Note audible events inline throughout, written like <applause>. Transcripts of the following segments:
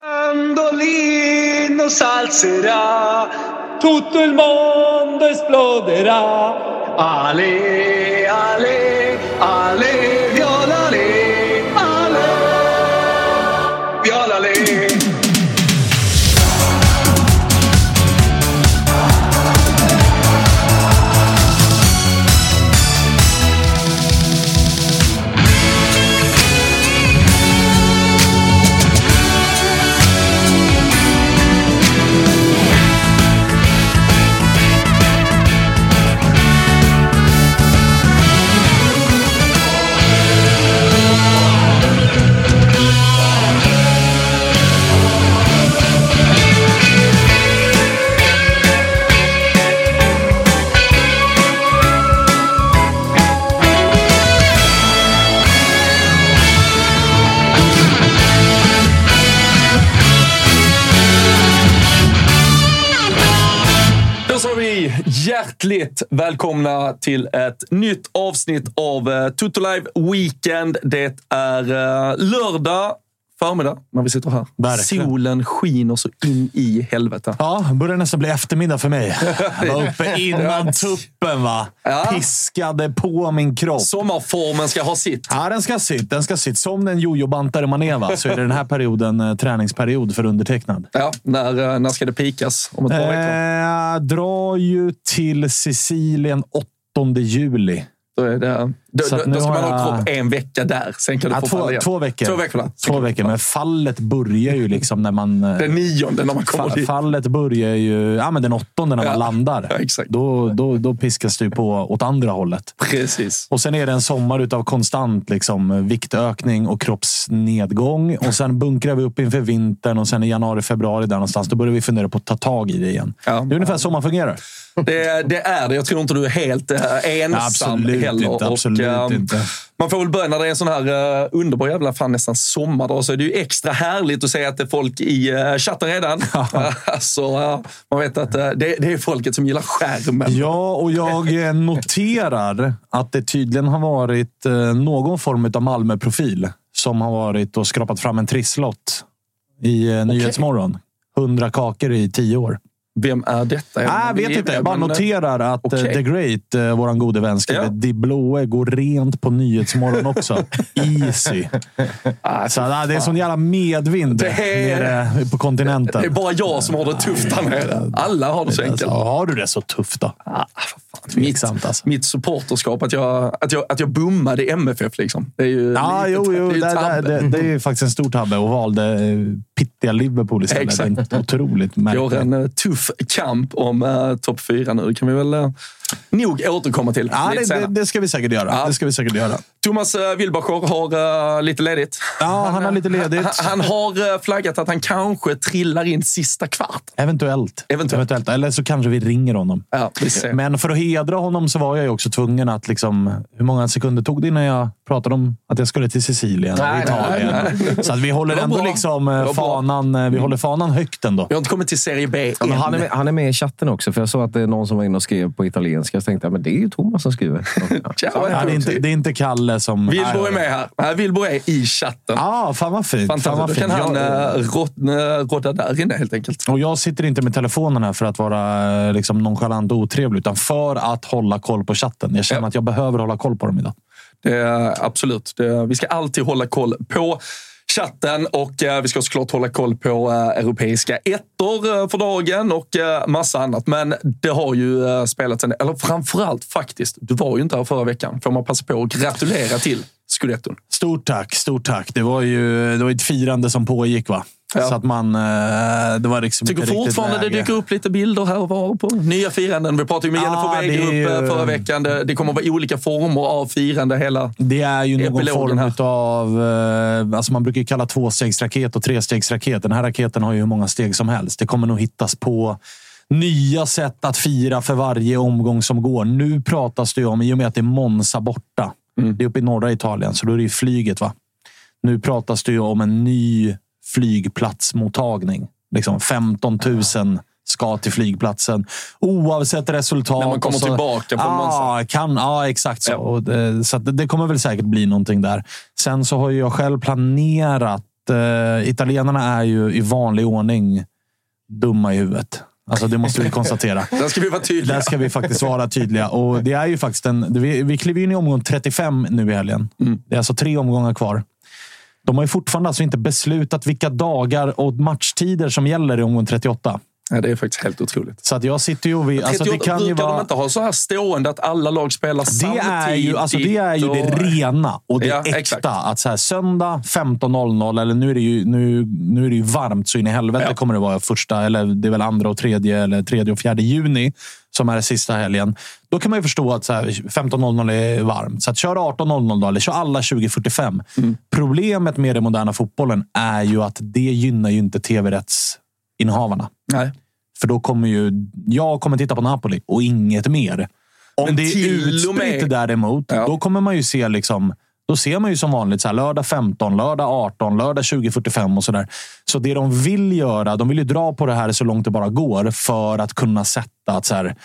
Mandolino salzerà, tutto il mondo esploderà. Ale, ale, ale, hjärtligt välkomna till ett nytt avsnitt av Tutolive Toto Live Weekend. Det är eh, lördag förmiddag när vi sitter här. Verkligen. Solen skiner så in i helvete. Ja, börjar nästan bli eftermiddag för mig. <laughs> Jag var uppe innan tuppen, va? Ja. Piskade på min kropp. Sommarformen ska ha sitt. Ja, den ska ha sitt. Den ska sitt. Som den jojo-bantare man är, va? så är det den här perioden eh, träningsperiod för undertecknad. Ja, när, uh, när ska det pikas? Om ett par veckor? Eh, drar ju till Sicilien 8 juli. Då, är det, då, då, då ska man ha jag- kropp en vecka där. Sen kan du Ja, få två, falla igen. två veckor. Två veckor? Två veckor. Men fallet börjar ju liksom när man... eh, Den nionde när man kommer dit. Fallet börjar ju ja, men den åttonde när Ja. man landar. Ja, exakt. Då, då, då piskas du på åt andra hållet. Precis. Och sen är det en sommar utav konstant liksom, viktökning och kroppsnedgång. Och sen bunkrar vi upp inför vintern och sen i januari, februari där någonstans, då börjar vi fundera på att ta tag i det igen. Ja. Det är ungefär så man fungerar. Det, det är det. Jag tror inte du är helt äh, ensam Absolut heller. inte, absolut ehm, inte. Man får väl börja när det är en sån här uh, underbar jävla fan nästan sommardag så är det ju extra härligt att se att det är folk i uh, chatten redan. <laughs> alltså, uh, man vet att det, det är folket som gillar skärmen. Ja, och jag eh, noterar att det tydligen har varit eh, någon form av Malmö-profil som har varit och skrapat fram en trisslott i eh, Nyhetsmorgon. 100 kakor i tio år. Vem är detta? Nej, jag vet inte. Jag bara eh, noterar att eh, The Great, eh, våran gode vän, skriver Ja. De blåe går rent på Nyhetsmorgon också. <laughs> Easy. ah, Så, ah, det är sån jävla medvind Det är- nere på kontinenten. Det är bara jag som har det tufft här nere. Alla har det så enkelt. Alltså, har du det så tufft då? Ah, fan. Tveksamt alltså. Mitt supporterskap, att jag, att, jag, att jag bommade MFF. Liksom. Det är ju lite, jo, jo det är det, det, det, är ju faktiskt en stor tabbe och valde pittiga Liverpool istället. Exakt. Är otroligt märkligt. en eh, tuff kamp om eh, topp fyra nu. Det kan vi väl uh, nog återkomma till Ja, det, det, det ska vi säkert göra. Ja. Det ska vi säkert göra. Thomas uh, Wilbacher har uh, lite ledigt. Ja, han har lite ledigt. Han, han har uh, flaggat att han kanske trillar in sista kvart. Eventuellt. Eventuellt. Eller så kanske vi ringer honom. Ja, vi ser. Men för att hedra honom så var jag ju också tvungen att... Liksom, hur många sekunder tog det innan jag pratade om att jag skulle till Sicilien Nej, och Italien? nej, Så att vi håller ändå bra. liksom eh, fanan, eh, vi håller fanan högt ändå. Vi har inte kommit till Serie B än. han, är med, han är med i chatten också, för jag såg att det är någon som var inne och skrev på italienska. Jag tänkte, ja, men det är ju Thomas som skriver. <laughs> Ja. Tja, Ja, det, är inte, det är inte Kalle som... Wilbo är med här. Nej, Wilbo är i chatten. Ja, fan vad fint. Fan vad Fantastiskt. Då fint. kan han Jag- uh, råd, uh, rådda där inne helt enkelt. Och jag sitter inte med telefonen här för att vara eh, liksom, nonchalant och otrevlig, utan för att hålla koll på chatten. Jag känner Ja. att jag behöver hålla koll på dem idag. Det är, absolut. Det, vi ska alltid hålla koll på chatten och eh, vi ska såklart hålla koll på eh, europeiska ettor eh, för dagen och massa annat. Men det har ju spelats en eller framförallt faktiskt, du var ju inte här förra veckan. Får man passa på att gratulera till scudetton. Stort tack, stort tack. Det var ju det var ett firande som pågick. va? Ja. Så att man... eh, Det var liksom Tycker fortfarande det dyker upp lite bilder här och var på nya firanden. Vi pratade ju med Jennifer är Wegerup ju- förra veckan. Det, det kommer att vara olika former av firande hela... Det är ju någon form här. av... Eh, alltså man brukar ju kalla tvåstegsraket och trestegsraket. Den här raketen har ju hur många steg som helst. Det kommer nog hittas på nya sätt att fira för varje omgång som går. Nu pratas det ju om, i och med att det är Monza borta. Mm. Det är uppe i norra Italien, så då är det ju flyget. va? Nu pratas det ju om en ny flygplatsmottagning. Liksom 15 000 ska till flygplatsen. Oavsett resultat. När man kommer så- tillbaka Monza. Ja, kan, ja exakt så. Ja. Och det, så det, kommer väl säkert bli någonting där. Sen så har jag själv planerat. Eh, italienarna är ju i vanlig ordning dumma i huvudet. Alltså det måste vi konstatera. <laughs> Där ska vi vara tydliga. Där ska vi faktiskt vara tydliga. Och det är ju faktiskt en, vi, vi kliver in i omgång 35 nu i helgen. Mm. Det är alltså tre omgångar kvar. De har ju fortfarande alltså inte beslutat vilka dagar och matchtider som gäller i omgång 38. Ja, det är faktiskt helt otroligt. Så att jag sitter ju och... Vi, alltså det 38 kan ju brukar de vara... inte ha så här stående att alla lag spelar Det samtidigt? är ju, alltså det, är ju det och- rena och det Ja, äkta. exakt. Att så här, söndag 15.00, eller nu är, det ju, nu, nu är det ju varmt så in i helvete Ja. kommer det vara första, eller det är väl andra och tredje, eller tredje och fjärde juni som är sista helgen. Då kan man ju förstå att så här, 15.00 är varmt. Så att kör 18.00 då, eller kör alla 20.45. Mm. Problemet med den moderna fotbollen är ju att det gynnar ju inte tv-rättsinnehavarna. Nej. För då kommer ju jag kommer titta på Napoli och inget mer. Om Men det är med- utspritt däremot, Ja. då kommer man ju se liksom då ser man ju som vanligt så här, lördag 15, lördag 18, lördag 20.45 och sådär. Så det de vill göra, de vill ju dra på det här så långt det bara går för att kunna sätta att så här,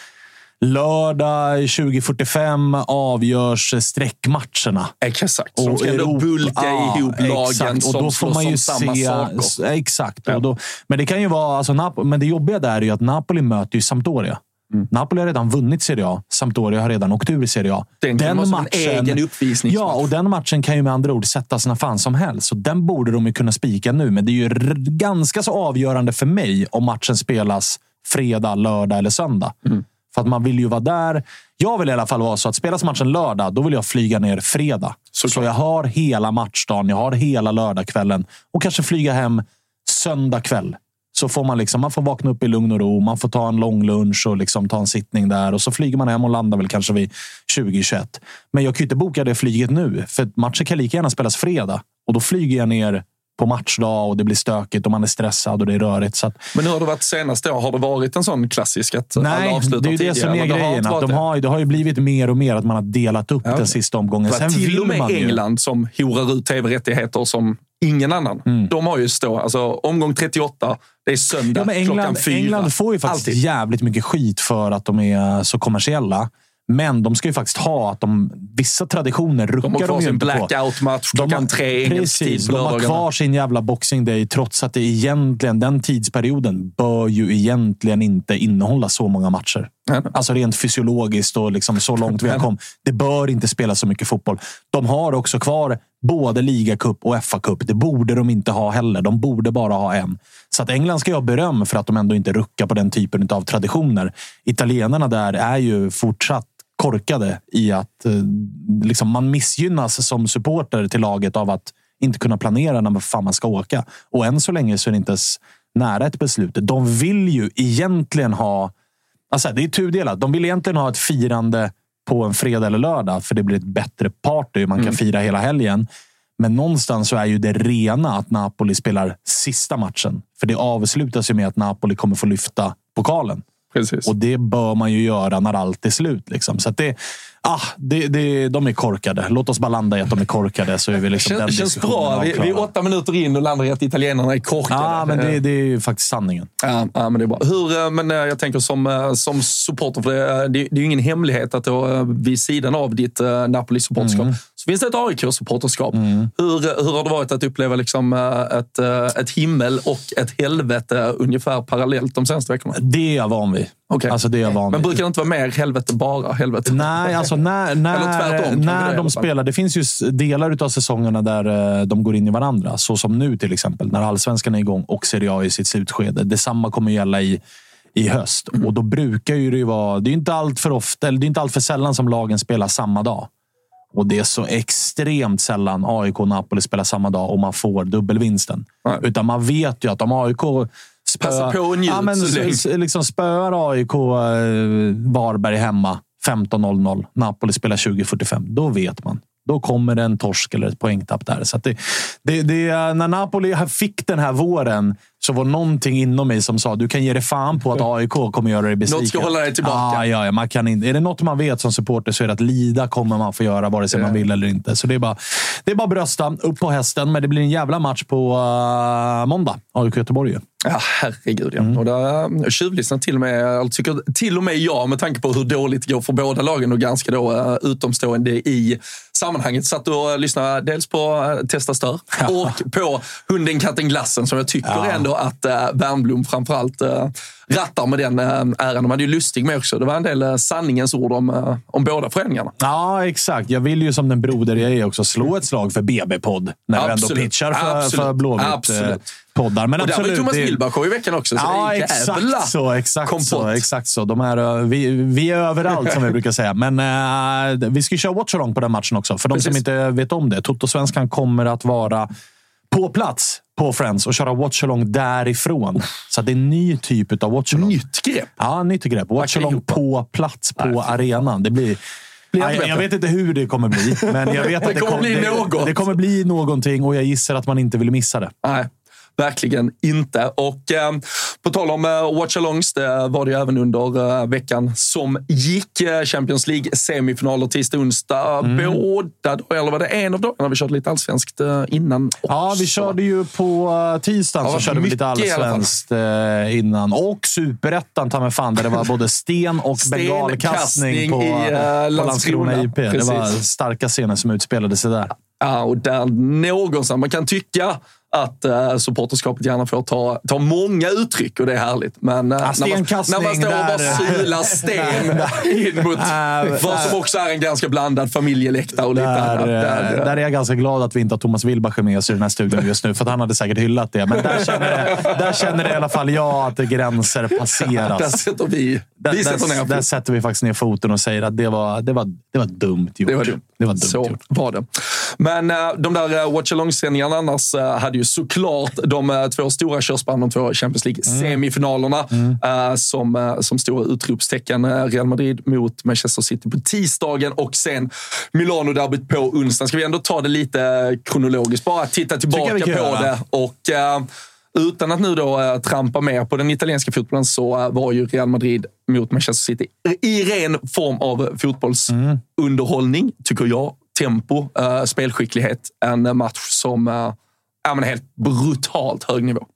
lördag 20.45 avgörs sträckmatcherna. Exakt. Och ska ändå Europa- bulka Ja, ihop lagen exakt. som och då får man ju samma se, saker. Exakt. Ja. Då, men det kan ju vara... Alltså, Nap- men det jobbiga där är ju att Napoli möter ju Sampdoria. Mm. Napoli har redan vunnit Serie A. Sampdoria har redan åkt ur Serie A. Den vara som en egen uppvisningsmatch. Ja, och den matchen kan ju med andra ord sättas när fan som helst. Så den borde de ju kunna spika nu. Men det är ju ganska så avgörande för mig om matchen spelas fredag, lördag eller söndag. Mm. För att man vill ju vara där. Jag vill i alla fall vara så att spelas matchen lördag, då vill jag flyga ner fredag. Såklart. Så jag har hela matchdagen, jag har hela lördagskvällen och kanske flyga hem söndag kväll. Så får man, liksom, man får vakna upp i lugn och ro, man får ta en lång lunch och liksom ta en sittning där. Och så flyger man hem och landar väl kanske vid 2021. Men jag kan ju inte boka det flyget nu, för matchen kan lika gärna spelas fredag. Och då flyger jag ner på matchdag och det blir stökigt och man är stressad och det är rörigt. Så att, Men hur har det varit senaste år? Har det varit en sån klassisk att alla Nej, avslutar det är ju det tidigare? som är har grejen. varit de har, det har ju blivit mer och mer att man har delat upp Ja, den okej. sista omgången. För Sen till och med England som horar ut tv-rättigheter som ingen annan. Mm. De har ju stå, alltså omgång 38, det är söndag Ja, men klockan England, fyra. England får ju faktiskt Alltid. jävligt mycket skit för att de är så kommersiella. Men de ska ju faktiskt ha att de, vissa traditioner ruckar De har de, kvar ju sin inte på. blackout-match klockan tre engelsk tid på de har kvar sin jävla boxing day trots att det egentligen, den tidsperioden bör ju egentligen inte innehålla så många matcher. Nej. Alltså rent fysiologiskt och liksom så långt vi har kommit. Det bör inte spela så mycket fotboll. De har också kvar både ligacup och FA-cup. Det borde de inte ha heller. De borde bara ha en. Så att England ska ju ha beröm för att de ändå inte ruckar på den typen av traditioner. Italienarna där är ju fortsatt korkade i att eh, liksom man missgynnas som supporter till laget av att inte kunna planera när fan man ska åka. Och än så länge så är det inte ens nära ett beslut. De vill ju egentligen ha Alltså, det är tudelat. De vill egentligen ha ett firande på en fredag eller lördag, för det blir ett bättre party. Man kan fira hela helgen. Men någonstans så är ju det rena att Napoli spelar sista matchen. För det avslutas ju med att Napoli kommer få lyfta pokalen. Precis. Och det bör man ju göra när allt är slut. Liksom. Så att det, ah, det, det, de är korkade. Låt oss bara landa i att de är korkade. Så är vi liksom Känns, känns bra. Vi, vi är åtta minuter in och landar i att italienarna är korkade. Ja, men det, det är ju faktiskt sanningen. Ja, ja, men det är bra. Hur, eh, men eh, jag tänker som, eh, som supporter, för det, eh, det, det är ju ingen hemlighet att då, eh, vid sidan av ditt Napoli-supporterskap Mm. Så finns det ett AIK-supporterskap. Mm. Hur, hur har det varit att uppleva liksom eh, ett, eh, ett himmel och ett helvete ungefär parallellt de senaste veckorna? Det är jag van vid. Okej. Alltså, det är jag van Men brukar det inte vara mer helvete bara helvete? Nej, alltså när, <laughs> Eller när, tvärtom, det i när de spelar. Det finns ju delar av säsongerna där eh, de går in i varandra. Så som nu till exempel, när allsvenskan är igång och Serie A i sitt slutskede. Detsamma kommer gälla i, i höst. Mm. Och då brukar ju det ju vara... Det är inte allt för ofta, eller det är inte allt för sällan som lagen spelar samma dag. Och det är så extremt sällan AIK och Napoli spelar samma dag och man får dubbelvinsten. Nej. Utan man vet ju att om AIK spö, Passa på och njut ja, men, så länge. liksom spöar AIK eh, Varberg hemma 15.00. Napoli spelar 20.45. Då vet man. Då kommer det en torsk eller ett poängtapp där. Så det, det, det, när Napoli fick den här våren så var någonting inom mig som sa du kan ge dig fan på att AIK kommer göra dig besviken. Något ska hålla dig tillbaka. Ah, ja, ja, man kan inte, är det något man vet som supporter så är det att lida kommer man få göra vare sig man vill eller inte. Så det är bara, det är bara brösta, upp på hästen. Men det blir en jävla match på uh, måndag. AIK Göteborg ju. Ja, herregud ja. Mm. Och där tjuvlyssnar till och med, jag tycker till och med jag, med tanke på hur dåligt det går för båda lagen och ganska då uh, utomstående i sammanhanget, satt och lyssnade dels på Testa Stör och på Hunden, katten, glassen som jag tycker Ja. ändå att Wernbloom framförallt rattar med den äran. De hade ju Lustig med också. Det var en del sanningens ord om, om båda föreningarna. Ja, exakt. Jag vill ju som den broder jag är också slå ett slag för BB-podd. När vi ändå Absolut. pitchar för, Absolut. för Blåvitt. Absolut. Poddar. Men och där var ju absolut, Thomas det- Wilbacher i veckan också. Så Ja, exakt så. Exakt kompott. så, exakt så. De är, eh, vi, vi är överallt, som vi brukar säga. Men eh, vi ska ju köra watch-along på den matchen också. För de som Precis. inte vet om det. Toto-svenskan kommer att vara på plats på Friends och köra watch-along därifrån. Så det är en ny typ av watch-along. Nytt grepp. Ja, nytt grepp. Watch-along på plats på arenan. Det blir... Jag, jag vet inte hur det kommer bli, men jag vet <laughs> att det, kommer bli det, det kommer bli någonting och jag gissar att man inte vill missa det. Nej, verkligen inte. Och eh, på tal om eh, watch-alongs, det var det ju även under eh, veckan som gick. Champions League semifinaler tisdag, onsdag. Mm. Båda dagar, eller var det en av dagarna vi körde lite allsvenskt innan? Ja, vi också? körde ju på tisdagen Ja, så körde vi lite allsvenskt innan. Och superettan, ta mig fan, där det var både sten och <laughs> bengalkastning på, i, uh, Landskrona Landskrona. IP. Det var Precis. starka scener som utspelade sig där. Ja, och där någonstans, man kan tycka att uh, supporterskapet gärna får ta, ta många uttryck och det är härligt. Men uh, när, man, när man står och bara där- silar sten <laughs> in mot Äh, vad som också är en ganska blandad familjeläktare och lite Där, annat. eh, Där, där är jag ganska glad att vi inte har Thomas Wilbacher med oss i den här studion just nu, för han hade säkert hyllat det. Men där känner, jag- där känner i alla fall jag att gränser där passeras. sätter vi, Där, vi sätter ner där, där foten. sätter vi faktiskt ner foten och säger att det var, det var, det var dumt gjort. Det var dumt. Det var dumt Så gjort. var det. Men eh, de där uh, watch along-sändningarna annars eh, hade ju såklart de eh, två stora körsbanden, de två Champions League-semifinalerna eh, som, uh, som stora utropstecken. Eh, Real Madrid mot Manchester City på tisdagen och sen Milano-derbyt på onsdagen. Ska vi ändå ta det lite kronologiskt? Bara titta tillbaka på göra. det. Och, eh, utan att nu då eh, trampa mer på den italienska fotbollen så eh, var ju Real Madrid mot Manchester City i ren form av fotbollsunderhållning, tycker jag. Tempo, eh, spelskicklighet. En match som eh, är men helt brutalt hög nivå.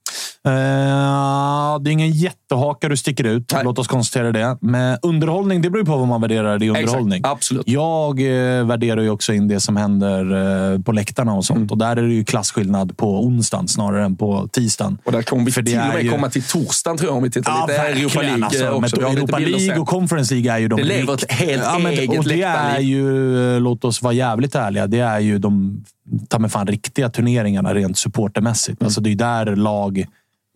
Eh, det är ingen jättehaka du sticker ut. Nej. Låt oss konstatera det. Men underhållning, det beror ju på vad man värderar i underhållning. Exakt, absolut. Jag eh, värderar ju också in det som händer eh, på läktarna och sånt. Mm. Och där är det ju klasskillnad på onsdagen snarare än på tisdagen. Och där kommer vi För det till och är med ju- komma till torsdagen tror jag om vi tittar Ja, lite. Europa. League Alltså, också. Europa League och Conference League är ju de Det lever ett helt men, eget Och det är ju, låt oss vara jävligt ärliga, det är ju de ta mig fan riktiga turneringarna rent supportermässigt. Alltså det är där lag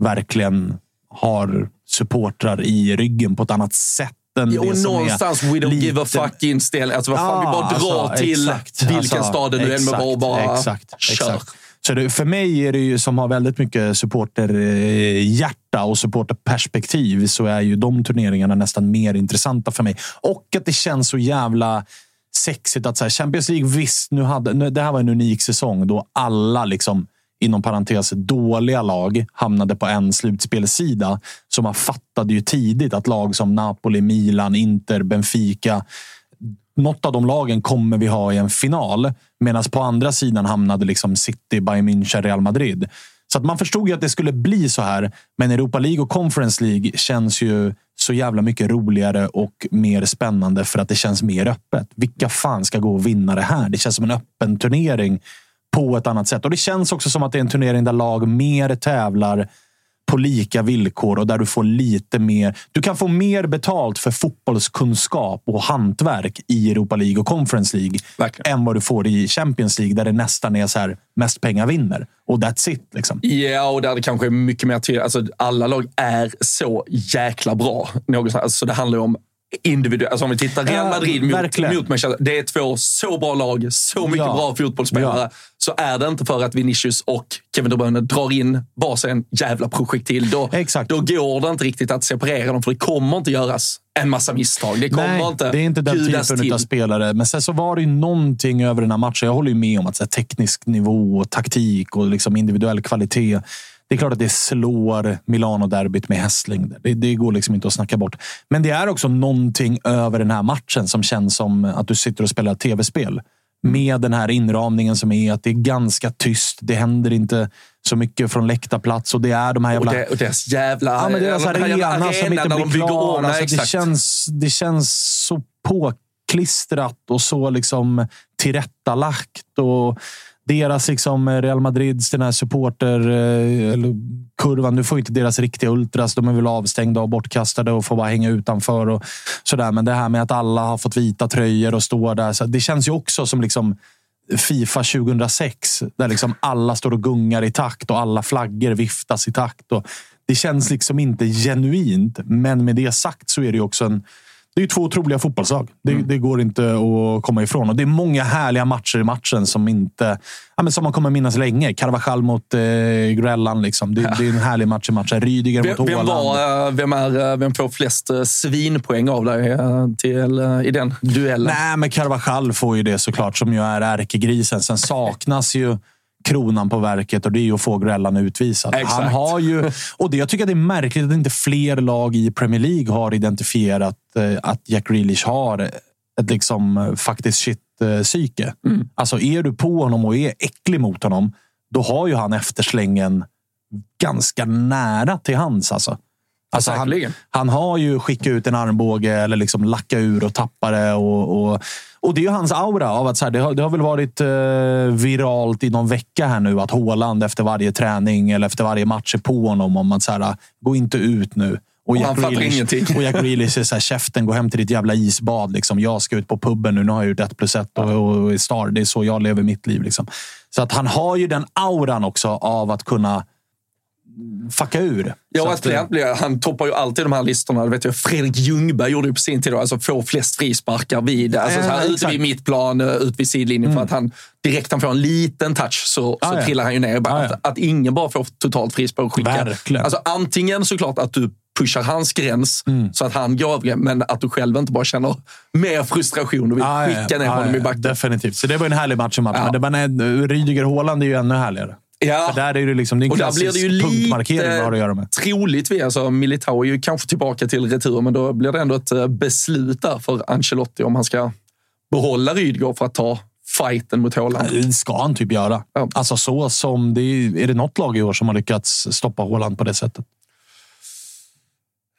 verkligen har supportrar i ryggen på ett annat sätt det och någonstans we don't lite- give a fuck inställning. Alltså, vad fan, vi bara drar alltså, till exakt. vilken Alltså, stad det nu än må vara och bara exakt, kör. exakt. Så det, för mig är det ju som har väldigt mycket supporterhjärta och supporterperspektiv så är ju de turneringarna nästan mer intressanta för mig. Och att det känns så jävla sexigt att så här, Champions League, visst, nu hade, nu, det här var en unik säsong då alla liksom inom parentes dåliga lag hamnade på en slutspelsida. Så man fattade ju tidigt att lag som Napoli, Milan, Inter, Benfica något av de lagen kommer vi ha i en final. Medan på andra sidan hamnade liksom City, Bayern München, Real Madrid. Så att man förstod ju att det skulle bli så här. Men Europa League och Conference League känns ju så jävla mycket roligare och mer spännande för att det känns mer öppet. Vilka fan ska gå och vinna det här? Det känns som en öppen turnering på ett annat sätt. Och det känns också som att det är en turnering där lag mer tävlar på lika villkor och där du får lite mer. Du kan få mer betalt för fotbollskunskap och hantverk i Europa League och Conference League Verkligen. än vad du får i Champions League där det nästan är så här mest pengar vinner. Och that's it. Liksom. Ja, och där det kanske är mycket mer till. Alltså, alla lag är så jäkla bra. Något, alltså, det handlar ju om individuellt. Alltså, om vi tittar Real Madrid mot, verkligen. mot Manchester. Det är två så bra lag, så mycket Ja. bra fotbollsspelare. Ja. Så är det inte för att Vinicius och Kevin De Bruyne drar in varsin jävla projektil. Då, Exakt. då går det inte riktigt att separera dem, för det kommer inte göras en massa misstag. Det kommer Nej, inte det är inte den typen till. av spelare. Men sen så var det ju någonting över den här matchen. Jag håller ju med om att så här, teknisk nivå, taktik och liksom individuell kvalitet. Det är klart att det slår Milano-derbyt med hästlängder. Det, det går liksom inte att snacka bort. Men det är också någonting över den här matchen som känns som att du sitter och spelar tv-spel. Med den här inramningen som är att det är ganska tyst. Det händer inte så mycket från läktarplats och det är de här Och, jävla... det, och deras jävla... Ja, men deras jävla arena som inte blir klar. om. Alltså, det, känns, det känns så påklistrat och så liksom tillrättalagt. Och deras liksom eh, Real Madrids den här supporter eh, eller kurvan. Nu får inte deras riktiga ultras. De är väl avstängda och bortkastade och får bara hänga utanför. och sådär. Men det här med att alla har fått vita tröjor och står där. Så det känns ju också som liksom Fifa 2006. Där liksom alla står och gungar i takt och alla flaggor viftas i takt. Och det känns liksom inte genuint. Men med det sagt så är det ju också en... Det är två otroliga fotbollslag. Det, det går inte att komma ifrån. Och Det är många härliga matcher i matchen som inte... Ja, men som man kommer minnas länge. Carvajal mot eh, Grellan. Liksom. Det, det är en härlig match i matchen. Rydiger Vem, mot vem, var, eh, vem, är, eh, vem får flest eh, svinpoäng av dig till, i den duellen? Nej, men Carvajal får ju det såklart, som ju är ärkegrisen. Sen saknas ju kronan på verket och det är ju att få Grellan utvisad. Exakt. Han har ju, och det, jag tycker att det är märkligt att inte fler lag i Premier League har identifierat eh, att Jack Grealish har ett liksom faktiskt shit-psyke. Mm. Alltså, är du på honom och är äcklig mot honom, då har ju han efterslängen ganska nära till hands. Alltså. Alltså han, han har ju skickat ut en armbåge eller liksom lacka ur och tappa det. Och, och, och det är ju hans aura. av att så här, det, har, det har väl varit eh, viralt i någon vecka här nu att Haaland efter varje träning eller efter varje match är på honom om att så här, gå inte ut nu. Och han fattar ingenting. och Jack Grealish är så här, käften, gå hem till ditt jävla isbad. Liksom. Jag ska ut på puben nu. Nu har jag gjort ett plus ett och, och är star. Det är så jag lever mitt liv. Liksom. Så att han har ju den auran också av att kunna fucka ur. Ja, att att, eh, fler, blir- han toppar ju alltid de här listorna. Det vet jag, Fredrik Ljungberg gjorde ju på sin tid. Alltså få flest frisparkar vid, alltså, Ja, så här, ute vid mittplan, eh, ut vid sidlinjen. För att han direkt han får en liten touch så, så Ja, trillar han ju ner. Bara Ja, ja. Att, att ingen bara får totalt frispark skicka. Verkligen. Alltså, antingen såklart att du pushar hans gräns Mm. så att han går över, men att du själv inte bara känner mer frustration och vill ja, skicka ner ja, honom i backen. Definitivt. Så det var en härlig match i matchen. Ja. Men det var, nej, Rydiger Haaland är ju ännu härligare. Ja. För där är det, liksom, det en Och där blir klassisk det ju punktmarkering vad har att göra med. lite troligtvis, alltså Militao är ju kanske tillbaka till retur, men då blir det ändå ett eh, beslut där för Ancelotti om han ska behålla Rydiger för att ta fighten mot Haaland. Det ska han typ göra. Ja. Alltså så som det är, är det något lag i år som har lyckats stoppa Haaland på det sättet?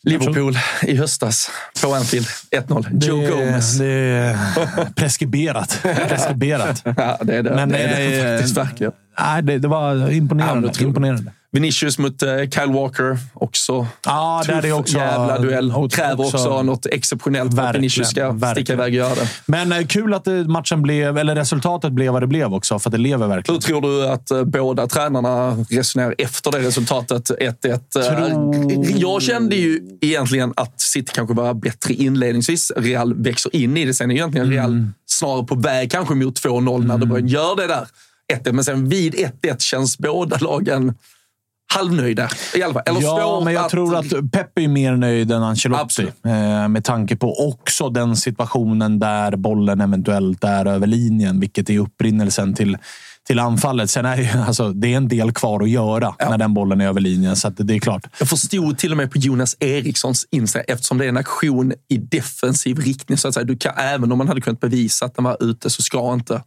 Liverpool i höstas på Anfield, 1-0. Joe det, Gomez. Det är preskriberat. preskriberat. <laughs> Ja, det är det. Men, det, är det eh, faktiskt verkligen. Nej, det, det var Ja, imponerande. otroligt. imponerande. Vinicius mot eh, Kyle Walker, också Ja, där är tuff också, jävla duell. också- Kräver också, något exceptionellt för att Vinicius ska sticka verkligen. iväg och göra det. Men eh, kul att det, matchen blev, eller resultatet blev vad det blev också, för det lever Hur verkligen. tror du att eh, båda tränarna resonerar efter det resultatet? 1-1. Eh, Tror- Jag kände ju egentligen att City kanske var bättre inledningsvis. Real växer in i det. Sen är egentligen Real Mm. snarare på väg kanske mot 2-0 när De Bruyne gör det där 1-1. Men sen vid 1-1 känns båda lagen halvnöjda. I alla fall. Eller Ja, men jag att... tror att Pep är mer nöjd än Ancelotti. Absolut. Eh, med tanke på också den situationen där bollen eventuellt är över linjen, vilket är upprinnelsen till, till anfallet. Sen är det, ju, <laughs> alltså, det är en del kvar att göra när den bollen är över linjen, så det är klart. Jag förstod till och med på Jonas Erikssons Insta, eftersom det är en aktion i defensiv riktning. Så att säga. Du kan, även om man hade kunnat bevisa att den var ute så ska inte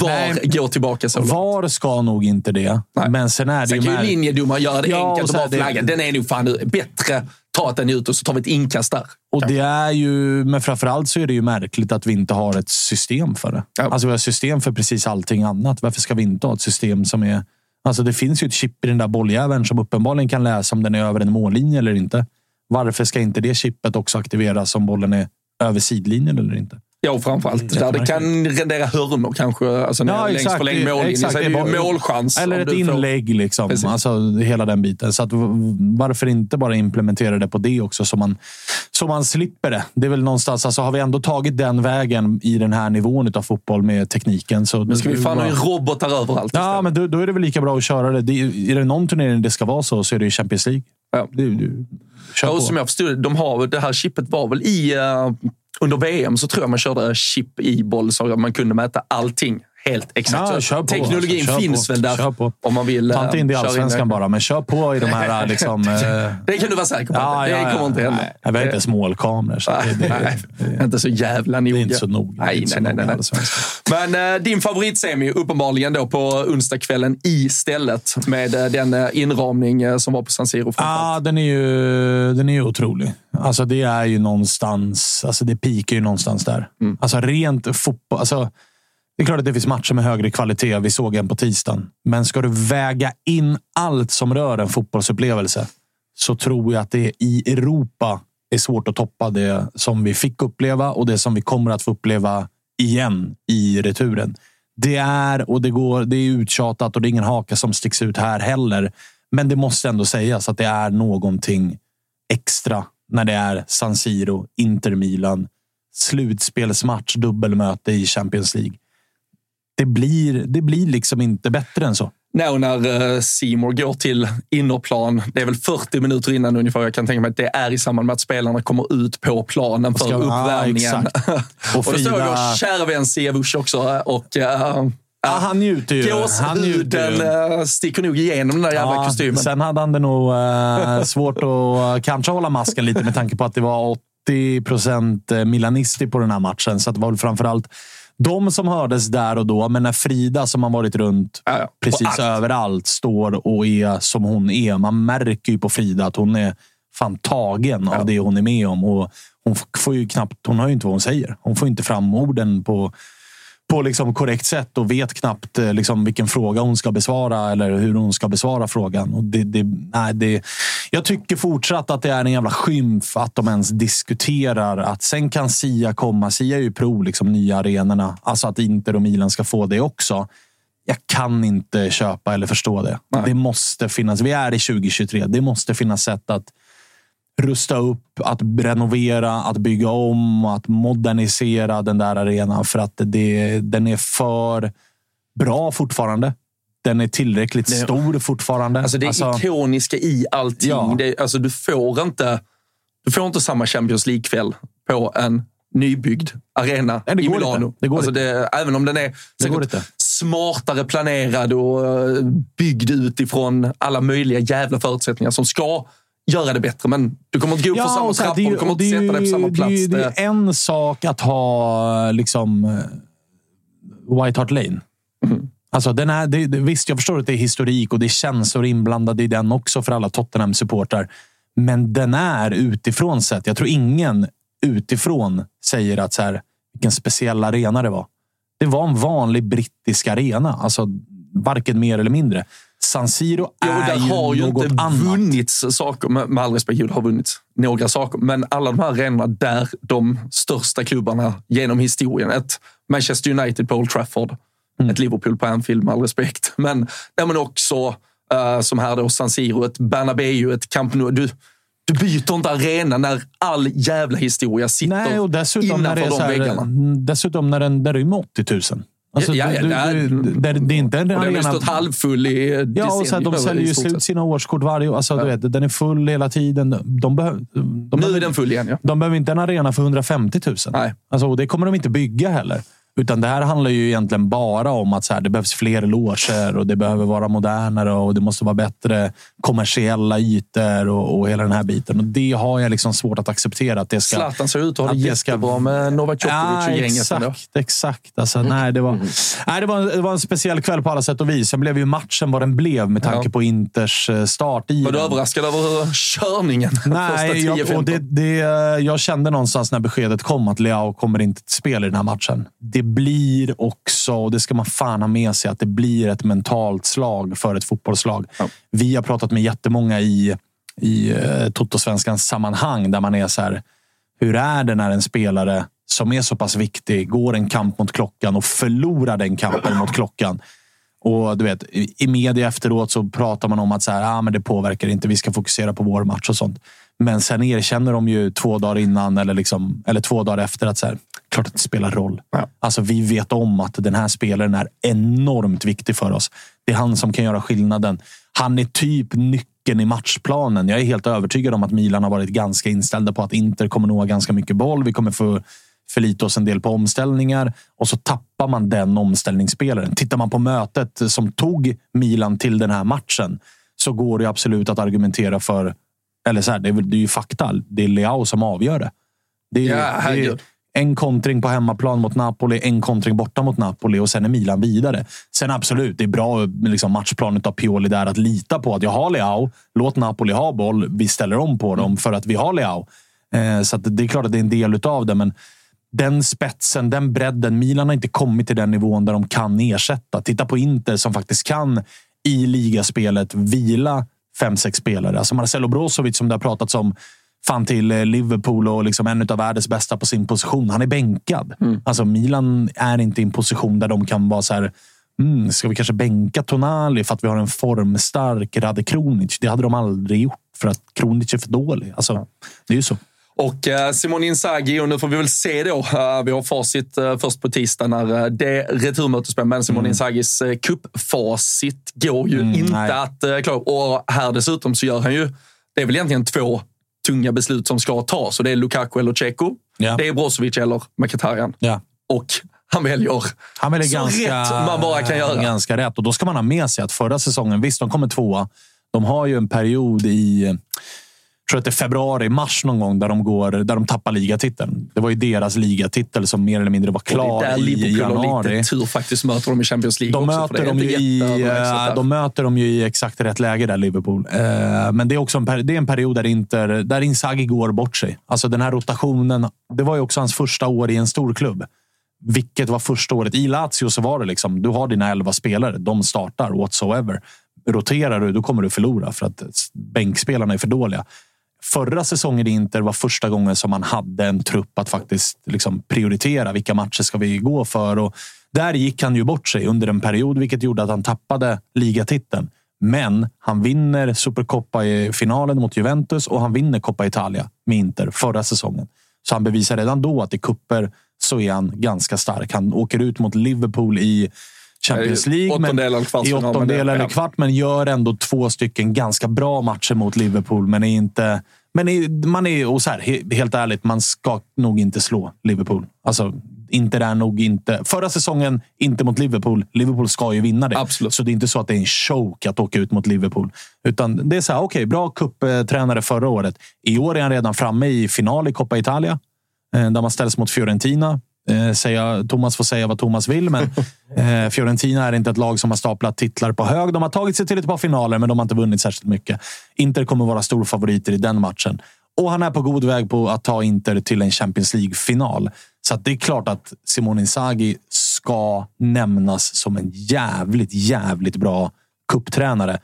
VAR Nej. gå tillbaka så långt. VAR ska nog inte det, Nej. men sen är det Sen ju... kan ju mär- linjedomare göra det Ja, enkelt och bara flagga. Den är nog fan bättre. Ta att den är ute och så tar vi ett inkast där. Och det är ju, men framförallt så är det ju märkligt att vi inte har ett system för det. Ja. Alltså vi har system för precis allting annat. Varför ska vi inte ha ett system som är... Alltså det finns ju ett chip i den där bolljäveln som uppenbarligen kan läsa om den är över en mållinje eller inte. Varför ska inte det chippet också aktiveras om bollen är över sidlinjen eller inte? Ja, framförallt där det kan rendera hörnor kanske. Alltså Ja, längst exakt. förlängd mållinje Exakt, så är det det ju målchans. Eller ett du får- inlägg. Liksom. Precis. Alltså, hela den biten. Så att, varför inte bara implementera det på det också så man, så man slipper det. Det är väl någonstans, alltså, har vi ändå tagit den vägen i den här nivån av fotboll med tekniken. Så Nu ska vi fan ha robotar överallt. Ja, men då, då är det väl lika bra att köra det. det. är- det någon turnering det ska vara så, så är det ju Champions League. Ja. Det, det, kör Ja, och som jag förstod det, de har, det här chippet var väl i... eh, under VM så tror jag man körde chip i boll så att man kunde mäta allting helt exakt. Ja, Teknologin alltså, finns på, väl där om man vill. Ta inte in det i eh, allsvenskan bara, men kör på i de här... <laughs> Liksom, eh, Det kan du vara säker på. att det kommer inte hända. Nej, vi har inte ens målkameror. Så det, det, Nej, det, inte så jävla noga. det är inte så noga. Nej, nej, nej, nej, allsvenskan. Men eh, din favoritsemi uppenbarligen då på onsdagskvällen istället med eh, den eh, inramning eh, som var på San Siro. Ja, den är ju, den är ju otrolig. Alltså, det är ju någonstans... Alltså, det pikar ju någonstans där. Mm. Alltså, rent fotboll... Alltså, det är klart att det finns matcher med högre kvalitet. Vi såg en på tisdagen. Men ska du väga in allt som rör en fotbollsupplevelse så tror jag att det i Europa är svårt att toppa det som vi fick uppleva och det som vi kommer att få uppleva igen i returen. Det är och det går. Det är uttjatat och det är ingen haka som sticks ut här heller. Men det måste ändå sägas att det är någonting extra när det är San Siro, Inter Milan, slutspelsmatch, dubbelmöte i Champions League. Det blir, det blir liksom inte bättre än så. Nej, och när Simor går till innerplan, det är väl 40 minuter innan ungefär. Jag kan tänka mig att det är i samband med att spelarna kommer ut på planen för Ska- ja, uppvärmningen. exakt. <laughs> och, Och det står ju kära vän Siavush också. Och, uh, Ja, han njuter ju. Han njuter Gåshuden ju. uh, sticker nog igenom den där jävla Ja, kostymen. Sen hade han det nog eh, svårt att eh, kanske hålla masken lite med tanke på att det var 80 procent Milanisti på den här matchen. Så det var väl framförallt de som hördes där och då. Men när Frida, som har varit runt Ja, ja. Precis allt. överallt, står och är som hon är. Man märker ju på Frida att hon är fan tagen av det hon är med om. Och hon, får ju knappt, hon hör ju inte vad hon säger. Hon får inte fram orden på på liksom korrekt sätt och vet knappt eh, liksom vilken fråga hon ska besvara eller hur hon ska besvara frågan. Och det, det, nej, det, jag tycker fortsatt att det är en jävla skymf att de ens diskuterar att sen kan Sia komma. Sia är ju pro liksom, nya arenorna. Alltså att Inter och Milan ska få det också. Jag kan inte köpa eller förstå det. Nej. Det måste finnas. Vi är i 2023. Det måste finnas sätt att rusta upp, att renovera, att bygga om, att modernisera den där arenan för att det, den är för bra fortfarande. Den är tillräckligt Det- stor fortfarande. Alltså det är ikoniska i allting. Ja. Det, alltså du, får inte, du får inte samma Champions League-kväll på en nybyggd arena Nej, i Milano. inte. Det går alltså det, även om den är smartare planerad och eh, byggd utifrån alla möjliga jävla förutsättningar som ska göra det bättre. Men du kommer inte gå upp för samma här, trappor, du kommer inte sätta dig på samma plats. Det det är en sak att ha liksom eh, White Hart Lane. Mm. Alltså, den är, det, det, visst, jag förstår att det är historik och det är känslor inblandade i den också för alla Tottenham-supportrar. Men den är utifrån sett. Jag tror ingen utifrån säger att så här, vilken speciell arena det var. Det var en vanlig brittisk arena. Alltså, varken mer eller mindre. San Siro och är där ju har ju något inte annat. vunnits saker, med, med all respekt, jo, har vunnits några saker. Men alla de här arenorna där de största klubbarna genom historien, ett Manchester United på Old Trafford, Mm. ett Liverpool på Anfield med all respekt. <laughs> Men, ja, men också eh, som här då San Siro, ett Bernabéu, ett Camp Nou. Du, du byter inte arena när all jävla historia sitter Nej, och dessutom när det innanför är de här, väggarna. dessutom när den där rymmer 80 000. Alltså, Ja, ja, du, du, det, det är inte en Och den har arena... stått halvfull i Ja, och så här, de säljer ju slut sina årskort varje år. Alltså, du vet, den är full hela tiden. De, behöver, de, Nu behöver, är den full igen, ja. de behöver inte en arena för 150 000. Nej. Alltså, och det kommer de inte bygga heller. Utan det här handlar ju egentligen bara om att så här, det behövs fler loger och det behöver vara modernare och det måste vara bättre kommersiella ytor och, och hela den här biten. Och det har jag liksom svårt att acceptera. Att det ska, Zlatan ser ut att ha det det ska- jättebra med Novak Djokovic Ja, och gänget. ändå. exakt, exakt. Alltså, nej, det, var, nej, det, var, det var en speciell kväll på alla sätt och vis. Sen blev ju matchen vad den blev med tanke Ja. på Inters eh, start i Var du överraskad över körningen? <laughs> Nej, jag, 10-15? och det, det, jag kände någonstans när beskedet kom att Leao kommer inte till spel i den här matchen. Det blir också, och det ska man fan ha med sig, att det blir ett mentalt slag för ett fotbollslag. Vi har pratat med jättemånga i, i uh, Totosvenskans sammanhang där man är så här, hur är det när en spelare som är så pass viktig går en kamp mot klockan och förlorar den kampen mot klockan? Och du vet, i i media efteråt så pratar man om att så här, ah, men det påverkar inte, vi ska fokusera på vår match och sånt. Men sen erkänner de ju två dagar innan eller, liksom, eller två dagar efter att så här, klart att det spelar roll. Alltså, vi vet om att den här spelaren är enormt viktig för oss. Det är han som kan göra skillnaden. Han är typ nyckeln i matchplanen. Jag är helt övertygad om att Milan har varit ganska inställda på att Inter kommer nå ganska mycket boll. Vi kommer få förlita oss en del på omställningar och så tappar man den omställningsspelaren. Tittar man på mötet som tog Milan till den här matchen så går det absolut att argumentera för, eller så här, det, är, det är ju fakta. Det är Leao som avgör det. Det är, Ja, det är en kontring på hemmaplan mot Napoli, en kontring borta mot Napoli och sen är Milan vidare. Sen absolut, det är bra liksom, matchplan av Pioli där att lita på att jag har Leao. Låt Napoli ha boll. Vi ställer om på dem för att vi har Leao. Eh, så det är klart att det är en del utav det, men den spetsen, den bredden. Milan har inte kommit till den nivån där de kan ersätta. Titta på Inter som faktiskt kan i ligaspelet vila fem, sex spelare. Alltså Marcelo Brozovic som det har pratats om fan till eh, Liverpool och liksom en av världens bästa på sin position. Han är bänkad. Alltså Milan är inte i en position där de kan vara så här. Mm, ska vi kanske bänka Tonali för att vi har en formstark Rade Kronic? Det hade de aldrig gjort för att Kronic är för dålig. Alltså, det är ju så. Och eh, Simone Inzaghi, och nu får vi väl se då. eh, Vi har facit eh, först på tisdag när det returmötet spelar. Men Simone Inzaghis eh, cupfacit går ju inte Mm. nej. att klara. Och här dessutom så gör han ju, det är väl egentligen två tunga beslut som ska tas. Och det är Lukaku eller Ceko. Ja. Det är Brozovic eller Mkhitaryan. Ja. Och han väljer Han väljer så ganska, rätt man bara kan göra. ganska rätt. Och då ska man ha med sig att förra säsongen, visst de kommer tvåa. De har ju en period i, tror att det är februari, mars någon gång, där de, går, där de tappar ligatiteln. Det var ju deras ligatitel som mer eller mindre var Och det är klar där i Liverpool har januari. lite tur faktiskt. Möter de i Champions League De också. möter, dem inte i, eh, de möter dem ju i exakt rätt läge där, Liverpool. Eh, Men det är också en, det är en period där, Inter, där Inzaghi går bort sig. Alltså den här rotationen. Det var ju också hans första år i en stor klubb. Vilket var första året. I Lazio så var det liksom, du har dina elva spelare. De startar whatsoever. Roterar du, då kommer du förlora för att bänkspelarna är för dåliga. Förra säsongen i Inter var första gången som man hade en trupp att faktiskt liksom prioritera. Vilka matcher ska vi gå för? Och där gick han ju bort sig under en period, vilket gjorde att han tappade ligatiteln. Men han vinner Supercoppa i finalen mot Juventus och han vinner Coppa Italia med Inter förra säsongen. Så han bevisar redan då att i kupper så är han ganska stark. Han åker ut mot Liverpool i Champions Eh, League. åttondel I men det- åttondel eller kvart, men gör ändå två stycken ganska bra matcher mot Liverpool. Men är inte... Men är, man är, och så här, he- helt ärligt, man ska nog inte slå Liverpool. Alltså, Inter är nog inte... Förra säsongen, inte mot Liverpool. Liverpool ska ju vinna det. Absolut. Så det är inte så att det är en choke att åka ut mot Liverpool. Utan det är så här, okej, bra cuptränare förra året. I år är han redan framme i final i Coppa Italia. eh, Där man ställs mot Fiorentina. Eh, säga, Thomas får säga vad Thomas vill, men <laughs> eh, Fiorentina är inte ett lag som har staplat titlar på hög. De har tagit sig till ett par finaler, men de har inte vunnit särskilt mycket. Inter kommer vara storfavoriter i den matchen. Och han är på god väg på att ta Inter till en Champions League-final. Så det är klart att Simone Inzaghi ska nämnas som en jävligt, jävligt bra kupptränare.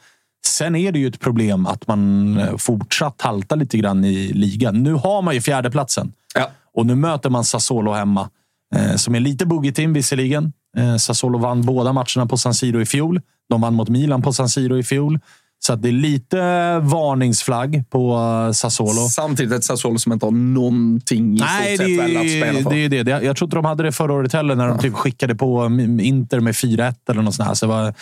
Sen är det ju ett problem att man eh, fortsatt haltar lite grann i ligan. Nu har man ju fjärdeplatsen. Ja. Och nu möter man Sassuolo hemma. Eh, som är lite boogie-team visserligen. Eh, Sassuolo vann båda matcherna på San Siro i fjol. De vann mot Milan på San Siro i fjol. Så det är lite varningsflagg på eh, Sassuolo. Samtidigt ett Sassuolo som inte har någonting i Nej, stort sett väl att spela för. det. Är det. Det- Jag tror inte de hade det förra året heller när de typ skickade på Inter med 4-1 eller något sånt här. Så det var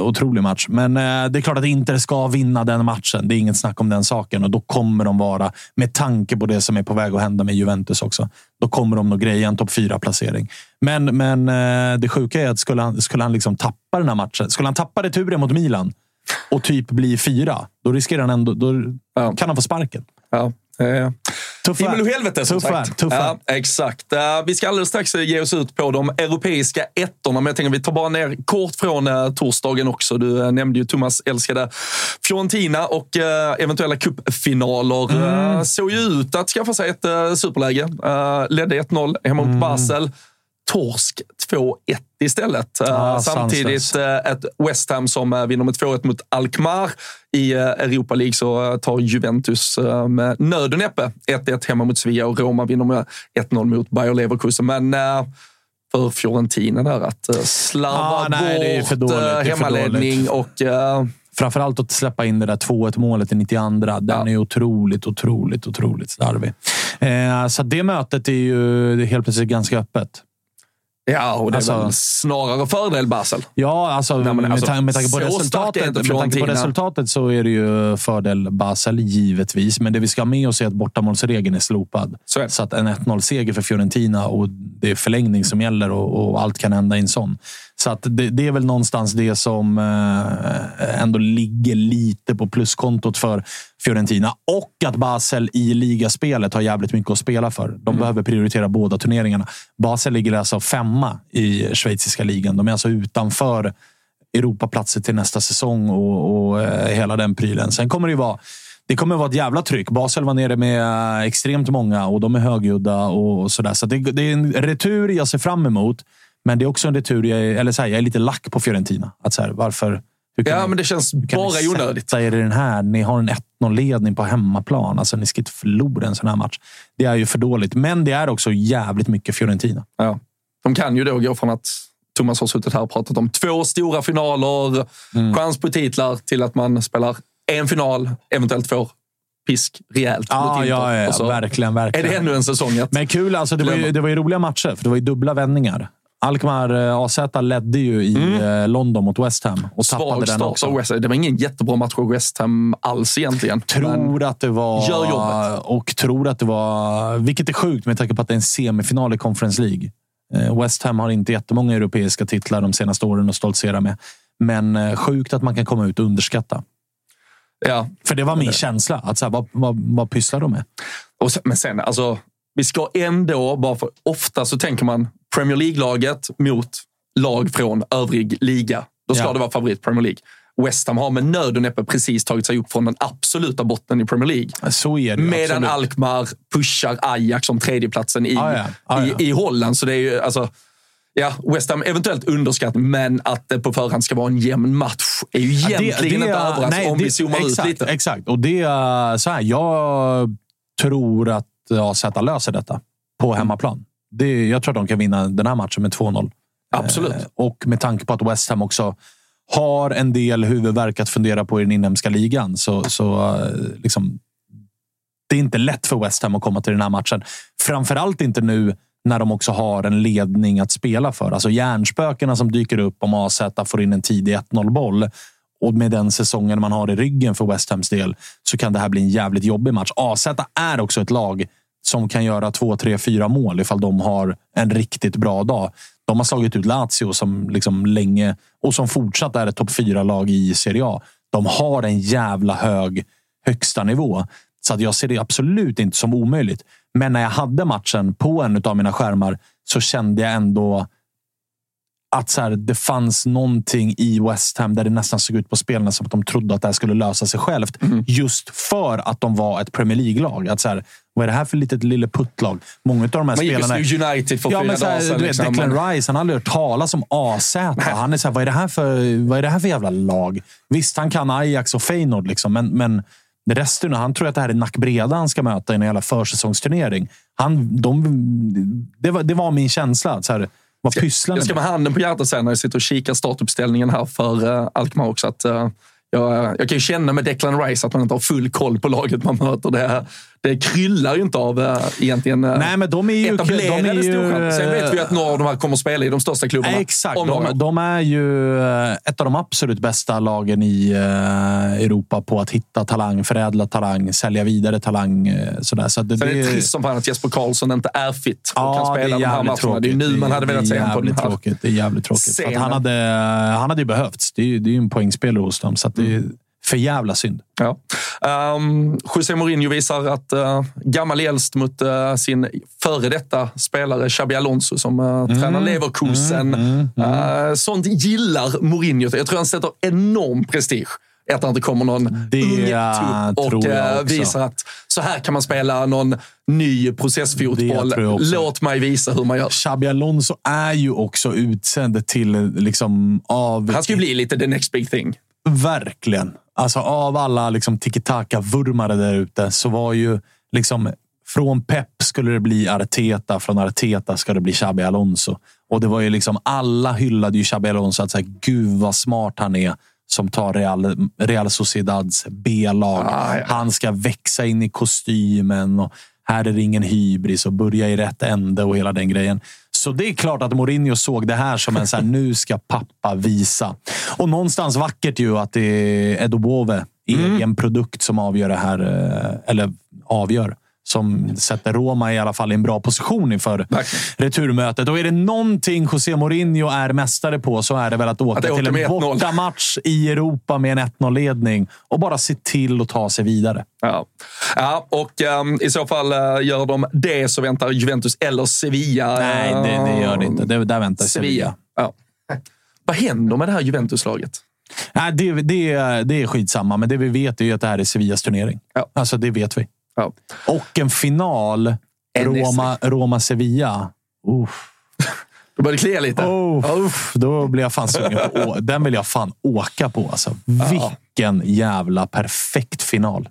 otrolig match. Men eh, det är klart att Inter ska vinna den matchen. Det är inget snack om den saken. Och då kommer de vara, med tanke på det som är på väg att hända med Juventus också, då kommer de nog greja en topp fyra placering. Men, men eh, det sjuka är att skulle han, skulle han liksom tappa den här matchen, skulle han tappa returen mot Milan och typ bli fyra, då riskerar han ändå, då Ja. kan han få sparken. Ja. Eh, Tuff Himmel och helvete som Tuff sagt. värld, tuff ja, exakt. Eh, vi ska alldeles strax ge oss ut på de europeiska ettorna, men jag tänker vi tar bara ner kort från eh, torsdagen också. Du eh, nämnde ju Thomas älskade Fiorentina och eh, eventuella cupfinaler. Mm. Eh, såg ju ut att skaffa sig ett eh, superläge. Eh, ledde 1-0 hemma Mm. mot Basel. Torsk 2-1 istället. Ah, samtidigt sanslöst. eh, ett West Ham som eh, vinner med 2-1 mot Alkmaar. I Europa League så tar Juventus med nöd och näppe 1-1 hemma mot Sevilla och Roma vinner med 1-0 mot Bayer Leverkusen. Men för Fiorentina där att slarva Ah, nej, det är bort är hemmaledning och Framförallt att släppa in det där 2-1 målet i 92. Den Ja. är otroligt, otroligt, otroligt slarvig. Eh, så det mötet är ju helt plötsligt ganska öppet. Ja, och det är Alltså- väl snarare fördel Basel. Ja, alltså, Nej, men alltså, med tanke på är resultatet, med tanke på resultatet så är det ju fördel Basel, givetvis. Men det vi ska ha med oss är att bortamålsregeln är slopad. Så är. Så att en 1-0-seger för Fiorentina och det är förlängning som gäller och, och allt kan hända i en sån. Så att det, det är väl någonstans det som eh, ändå ligger lite på pluskontot för Fiorentina. Och att Basel i ligaspelet har jävligt mycket att spela för. De Mm. behöver prioritera båda turneringarna. Basel ligger alltså femma i schweiziska ligan. De är alltså utanför Europaplatser till nästa säsong och, och eh, hela den prylen. Sen kommer det ju vara det kommer vara ett jävla tryck. Basel var nere med eh, extremt många och de är högljudda och sådär. Så det, det är en retur jag ser fram emot. Men det är också en retur jag, är- eller så här, jag är lite lack på Fiorentina. Att så här, varför? Ja, ni- men det känns bara ni onödigt. sätta er i den här? Ni har en 1-0-ledning på hemmaplan. Alltså, ni ska inte förlora en sån här match. Det är ju för dåligt. Men det är också jävligt mycket Fiorentina. Ja. De kan ju då gå från att Thomas har suttit här och pratat om två stora finaler, Mm. chans på titlar, till att man spelar en final, eventuellt får pisk rejält Ja, Inter. ja, ja, så verkligen, verkligen. Är det ännu en säsong? Att, Men kul, alltså, det, var ju, det var ju roliga matcher, för det var ju dubbla vändningar. Alkmaar eh, AZ ledde ju i eh, London mot West Ham och tappade Mm. svag den start också. av West Ham. Det var ingen jättebra match av West Ham alls egentligen. Tror att det var... Gör jobbet. Och tror att det var... Vilket är sjukt med tanke på att det är en semifinal i Conference League. Eh, West Ham har inte jättemånga europeiska titlar de senaste åren att stoltsera med. Men sjukt att man kan komma ut och underskatta. Ja. För det var min känsla. Att så här, vad, vad, vad pysslar de med? Sen, men sen, alltså, vi ska ändå, bara för ofta så tänker man Premier League-laget mot lag från övrig liga. Då ska Ja. det vara favorit Premier League. West Ham har med nöd och näppe precis tagit sig upp från den absoluta botten i Premier League. Så är det Medan absolut. Alkmaar pushar Ajax som tredjeplatsen i, Ah, ja. Ah, ja. i, i Holland. Så det är ju, alltså, ja, West Ham eventuellt underskattning, men att det på förhand ska vara en jämn match är ju Ja, egentligen inte överraskande om det- vi zoomar exakt, ut lite. Exakt. Och det är så här, jag tror att AZ löser detta på hemmaplan. Det, jag tror att de kan vinna den här matchen med 2-0. Absolut. Eh, Och med tanke på att West Ham också har en del huvudvärk att fundera på i den inhemska ligan så, så eh, liksom, det är inte lätt för West Ham att komma till den här matchen. Framförallt inte nu när de också har en ledning att spela för. Alltså hjärnspökena som dyker upp om AZ får in en tidig 1-0-boll. Och med den säsongen man har i ryggen för West Hams del så kan det här bli en jävligt jobbig match. AZ är också ett lag som kan göra två, tre, fyra mål ifall de har en riktigt bra dag. De har slagit ut Lazio som liksom länge och som fortsatt är ett topp fyra lag i Serie A. De har en jävla hög högsta nivå. Så att jag ser det absolut inte som omöjligt. Men när jag hade matchen på en av mina skärmar så kände jag ändå att så här, det fanns någonting i West Ham där det nästan såg ut på spelarna som att de trodde att det här skulle lösa sig självt. Just för att de var ett Premier League-lag. Att så här, vad är det här för litet lille puttlag? Många av de här Man gick spelarna... ju till United för Ja, fyra men så dagar sedan. du vet, liksom. Declan Rice, han har aldrig hört talas om AZ. Han är så här, vad är, det här för, vad är det här för jävla lag? Visst, han kan Ajax och Feyenoord, liksom, men, men resten, han tror att det här är Nackbreda han ska möta i en jävla försäsongsturnering. Han, de, det, var, det var min känsla. Så här, vad pysslar Jag ska med? handen på hjärtat säga när jag sitter och kikar startuppställningen här för uh, Alkmaar också. Att, uh, jag, jag kan ju känna med Declan Rice att man inte har full koll på laget man möter. Det, det kryllar ju inte av äh, egentligen äh, Nej, men de är ju... etablerade de är ju. Sen vet vi att några av de här kommer att spela i de största klubbarna. Exakt. De, de är ju eh, ett av de absolut bästa lagen i eh, Europa på att hitta talang, förädla talang, sälja vidare talang. eh, Sådär. Så det, Sen är det det- trist som fan att Jesper Karlsson inte är fit och kan Ja, det spela är de här matcherna. tråkigt. Det är ju nu man hade är velat se honom på den här tråkigt. Det är jävligt tråkigt. Han, hade, han hade ju behövts. Det är, ju- det är ju en poängspelare hos dem, så det är för jävla synd. Ja. Um, José Mourinho visar att uh, gammal äldst mot uh, sin före detta spelare Xabi Alonso som uh, tränar Leverkusen. Uh, sånt gillar Mourinho. Jag tror han sätter enorm prestige att det inte kommer någon Det ung tupp och visar att så här kan man spela någon ny processfotboll. Låt mig visa hur man gör. Xabi Alonso är ju också utsänd till liksom av... Han ska ju bli lite the next big thing. Verkligen. Alltså av alla liksom tiki-taka-vurmare där ute så var ju liksom från Pep skulle det bli Arteta, från Arteta ska det bli Xabi Alonso. Och det var ju liksom alla hyllade ju Xabi Alonso att säga gud vad smart han är som tar Real, Real Sociedads B-lag. Ah, ja. Han ska växa in i kostymen och här är det ingen hybris och börja i rätt ände och hela den grejen. Så det är klart att Mourinho såg det här som en så här, nu ska pappa visa. Och någonstans vackert ju att det är Edo Bove, egen produkt, som avgör det här. eh, Eller avgör. Som sätter Roma i alla fall i en bra position inför Verkligen. returmötet. Och är det någonting José Mourinho är mästare på så är det väl att åka Att åka till en med 1-0. bortamatch i Europa med en 1-0-ledning och bara se till att ta sig vidare. Ja, ja och ehm, i så fall eh, gör de det så väntar Juventus eller Sevilla. Nej, det, det gör det inte. Det, där väntar Sevilla. Sevilla. Ja. Vad händer med det här Juventus-laget? Nej, det, det, det är skitsamma, men det vi vet är att det här är Sevillas turnering. Ja. Alltså, det vet vi. Ja. Och en final, Roma- Roma-Sevilla. Uff. Då börjar det klia lite. Oh, uff, då blir jag fan sugen på Den vill jag fan åka på. Alltså. Vilken jävla perfekt final.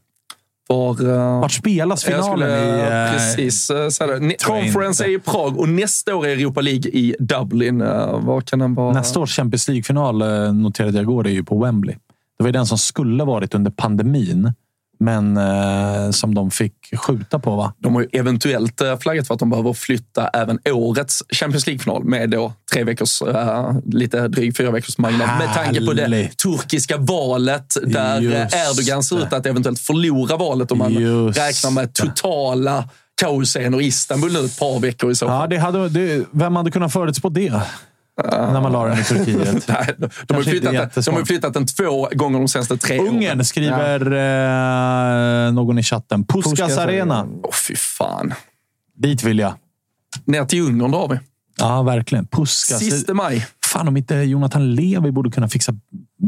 Var, eh, Vart spelas finalen? skulle i, eh, precis jag Conference är i Prag och nästa år är Europa League i Dublin. Eh, Vad kan den vara? Nästa års Champions League-final noterade jag igår är ju på Wembley. Det var ju den som skulle varit under pandemin, men eh, som de fick skjuta på. va? De har ju eventuellt eh, flaggat för att de behöver flytta även årets Champions League-final med då tre veckors, eh, lite drygt fyra veckors marginal. Med tanke på det turkiska valet där Just Erdogan ser ut att eventuellt förlora valet om man Just räknar med totala kaosscener i Istanbul nu ett par veckor i så Ja, fall. det hade, det, vem hade kunnat förutspå det? När man la den i Turkiet. <laughs> Nej, de, de, har flyttat, den- de har flyttat den två gånger de senaste tre Ungern åren. skriver eh, någon i chatten. Puskas, Puskas Arena. Åh, fy fan. Dit vill jag. Ner till Ungern drar vi. Ja, verkligen. Puskas. Sista maj. Fan, om inte Jonathan Levi borde kunna fixa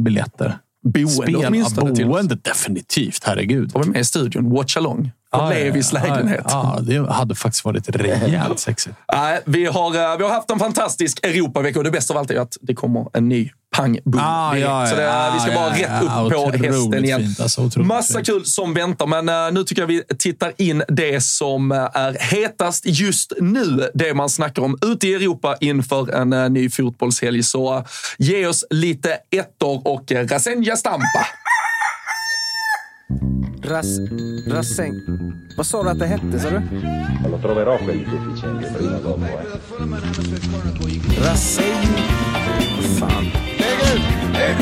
biljetter. Boende Spel, åtminstone ja, boende definitivt. Herregud. Var vi med i studion? Watch along. På ja, Levis lägenhet. Ja, det hade faktiskt varit rejält sexigt. <laughs> Nej, vi, har, eh, vi har haft en fantastisk Europavecka och det bästa av allt är att det kommer en ny pang boom Ah, ja, Så det, ja, vi ska bara ja, rätt upp ja, på hästen igen. fint, alltså, Massa fint. kul som väntar, men eh, nu tycker jag vi tittar in det som eh, är hetast just nu. Det man snackar om ute i Europa inför en eh, ny fotbollshelg. Så ge oss lite ettor och uh, Rasenja Stampa. Ras... Rasseng... Vad sa du att det hette, sa du? Lo troverò prima dopo. Eh. E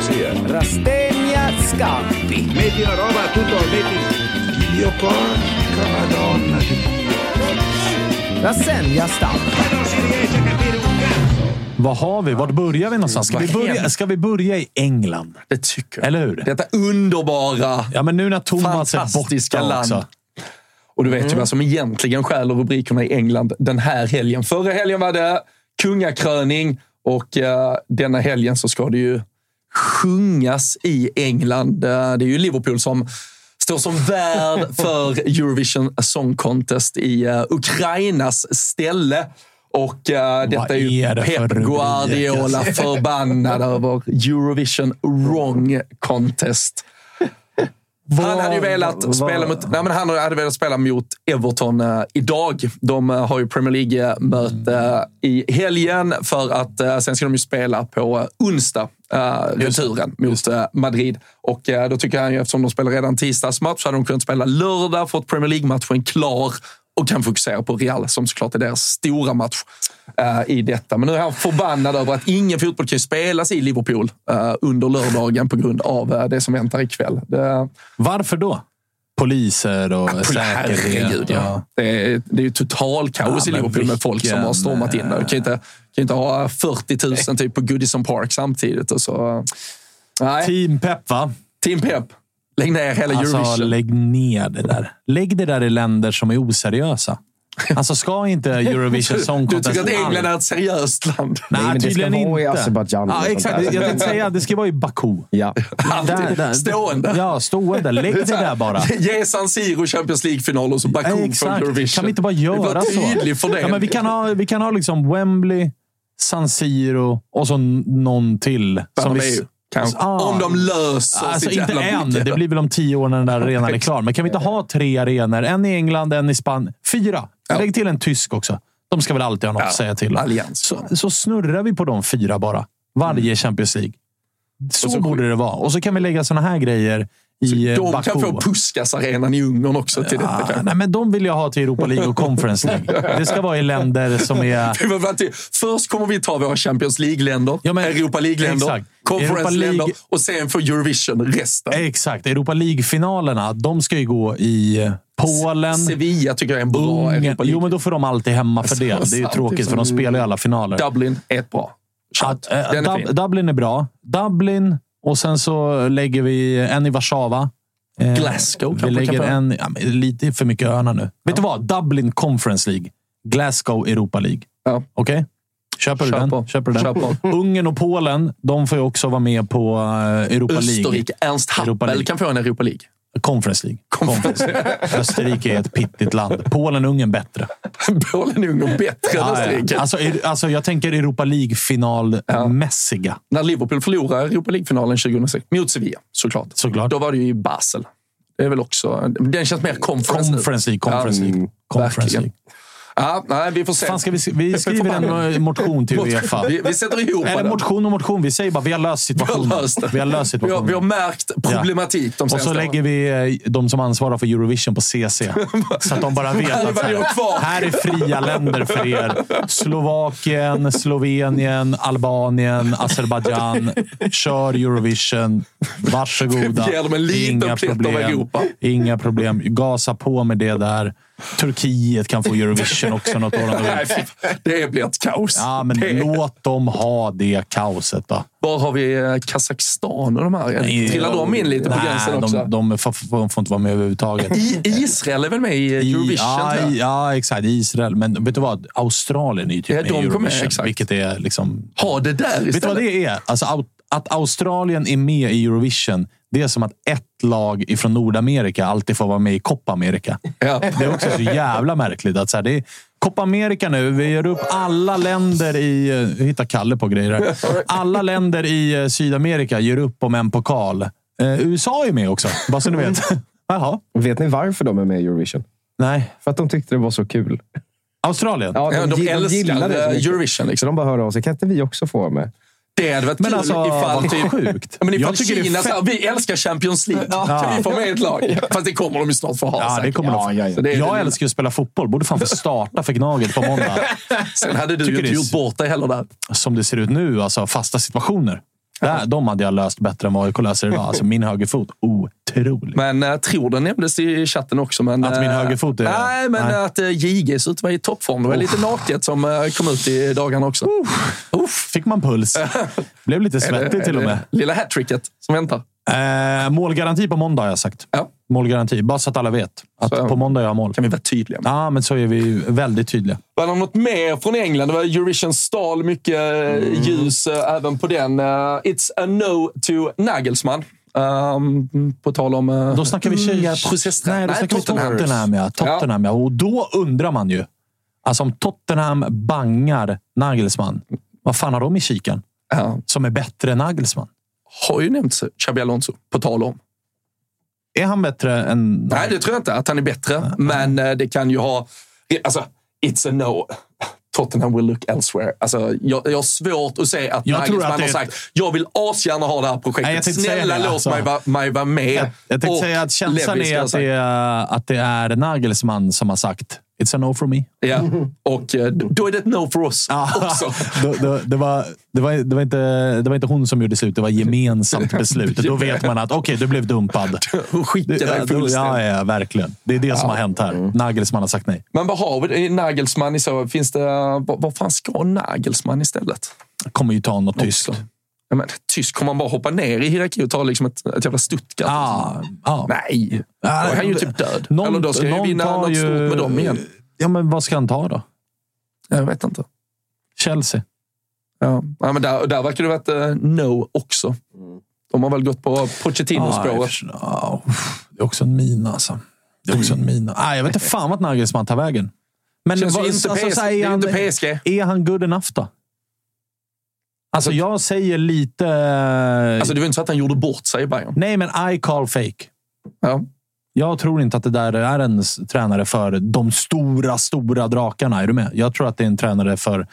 sì. Eh. Rastegna Scampi. Metti una roba, tutto, metti... Dio porca madonna di Dio. Rasenja Stampa. Non si riesce a capire un cazzo. Vad har vi? Vart börjar vi någonstans? Ska vi börja, ska vi börja i England? Det tycker jag. Eller hur? Detta underbara Ja, men nu när Thomas är borta land. också. Och du vet ju vad som egentligen stjäler rubrikerna i England den här helgen. Förra helgen var det kungakröning och eh, denna helgen så ska det ju sjungas i England. Eh, det är ju Liverpool som står som värd <laughs> för Eurovision Song Contest i eh, Ukrainas ställe. Och eh, detta är ju är det Pep Guardiola förbannad <laughs> över Eurovision Wrong Contest. Han hade ju velat spela mot, nej men han hade velat spela mot Everton eh, idag. De eh, har ju Premier League-möte i helgen för att eh, sen ska de ju spela på eh, onsdag Uh, returen mot uh, Madrid. Och då tycker jag ju, eftersom de spelar redan tisdagsmatch, så hade de kunnat spela lördag, fått Premier League-matchen klar och kan fokusera på Real som såklart är deras stora match uh, i detta. Men nu är han förbannad över att ingen fotboll kan spelas i Liverpool uh, under lördagen på grund av uh, det som väntar ikväll. Det, Varför då? Poliser och säkerhet. Herregud, ja. Det är, det är ju total kaos Ja, i Liverpool med folk som har stormat in där. Du kan inte, kan inte ha 40 000 typ på Goodison Park samtidigt. Och så. Nej, Team Pep, va? Team Pep. Lägg ner hela Alltså, Eurovision. lägg ner det där. Lägg det där i länder som är oseriösa. Alltså, ska inte <laughs> Eurovision Song Du Contest... tycker att England är ett seriöst land? Nej, men det ska tydligen vara i inte. Och Ja, exakt. där. Jag tänkte säga det ska vara i Baku. Ja. <laughs> Alltid stående. Ja, stående. Lägg det där bara. <laughs> Ge San Siro Champions League-final och så Baku Ja, från exakt. Eurovision. Kan vi inte bara göra så? för det. Ja, men vi, kan ha, vi kan ha liksom Wembley, San Siro och så någon till. Som vi- är, kanske. Ah. Om de löser Alltså sitt inte jävla än. bygge. Det blir väl om tio år när den där arenan är klar. Men kan vi inte ha tre arenor? En i England, en i Spanien. Fyra. Ja. Lägg till en tysk också. De ska väl alltid ha något Ja, att säga till om. Så, så snurrar vi på de fyra bara. Varje Champions League. Så, Mm. Så- borde det vara. Och så kan vi lägga såna här grejer i eh, De Baku. kan få Puskas-arenan i Ungern också till detta. Ah, nej, men de vill jag ha till Europa League och Conference League. Det ska vara i länder som är... <laughs> Först kommer vi ta våra Champions League-länder, Ja, men- Europa League-länder. Conference-länder League- och sen för Eurovision resten. Exakt. Europa League-finalerna, de ska ju gå i Polen, Sevilla tycker jag är en bra Ungern. Jo, men då får de alltid hemma för det. Det är ju tråkigt, för de spelar ju alla finaler. Dublin är ett bra. Att, eh, Den är Dub-. Dublin är bra. Dublin och sen så lägger vi en i Warszawa. Eh, Glasgow Vi lägger en... Ja, lite för mycket öarna nu. Vet du vad? Dublin Conference League. Glasgow Europa League. Ja. Okej? Köper du Kör den? på. Köper du Kör den? på. <laughs> Ungern och Polen, de får ju också vara med på eh, Europa League. Österrike. Ernst Europa Happel League. kan få en Europa League. Conference League. Conference League. Österrike är ett pittigt land. Polen, Ungern bättre. Polen, Ungern bättre än Ja, Österrike. ja. Alltså, alltså, jag tänker Europa League-finalmässiga. När Liverpool förlorade Europa League-finalen 2006 mot Sevilla, såklart. Såklart. Då var det ju i Basel. Det är väl också... Den känns mer conference. Conference League. Conference Ja, League. mm, Conference. League. Ja, nej, vi får se. Fan ska vi, vi skriver en eh, motion till Uefa. Vi, vi sätter ihop Eller den. motion och motion. Vi säger bara vi har löst Vi har situationen. löst. Vi har löst Vi har, situationen. vi har märkt problematik de och senaste så lägger vi eh, de som ansvarar för Eurovision på CC. <laughs> så att de bara vet att här, här är fria länder för er. Slovakien, Slovenien, Albanien, Azerbajdzjan. Kör Eurovision. Varsågoda. Ger dem en liten Inga problem. Inga problem. Gasa på med det där. Turkiet kan få <laughs> Eurovision också något år. de. Nej, det blir ett kaos. Ja, men det, låt dem ha det kaoset då. Var har vi eh, Kazakstan och de här? Trillar de in lite på Nej, gränsen också? De, de får, de inte vara med överhuvudtaget. I, Israel är väl med i Eurovision? ja, i- ja, exakt. Israel. Men vet du vad? Australien är ju typ Ja, med de i med, Eurovision. exakt. vilket är liksom... Ha det där istället. Vet du vad det är? Alltså, att Australien är med i Eurovision, det är som att ett lag ifrån Nordamerika alltid får vara med i Copa America. Ja. Det är också så jävla märkligt. Att så här, det är Copa America nu. Vi gör upp alla länder i... Jag hittar Kalle på grejer här. Alla länder i eh, Sydamerika gör upp om en pokal. Eh, USA är med också, bara så ni vet. <laughs> Jaha. Vet ni varför de är med i Eurovision? Nej. För att de tyckte det var så kul. Australien? Ja, Ja, de gi- älskar, eh. Eurovision, liksom. Så de bara hör av sig. Kan inte vi också få vara med? Det hade varit Men kul alltså, ifall typ, sjukt. Ja, men ifall Kina sa vi älskar Champions League. Kan vi få med ett lag? Fast det kommer de ju snart få ha. Ja, det kommer de. ja, ja. Det Jag det- älskar ju att spela fotboll. Borde fan få starta för Gnaget på måndag. <laughs> Sen hade du ju inte gjort bort dig heller där. Som det ser ut nu, alltså fasta situationer. Där, de hade jag löst bättre än vad AIK löser idag. Alltså min högerfot, otrolig. Men uh, tror den nämndes i chatten också. Men, Att min eh, högerfot är- Nej, men nej. att uh, JG ser ut att vara i toppform. Det var lite naket som kom ut i dagarna också. Uff. Fick man puls. <laughs> Blev lite svettig till och med. Lilla hattricket som väntar. Eh, målgaranti på måndag har jag sagt. Ja. Målgaranti, bara så att alla vet. Att Så- på måndag gör jag mål. Kan vi vara tydliga med. Ja, men så är vi väldigt tydliga. Var det något mer från England? Det var Eurovision stal mycket eh, ljus eh, även på den. Eh, it's a no to Nagelsmann. Um, på tal om... uh, Då snackar vi tjejer. process. Nej, då snackar vi Tottenham. Ja. Tottenham ja. Och då undrar man ju. Alltså om Tottenham bangar Nagelsmann, vad fan har de i kikan? Ja, Som är bättre än Nagelsmann? har ju nämnts Xabi Alonso, på tal om. Är han bättre än... Nej, det tror jag inte att han är bättre. Men eh, det kan ju ha... Alltså, it's a no. Tottenham will look elsewhere. Alltså, jag, jag har svårt att se att Nagelsmann har sagt jag vill asgärna ha det här projektet. Nej, Snälla låt alltså. mig, va, mig vara med. Jag, jag tänkte säga att känslan är att det är, att det är Nagelsmann som har sagt “It's a no for me”. Ja, och eh, då är det ett no för oss också. <laughs> Det, var, det, var, det, var inte, det var inte hon som gjorde slut, det var gemensamt beslut. Då vet man att okej, du blev dumpad. <laughs> Hon skickar Det, dig ja, fullständigt. ja, ja, verkligen. Det är det som har hänt här. Nagelsmann har sagt nej. Men vad har vi? I så? Finns det... Vad, vad fan ska Nagelsmann istället? Kommer ju ta något tyskt. Men, tysk, kommer man bara hoppa ner i hierarki och ta liksom ett, ett jävla Stuttgart? Ja, ja. Nej, då är han ju typ död. Någon- Eller då ska han ju vinna något ju- stort med dem igen. Ja, men vad ska han ta då? Jag vet inte. Chelsea? Ja. Ja, men där, där verkar det vara ett eh, no också. De har väl gått på Pochettino-spåret. Ja, uff, det är också en mina alltså. Det är också en mina. Nej, jag vet inte fan vart Nagelsmann tar vägen. Men Känns vad- inte alltså, PS så här, det är han, inte PSG. Är han good enough då? Alltså, jag säger lite... Alltså, det var inte så att han gjorde bort sig i Bayern. Nej, men I call fake. Ja. Jag tror inte att det där är en tränare för de stora, stora drakarna. Är du med? Jag tror att det är en tränare för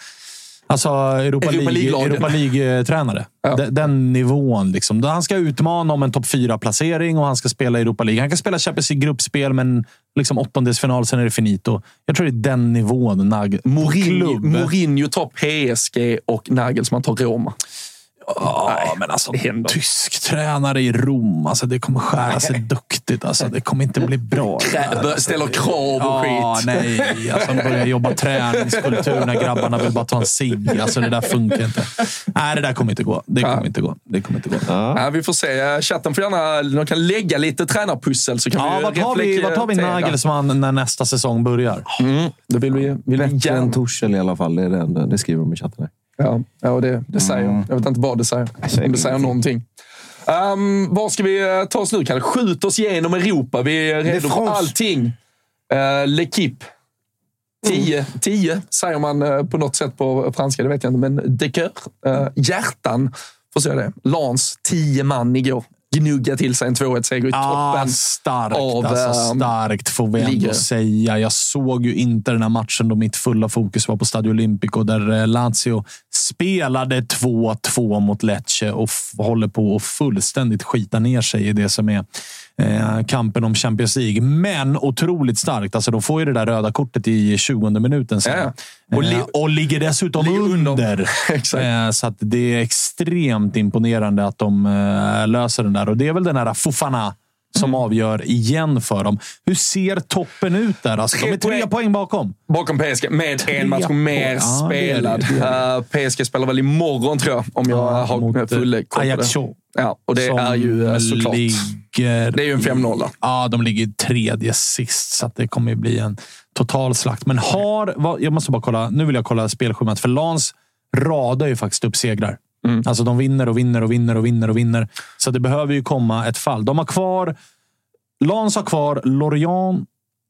Alltså Europa, Europa League- League-lagen. Europa League-tränare. Ja. Den, den nivån. Liksom. Han ska utmana om en topp fyra placering och han ska spela Europa League. Han kan spela Champions League-gruppspel, men liksom åttondelsfinal, sen är det finito. Jag tror det är den nivån. Nag- Mourinho. Mourinho tar PSG och Nagelsmann tar Roma. Ja, men alltså det händer. tysk tränare i Rom. Alltså, det kommer skära sig duktigt. Alltså, det kommer inte bli bra. Krä- ställer krav och Ja, skit. nej. Alltså, de börjar jobba träningskultur när grabbarna vill bara ta en cigg. Alltså, det där funkar inte. Nej, det där kommer inte gå. Det kommer inte gå. Det kommer inte gå. Ja, vi får se. Chatten får gärna de kan lägga lite tränarpussel så kan Ja, vi vad tar vi, vad tar vi. Nagelsmann när nästa säng börjar? Mm, det vill vi, vill vi Bättre än. Torshäll i alla fall. Det, är det, det skriver de i chatten. Här. Ja, ja det, det säger jag. Jag vet inte vad det säger. säger Om det säger någonting. Um, vad ska vi eh, ta oss nu, Kalle? Skjut oss igenom Europa. Vi är redo för allting. Uh, L'Equipe. Tio, tio säger man eh, på något sätt på franska, det vet jag inte. Men de cœur, eh, hjärtan, får säga det. Lans, tio man igår. Gnugga till sig en 2-1-seger i Ah, toppen. starkt. av, alltså, ehm, starkt får vi ändå ligger. säga. Jag såg ju inte den här matchen då mitt fulla fokus var på Stadio Olimpico där Lazio spelade 2-2 mot Lecce och håller på att fullständigt skita ner sig i det som är eh, kampen om Champions League. Men otroligt starkt. Alltså, de får ju det där röda kortet i 20 minuten sen. Ja, ja. Och li- Eh, och ligger dessutom ligger under. under. <laughs> Eh, Så att det är extremt imponerande att de eh, löser den där. Och det är väl den här Fofana som Mm. avgör igen för dem. Hur ser toppen ut där? Alltså, de Tre är tre poäng. bakom. Bakom PSG med Tre en match mer. Ja, det är det, spelad. det är Eh, PSG spelar väl imorgon, tror jag, om jag Ja, har full eh, koll. Ajaccio. Ja, och det är ju eh, såklart... Ligger Det är ju en 5-0. Ja, de ligger tredje sist, så det kommer ju bli en total slakt. Men har... Jag måste bara kolla. Nu vill jag kolla spelschemat, för Lans radar ju faktiskt upp segrar. Mm. Alltså de vinner och vinner och vinner och vinner och vinner. Så det behöver ju komma ett fall. De har kvar... Lans har kvar Lorient,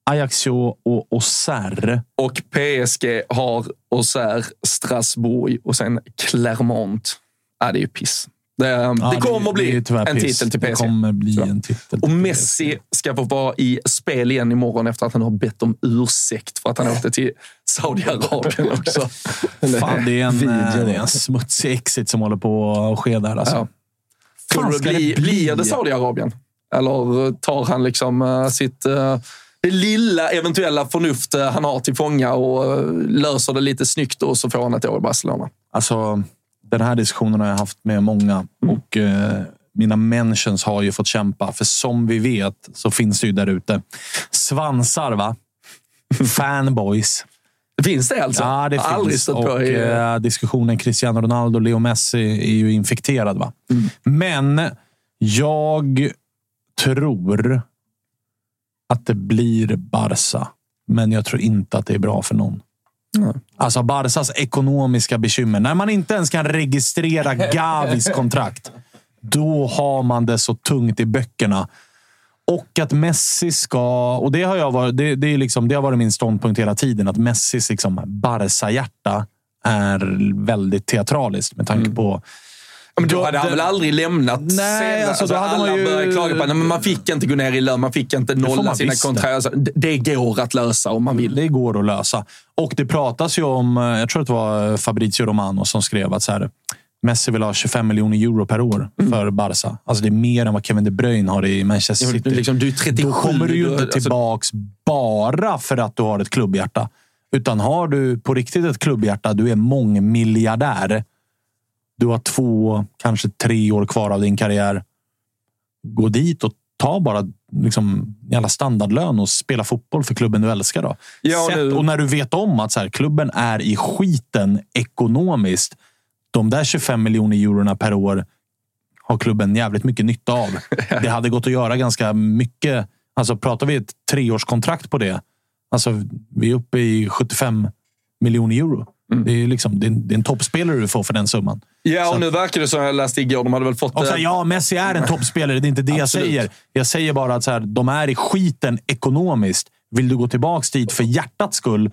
Ajaccio och Auxerre. Och PSG har Auxerre, Strasbourg och sen Clermont. Ja, det är ju piss. Det, Ja, det kommer det bli tyvärr en piss. titel till Det PSG. kommer bli en titel. Och Messi ska få vara i spel igen imorgon efter att han har bett om ursäkt för att han åkte till Saudiarabien <laughs> också. Fan, det är en, eh, det är en smutsig exit som håller på att ske där. Alltså. Ja. Fan, det bli, det bli? blir det Saudiarabien? Eller tar han liksom eh, sitt... eh, det lilla eventuella förnuft eh, han har till fånga och eh, löser det lite snyggt och så får han ett år i Barcelona. Alltså, den här diskussionen har jag haft med många och eh, mina mentions har ju fått kämpa. För som vi vet så finns det ju där ute svansar, va? <laughs> Fanboys. Finns det alltså? Ja, det aldrig finns. Och på eh, diskussionen Cristiano Ronaldo och Leo Messi är ju infekterad. va? Mm. Men jag tror att det blir Barca. Men jag tror inte att det är bra för någon. Alltså Barcas ekonomiska bekymmer. När man inte ens kan registrera Gavis <laughs> kontrakt, då har man det så tungt i böckerna. Och att Messi ska... Och det har, jag varit, det, det, är liksom, det har varit min ståndpunkt hela tiden. Att Messis liksom Barca-hjärta är väldigt teatraliskt med tanke på Men då Då- hade han väl aldrig lämnat Nej, scenen. alltså, då hade alla man ju- började klaga på att man fick inte gå ner i lön, man fick inte nolla sina kontrakt. Alltså, det, det går att lösa om man vill. Det går att lösa. Och det pratas ju om, eh, jag tror att det var Fabrizio Romano som skrev att så här, Messi vill ha 25 miljoner euro per år för Barca. Alltså det är mer än vad Kevin De Bruyne har i Manchester Ja, City. liksom, du är 37. Då kommer du ju inte alltså- tillbaks bara för att du har ett klubbhjärta. Utan har du på riktigt ett klubbhjärta, du är mångmiljardär. Du har två, kanske tre år kvar av din karriär. Gå dit och ta bara liksom, jävla standardlön och spela fotboll för klubben du älskar. Då. Ja, Sätt, nu- och när du vet om att så här, klubben är i skiten ekonomiskt. De där 25 miljoner eurona per år har klubben jävligt mycket nytta av. <laughs> Det hade gått att göra ganska mycket. Alltså pratar vi ett treårskontrakt på det. Alltså vi är uppe i 75 miljoner euro. Mm. Det, är liksom, det, är en, det är en toppspelare du får för den summan. Ja, Så- och nu verkar det som jag läste igår. De hade väl fått... Och så här, eh, ja, Messi är en toppspelare. Det är inte det jag säger. Jag säger bara att så här, de är i skiten ekonomiskt. Vill du gå tillbaka dit för hjärtats skull,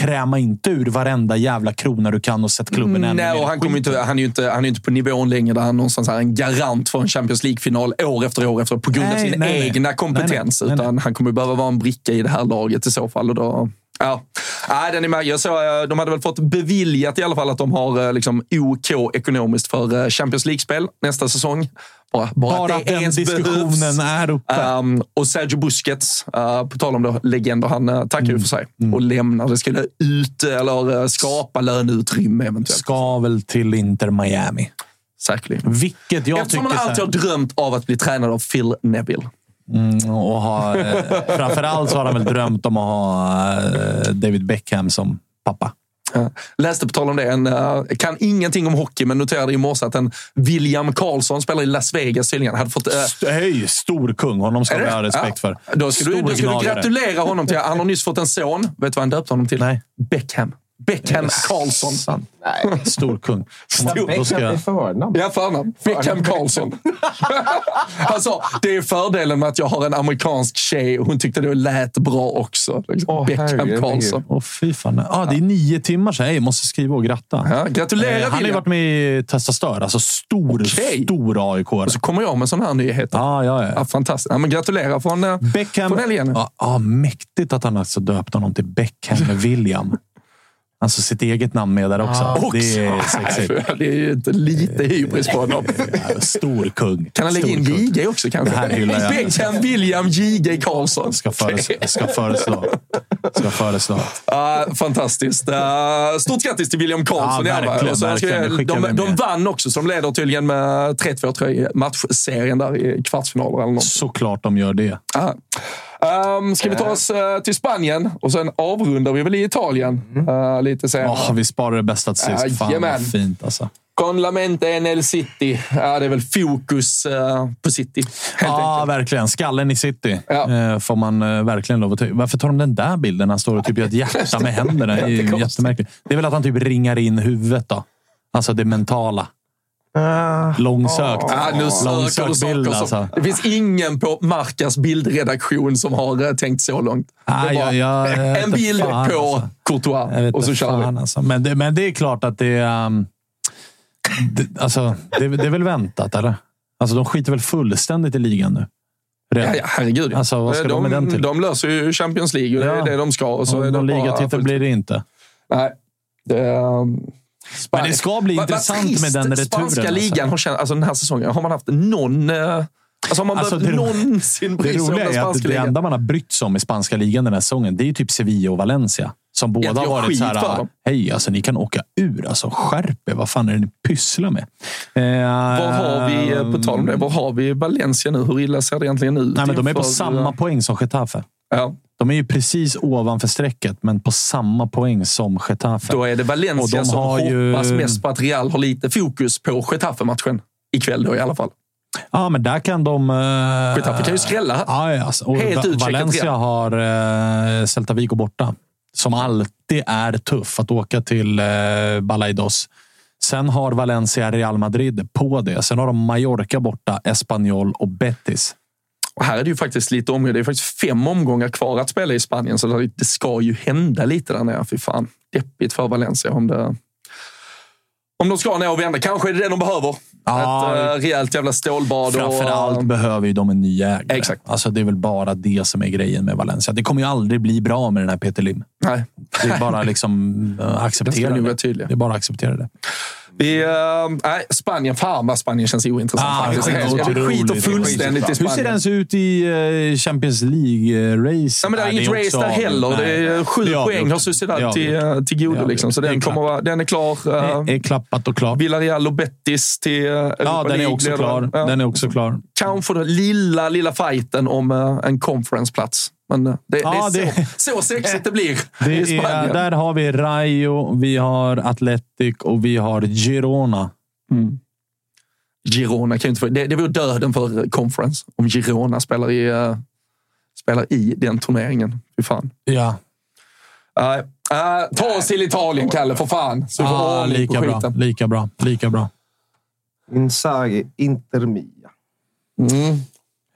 kräma inte ur varenda jävla krona du kan och sätt klubben ännu Nej, och han, kommer inte, han, är ju inte, han är inte på nivån längre där han någonstans är en garant för en Champions League-final år efter år efter på grund av Nej, sin nej, egna kompetens. Nej, nej, utan han kommer behöva vara en bricka i det här laget i så fall. Och då, ja. Nej, den är med. Jag såg, eh, de hade väl fått beviljat i alla fall att de har eh, liksom OK ekonomiskt för eh, Champions League-spel nästa säsong. Bara, bara, Bara att det den diskussionen behövs. är uppe. Um, och Sergio Busquets, uh, på tal om då, legender, han uh, tackar Mm. ju för sig och lämnar. Det skulle ut eller uh, skapa löneutrymme eventuellt. Ska väl till Inter Miami. Säkerligen. Vilket jag Eftersom tycker... han alltid har drömt av att bli tränad av Phil Neville. Här, och ha, eh, <laughs> framförallt så har han väl drömt om att ha eh, David Beckham som pappa. Ja. Läste på tal om det, en, uh, kan ingenting om hockey, men noterade i morse att en William Karlsson spelar i Las Vegas tydligen. Hade fått, St- Hej, stor kung. Honom ska vi ha respekt Ja. för. Då ska, du, då ska du gratulera honom till, han har nyss fått en son. Vet du vad han döpte honom till? Nej. Beckham. Beckham Karlsson. <laughs> Stor kung. Stor- Då ska i förnamn. Ja, förnamn. Beckham Karlsson. Han <laughs> sa, det är fördelen med att jag har en amerikansk tjej och hon tyckte det lät bra också. Liksom. Åh, Beckham. Karlsson. Åh, fy fan. Ah, det är nio timmar sedan. Jag måste skriva och gratta. Ja, gratulerar Eh, han har ju varit med i Testa Stör. Alltså stor, Okej. stor aik Och så kommer jag med sådana här nyheter. Ja, ja, Ja, ja. fantastiskt. Ja, men gratulerar från, eh, Beckham. från helgen. Ja, ja, mäktigt att han alltså döpt honom till Beckham William. Alltså sitt eget namn med där också. Också. Det är sexigt. Det är ju inte lite hybris på honom. Stor kung. Kan han lägga in. JG också kanske? Det här hyllar jag. Beckham William JG Karlsson. Ska, föreslå, ska föreslå. Ska föreslå. Ja, fantastiskt. Uh, stort grattis till William Karlsson. Ja, verkligen, så verkligen. de, de med. vann också, så de leder tydligen med 3-2 tror jag, i matchserien där i kvartsfinaler eller något. Såklart de gör det. Aha. Um, ska vi ta oss eh, till Spanien och sen avrundar vi väl i Italien uh, lite senare. Åh, vi sparar det bästa till sist. Fan vad fint alltså. Con la mente en el City. Ja, det är väl fokus eh, på City, Ja, enkelt. verkligen. Skallen i city Ja. eh, får man eh, verkligen lov att ta. Varför tar de den där bilden? Han står och typ gör ett hjärta med <laughs> händerna. Det är jättemärkligt. Det är väl att han typ ringar in huvudet då. Alltså det mentala. Långsökt. Ja, nu söker du bild som, alltså. Det finns ingen på Marcas bildredaktion som har eh, tänkt så långt. Ah, jag vet en bild fan, på alltså. Courtois och så kör vi. alltså. men, det, men det är klart att det är... Um, det, alltså, det, det är väl väntat, eller? Alltså, de skiter väl fullständigt i ligan nu. Ja, ja, herregud. ja. Alltså, vad ska de med den till? de löser ju Champions League och det är Ja. det de ska. Och så Och är det ligatitel blir det inte. Nej. Det, um, Men Spanien. det ska bli Vad- vad intressant med den returen. Spanska alltså. ligan har känt, alltså den här säsongen, har man haft någon... eh, Alltså har man Alltså, det någonsin bry Det sig om roliga den är att spanska det ligan? enda man har brytt sig om i spanska ligan den här säsongen, det är ju typ Sevilla och Valencia. Som båda har varit så här, hej, alltså ni kan åka ur. Alltså skärp er. Vad fan är det ni pysslar med? Eh, Var har vi, eh, på tal om det, var har vi Valencia nu? Hur illa ser det egentligen ut? Nej, men de är på samma eh, poäng som Getafe. Ja, De är ju precis ovanför strecket, men på samma poäng som Getafe. då är det Valencia de som har ju- hoppas mest på att Real har lite fokus på Getafe-matchen. Ikväll då i alla fall. Ja, men där kan de... Uh, Getafe kan ju skrälla. Ja, alltså, och Helt Va- Valencia redan. har uh, Celta Vigo borta. Som alltid är tuff att åka till uh, Balaidos. Sen har Valencia Real Madrid på det. Sen har de Mallorca borta, Espanyol och Betis. Och här är det ju faktiskt lite omgångar. Det är faktiskt fem omgångar kvar att spela i Spanien, så det- ska ju hända lite där nere. Fy fan, deppigt för Valencia om det... Om de ska ner och vända. Kanske är det det de behöver. Ja. Ett äh, rejält jävla stålbad. Framförallt och, behöver ju de en ny ägare. Exakt. Alltså, det är väl bara det som är grejen med Valencia. Det kommer ju aldrig bli bra med den här Peter Lim. Nej. Det är bara liksom <laughs> äh, acceptera det. Det är bara acceptera det. Vi, äh, nej, Spanien. Fan vad Spanien känns ointressant. Ah, faktiskt. det jag skiter fullständigt i Hur Spanien. ser det ens ut i eh, Champions League-race? Ja, men det är inget race där heller. Det är sju poäng har Sociedad till, eh, till Det godo. Liksom. Så den, Det kommer vara, den är klar. Det är klappat och klart. Villarreal och Betis till eh, Europa Ja, den är också klar. Ja. Den är också klar. Kanske den lilla, lilla fighten om eh, en conferenceplats. Men eh, det, Ja, det är det- så, så sexigt det blir <laughs> i Det Spanien. är, där har vi Rayo, vi har Athletic och vi har Girona. Girona kan ju inte få... Det, det vore döden för conference om Girona spelar i, eh, spelar i den turneringen. Fy fan. Ja, Nej. Eh, ta oss till Italien, Kalle, för fan. Så ah, lika bra. Lika bra. Lika bra. Inzaghi, Inter Mia.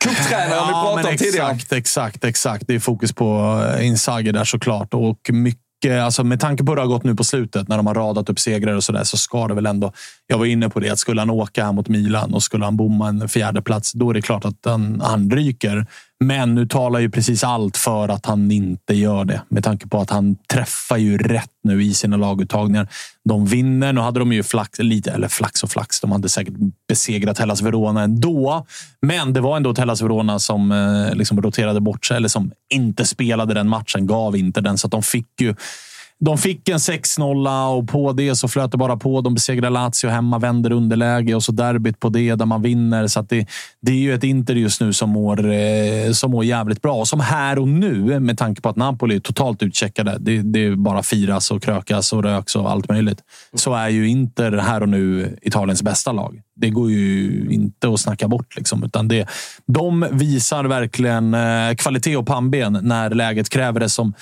Cuptränaren vi pratade om tidigare. exakt, exakt, exakt. Det är fokus på eh, Inzaghi där såklart. Och mycket, alltså med tanke på hur det har gått nu på slutet när de har radat upp segrar och sådär så ska det väl ändå. Jag var inne på det att skulle han åka här mot Milan och skulle han bomma en fjärde plats, då är det klart att han, han ryker. Men nu talar ju precis allt för att han inte gör det med tanke på att han träffar ju rätt nu i sina laguttagningar. De vinner. Nu hade de ju flax, lite, eller flax och flax. De hade säkert besegrat Hellas Verona ändå. Men det var ändå Hellas Verona som eh, liksom roterade bort sig, eller som inte spelade den matchen, gav inte den. Så att de fick ju de fick en 6-0 och på det så flöt det bara på. De besegrar Lazio hemma, vänder underläge och så derbyt på det där man vinner. Så att det, det är ju ett Inter just nu som mår, eh, som mår jävligt bra. Och som här och nu, med tanke på att Napoli är totalt utcheckade. Det, det är bara firas och krökas och röks och allt möjligt. Så är ju Inter här och nu Italiens bästa lag. Det går ju inte att snacka bort. Liksom, utan det, de visar verkligen eh, kvalitet och pannben när läget kräver det som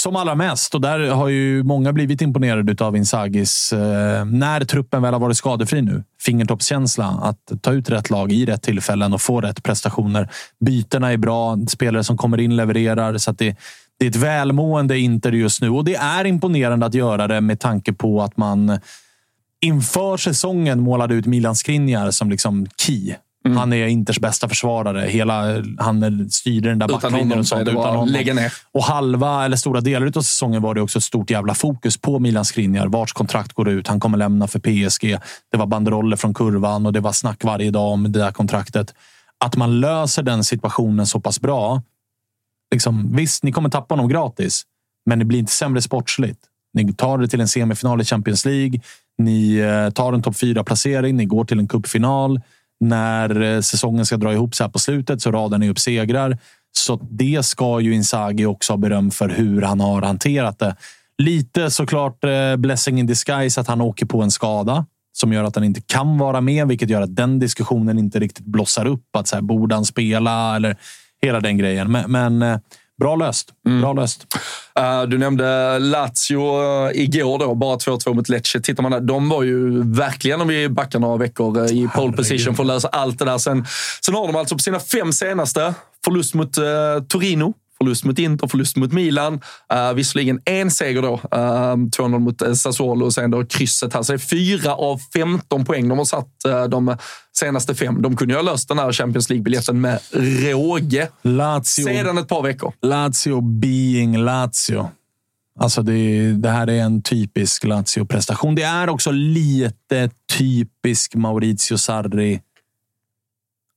som allra mest. Och där har ju många blivit imponerade av Insagis. eh, när truppen väl har varit skadefri nu, fingertoppskänsla. Att ta ut rätt lag i rätt tillfällen och få rätt prestationer. Bytena är bra. Spelare som kommer in levererar. Så att det, det är ett välmående Inter just nu och det är imponerande att göra det med tanke på att man inför säsongen målade ut Milan Skriniar som liksom key. Mm. Han är Inters bästa försvarare. Hela, han styrde den där backlinjen och sånt. Utan honom. lägga ner. Och halva eller stora delar av säsongen var det också ett stort jävla fokus på Milan Skriniar. Vart kontrakt går ut. Han kommer lämna för PSG. Det var banderoller från kurvan och det var snack varje dag om det där kontraktet. Att man löser den situationen så pass bra. Liksom, visst, ni kommer tappa honom gratis, men det blir inte sämre sportsligt. Ni tar det till en semifinal i Champions League. Ni eh, tar en topp fyra placering. Ni går till en cupfinal. När eh, säsongen ska dra ihop sig här på slutet så radar ni upp segrar. Så det ska ju Inzaghi också ha beröm för hur han har hanterat det. Lite såklart eh, blessing in disguise att han åker på en skada som gör att han inte kan vara med, vilket gör att den diskussionen inte riktigt blossar upp. Att så här, borde han spela eller hela den grejen. Men, men eh, bra löst. Bra löst. Eh, Du nämnde Lazio eh, igår, då, bara 2-2 mot Lecce. Tittar man där, de var ju verkligen, om vi backar några veckor, eh, i pole position för att lösa allt det där. Sen, sen har de alltså på sina fem senaste, förlust mot Torino, förlust mot Inter, förlust mot Milan. Uh, visserligen en seger då, uh, 2-0 mot uh, Sassuolo och sen då krysset här. Så det är fyra av 15 poäng de har satt uh, de senaste fem. De kunde ju ha löst den här Champions League-biljetten med råge Lazio, sedan ett par veckor. Lazio being Lazio. Alltså det, det här är en typisk Lazio-prestation. Det är också lite typisk Maurizio Sarri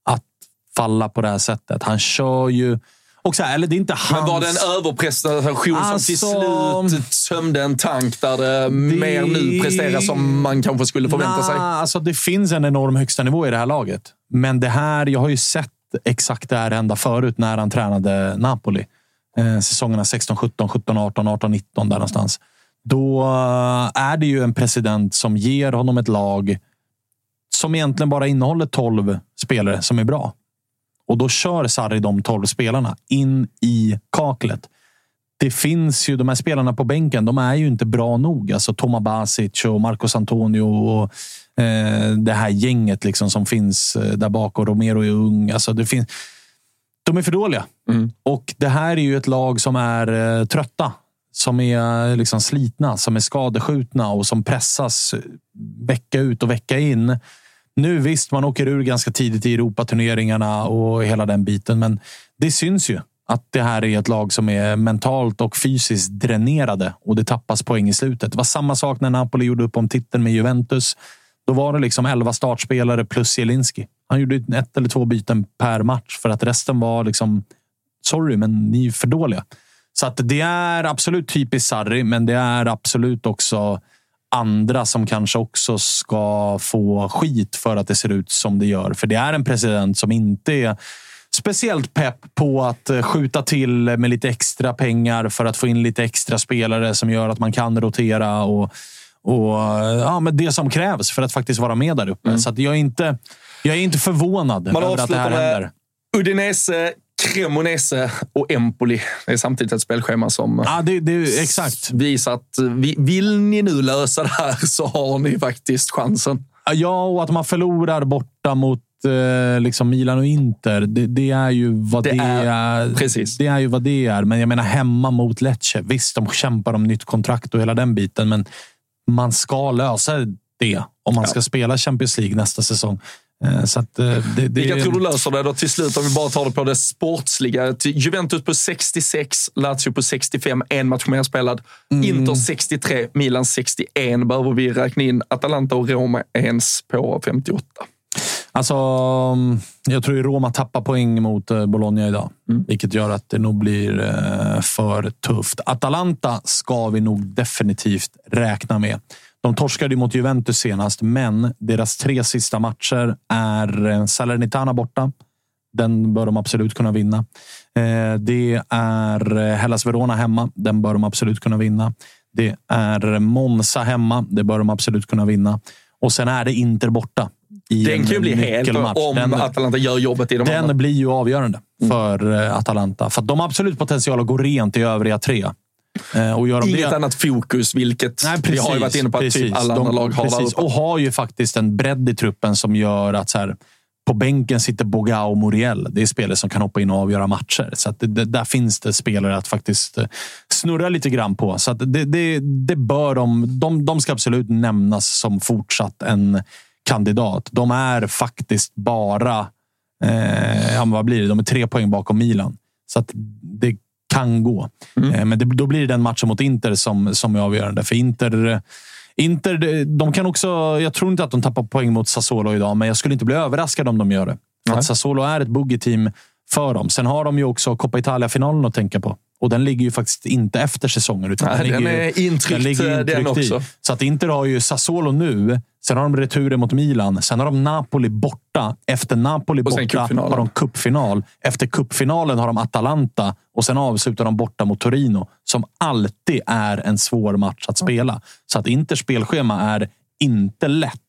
att falla på det här sättet. Han kör ju... Och så här, eller det är inte hans... Men var det en överprestation som till Alltså- slut tömde en tank där det, mer nu presterar som man kanske skulle förvänta Nah, sig? Alltså det finns en enorm högsta nivå i det här laget. Men det här, jag har ju sett exakt det här hända förut när han tränade Napoli. Eh, säsongerna 16, 17, 17, 18, 18, 19 där någonstans. Då eh, är det ju en president som ger honom ett lag som egentligen bara innehåller 12 spelare som är bra. Och då kör Sarri de 12 spelarna in i kaklet. Det finns ju de här spelarna på bänken. De är ju inte bra nog. Alltså Toma Basic och Marcos Antonio och eh, det här gänget liksom som finns eh, där bak och Romero är ung. Alltså det finns, de är för dåliga. Och det här är ju ett lag som är eh, trötta. Som är eh, liksom slitna, som är skadeskjutna och som pressas eh, vecka ut och vecka in. Nu visst, man åker ur ganska tidigt i Europaturneringarna och hela den biten, men det syns ju att det här är ett lag som är mentalt och fysiskt dränerade och det tappas poäng i slutet. Det var samma sak när Napoli gjorde upp om titeln med Juventus. Då var det liksom 11 startspelare plus Zielinski. Han gjorde ett eller två byten per match för att resten var liksom sorry, men ni är för dåliga. Så att det är absolut typiskt Sarri, men det är absolut också andra som kanske också ska få skit för att det ser ut som det gör. För det är en president som inte är speciellt pepp på att eh, skjuta till med lite extra pengar för att få in lite extra spelare som gör att man kan rotera och, och ja, men det som krävs för att faktiskt vara med där uppe. Så att jag, är inte, jag är inte förvånad Man över att det här händer. Udinese, Cremonese och Empoli. Det är samtidigt ett spelschema som Ja, det, det, exakt. visar att vi- vill ni nu lösa det här <laughs> så har ni faktiskt chansen. Ja, och att man förlorar borta mot eh, liksom Milan och Inter. Det, det är ju vad det, Det är- är. precis. Det är ju vad det är. Men jag menar hemma mot Lecce. Visst, de kämpar om nytt kontrakt och hela den biten, men man ska lösa det om man ska spela Champions League nästa säsong. Eh, Så att, eh, det, det, Vilka tror du löser det då till slut om vi bara tar det på det sportsliga? Juventus på 66, Lazio på 65, en match mer spelad. Mm. Inter 63, Milan 61. Behöver vi räkna in Atalanta och Roma ens på 58? Alltså, mm, jag tror ju Roma tappar poäng mot eh, Bologna idag, vilket gör att det nog blir för tufft. Atalanta ska vi nog definitivt räkna med. De torskade mot Juventus senast, men deras tre sista matcher är eh, Salernitana borta. Den bör de absolut kunna vinna. Eh, Det är eh, Hellas Verona hemma. Den bör de absolut kunna vinna. Det är Monza hemma. Det bör de absolut kunna vinna. Och sen är det Inter borta. I Den en kan ju bli helt om Den- Atalanta gör jobbet i de andra. den blir ju avgörande för eh, Atalanta. För att de har absolut potential att gå rent i övriga tre. Eh, Och gör de Inget det, annat fokus, vilket Nej, vi har varit inne på att typ precis. alla andra De- lag har precis. Och har ju faktiskt en bredd i truppen som gör att så här, på bänken sitter Boga och Muriel. Det är spelare som kan hoppa in och avgöra matcher. Så att det, det, där finns det spelare att faktiskt eh, snurra lite grann på. Så att det, det, det bör de, de... De ska absolut nämnas som fortsatt en kandidat. De är faktiskt bara... Eh, ja, vad blir det? De är tre poäng bakom Milan. Så att det kan gå. Eh, men det, då blir det den matchen mot Inter som, som är avgörande. För Inter... Inter, de- kan också... Jag tror inte att de tappar poäng mot Sassuolo idag, men jag skulle inte bli överraskad om de gör det. Att Sassuolo är ett buggy-team för dem. Sen har de ju också Coppa Italia-finalen att tänka på. Och den ligger ju faktiskt inte efter säsongen. Utan Nej, den, den ligger, är intryckt, eh, den intryckt i. också. Så att Inter har ju Sassuolo nu. Sen har de returen mot Milan. Sen har de Napoli borta. Efter Napoli borta har de cupfinal. Efter cupfinalen har de Atalanta och sen avslutar de borta mot Torino som alltid är en svår match att spela. Så att Inters spelschema är inte lätt.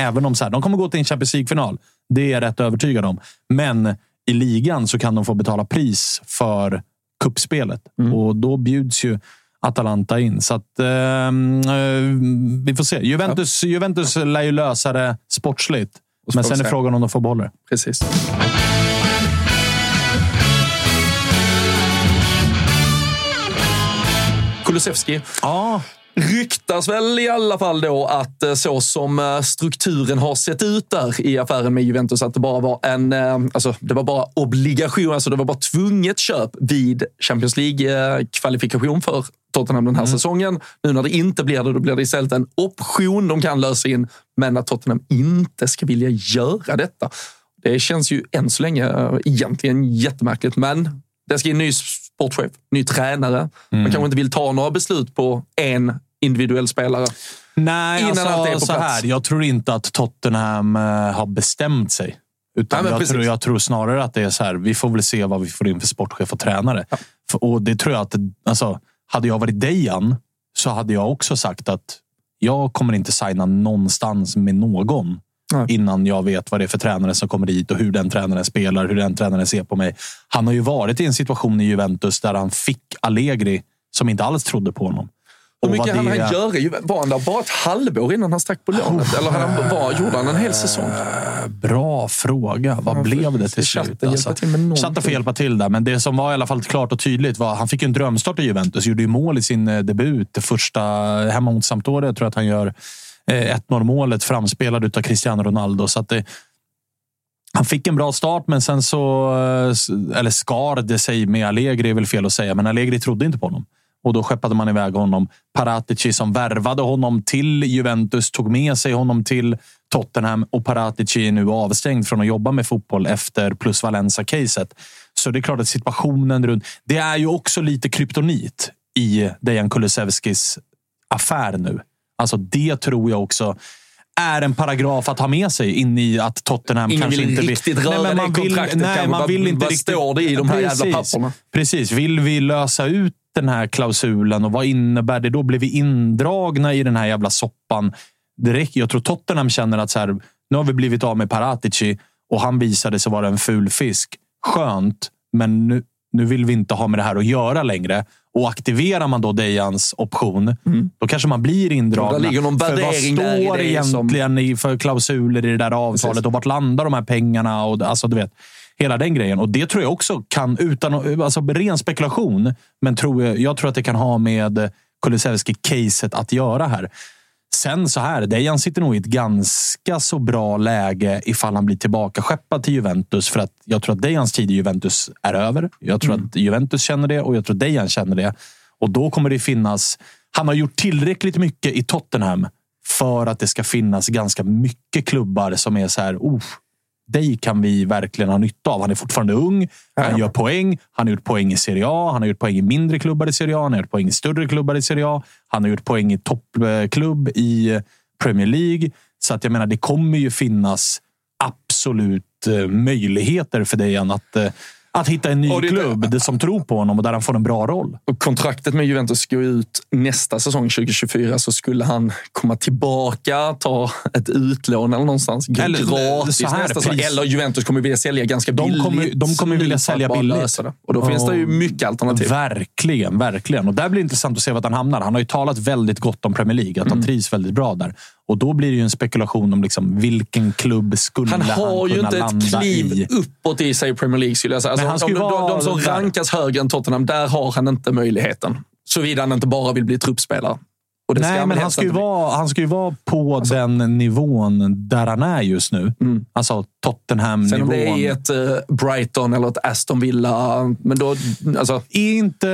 Även om så här, de kommer gå till en Champions League-final. Det är jag rätt övertygad om. Men i ligan så kan de få betala pris för kuppspelet och då bjuds ju Atalanta in. Så att, ehm, eh, vi får se. Juventus, Juventus lär ju lösa det sportsligt. Men sen är frågan om de får behålla det. Precis. Kulusevski. Ja, ryktas väl i alla fall då att eh, så som eh, strukturen har sett ut där i affären med Juventus, att det bara var en, eh, alltså det var bara obligation, alltså det var bara tvunget köp vid Champions League-kvalifikation för Tottenham den här säsongen. Nu när det inte blir det, då blir det istället en option de kan lösa in, men att Tottenham inte ska vilja göra detta. Det känns ju än så länge egentligen jättemärkligt, men det ska in ny sportchef, ny tränare. Man kanske inte vill ta några beslut på en individuell spelare. Nej, Innan alltså, allt är på så plats. här. Jag tror inte att Tottenham eh, har bestämt sig. Utan Nej, jag, tror, jag tror snarare att det är så här. Vi får väl se vad vi får in för sportchef och tränare. För, och det tror jag att... Alltså, hade jag varit Dejan så hade jag också sagt att jag kommer inte signa någonstans med någon Nej. innan jag vet vad det är för tränare som kommer dit och hur den tränaren spelar, hur den tränaren ser på mig. Han har ju varit i en situation i Juventus där han fick Allegri som inte alls trodde på honom. Hur mycket det- han göra? Var han där bara ett halvår innan han stack på lånet? Eller hade han, var, gjorde han en hel säsong? Bra fråga. Vad Ja, blev det till slut? Alltså, chatten får hjälpa till där, men det som var i alla fall klart och tydligt var att han fick en drömstart i Juventus. Gjorde ju mål i sin eh, debut. Det första hemma mot Sampdoria tror jag att han gör eh, 1-0 målet framspelad av Cristiano Ronaldo. Så att det, han fick en bra start, men sen så... eh, Eller skar det sig med Allegri, är väl fel att säga. Men Allegri trodde inte på honom. Och då skeppade man iväg honom. Paratici som värvade honom till Juventus, tog med sig honom till Tottenham och Paratici är nu avstängd från att jobba med fotboll efter plus Valenza-caset. Så det är klart att situationen runt... Det är ju också lite kryptonit i Dejan Kulusevskis affär nu. Alltså det tror jag också är en paragraf att ha med sig in i att Tottenham Ingen kanske vill inte riktigt röra men det vill- kontraktet Nej, man vill inte vad riktigt... står det i de här jävla papperna? Precis. Vill vi lösa ut den här klausulen och vad innebär det? Då blir vi indragna i den här jävla soppan. Direkt. Jag tror Tottenham känner att så här, nu har vi blivit av med Paratici och han visade sig vara en ful fisk. Skönt, men nu, nu vill vi inte ha med det här att göra längre. Och aktiverar man då Dejans option, då kanske man blir indragna. Där ligger någon För vad står som- egentligen i för klausuler i det där avtalet Precis. och vart landar de här pengarna? Och, alltså, du vet, hela den grejen. Och det tror jag också kan, utan alltså ren spekulation, men tror jag, jag tror att det kan ha med Kulusevski-caset att göra här. Sen så här, Dejan sitter nog i ett ganska så bra läge ifall han blir tillbaka skeppad till Juventus. För att jag tror att Dejans tid i Juventus är över. Jag tror att Juventus känner det och jag tror att Dejan känner det. Och då kommer det finnas... Han har gjort tillräckligt mycket i Tottenham för att det ska finnas ganska mycket klubbar som är så här... Oh, dig kan vi verkligen ha nytta av. Han är fortfarande ung. Han gör poäng. Han har gjort poäng i Serie A. Han har gjort poäng i mindre klubbar i Serie A. Han har gjort poäng i större klubbar i Serie A. Han har gjort poäng i toppklubb i Premier League. Så att jag menar, det kommer ju finnas absolut eh, möjligheter för Dejan att, eh, att hitta en ny Och det- klubb det som tror på honom och där han får en bra roll. Och kontraktet med Juventus går ut nästa säsong, 2024, så skulle han komma tillbaka, ta ett utlån eller någonstans gå Eller, gratis så här, nästa säsong. Eller Juventus kommer vilja sälja ganska De billigt. kommer- de kommer vilja sälja billigt. Och då finns det ju mycket alternativ. Verkligen, verkligen. Och där blir det intressant att se vart han hamnar. Han har ju talat väldigt gott om Premier League, att Mm. han trivs väldigt bra där. Och då blir det ju en spekulation om liksom, vilken klubb skulle Han har ju kunna inte ett landa kliv i. uppåt i sig i Premier League skulle jag säga. Men han Alltså, ska de, de, som rankas högre än Tottenham, där har han inte möjligheten. Såvida han inte bara vill bli truppspelare. Nej, han men han ska, ju vara, han ska ju vara på Alltså- den nivån där han är just nu. Mm. Alltså Sen Tottenham-nivån. om det är ett eh, Brighton eller ett Aston Villa, men då... Alltså, Inte...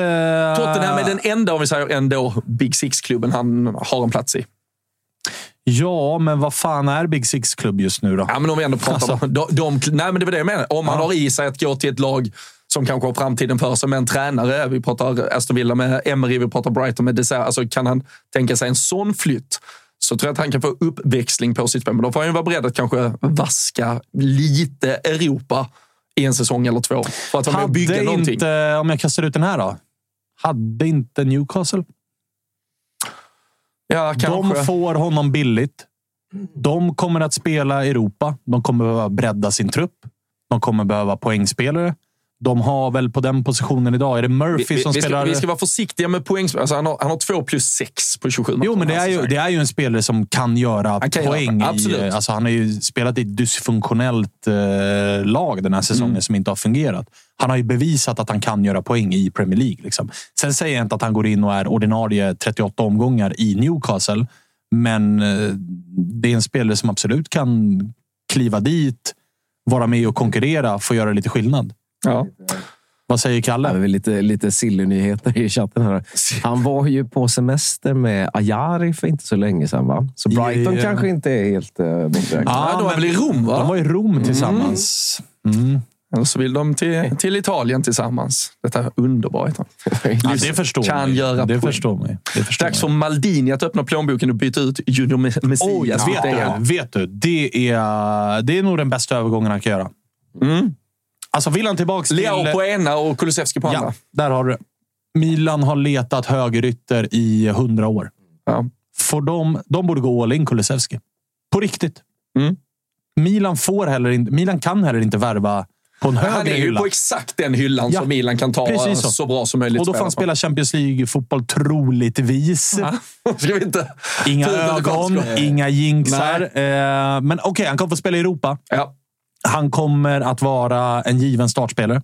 Tottenham är den enda, om vi säger ändå, Big Six-klubben han har en plats i. Ja, men vad fan är Big Six-klubb just nu då? Ja, men om vi ändå pratar Alltså. om... De, de, nej, men det var det jag menade. Om man Ja. har i sig att gå till ett lag som kanske har framtiden för sig med en tränare. Vi pratar Aston Villa med Emery, vi pratar Brighton med Dessert. Alltså, kan han tänka sig en sån flytt så tror jag att han kan få uppväxling på sitt spel. Men då får han ju vara beredd att kanske vaska lite Europa i en säsong eller två. För att vara med och bygga någonting. inte, om jag kastar ut den här då. Hade inte Newcastle Ja, kanske. De får honom billigt. De kommer att spela Europa. De kommer behöva bredda sin trupp. De kommer behöva poängspelare. De har väl på den positionen idag, är det Murphy vi, som vi, ska, spelar... vi ska vara försiktiga med poängspel. Alltså han, har, han har två plus sex på 27 matcher. Jo, men det är, ju, Alltså, det är ju en spelare som kan göra Han kan göra poäng. det, i, absolut. alltså han har ju spelat i ett dysfunktionellt eh, lag den här säsongen Mm. som inte har fungerat. Han har ju bevisat att han kan göra poäng i Premier League. Liksom. Sen säger jag inte att han går in och är ordinarie 38 omgångar i Newcastle. Men eh, det är en spelare som absolut kan kliva dit, vara med och konkurrera, få göra lite skillnad. Ja. Vad säger Ja, Kalle? det är lite, lite silly-nyheter i chatten här. Han var ju på semester med Ajari för inte så länge sedan. Va? Så Brighton Ja. kanske inte är helt uh, borträknat. Ja, de var väl i Rom, va? De var i Rom tillsammans. Mm. Eller så vill de till, till Italien tillsammans. Detta är underbart. <laughs> Ja, det förstår kan mig. göra det poäng. förstår mig. Det förstår Dags mig. för Maldini att öppna plånboken och byta ut Junior Me- Messias. Oj, mot vet, du, vet du, det är, det är nog den bästa övergången han kan göra. Mm. Alltså vill han tillbaks till... Leao på ena och Kulusevski på andra. Ja, där har du det. Milan har letat högerytter i hundra år. Ja. Får de, de borde gå all in Kulusevski. På riktigt. Mm. Milan, får heller inte, Milan kan heller inte värva på en högre Han är ju hylla. på exakt den hyllan Ja, som Milan kan ta så. så. bra som möjligt. Och då får han spela Champions League-fotboll troligtvis. <laughs> Ska vi inte... Inga ögon, inga jinxar. Eh, men okej, han kommer få spela i Europa. Ja. Han kommer att vara en given startspelare.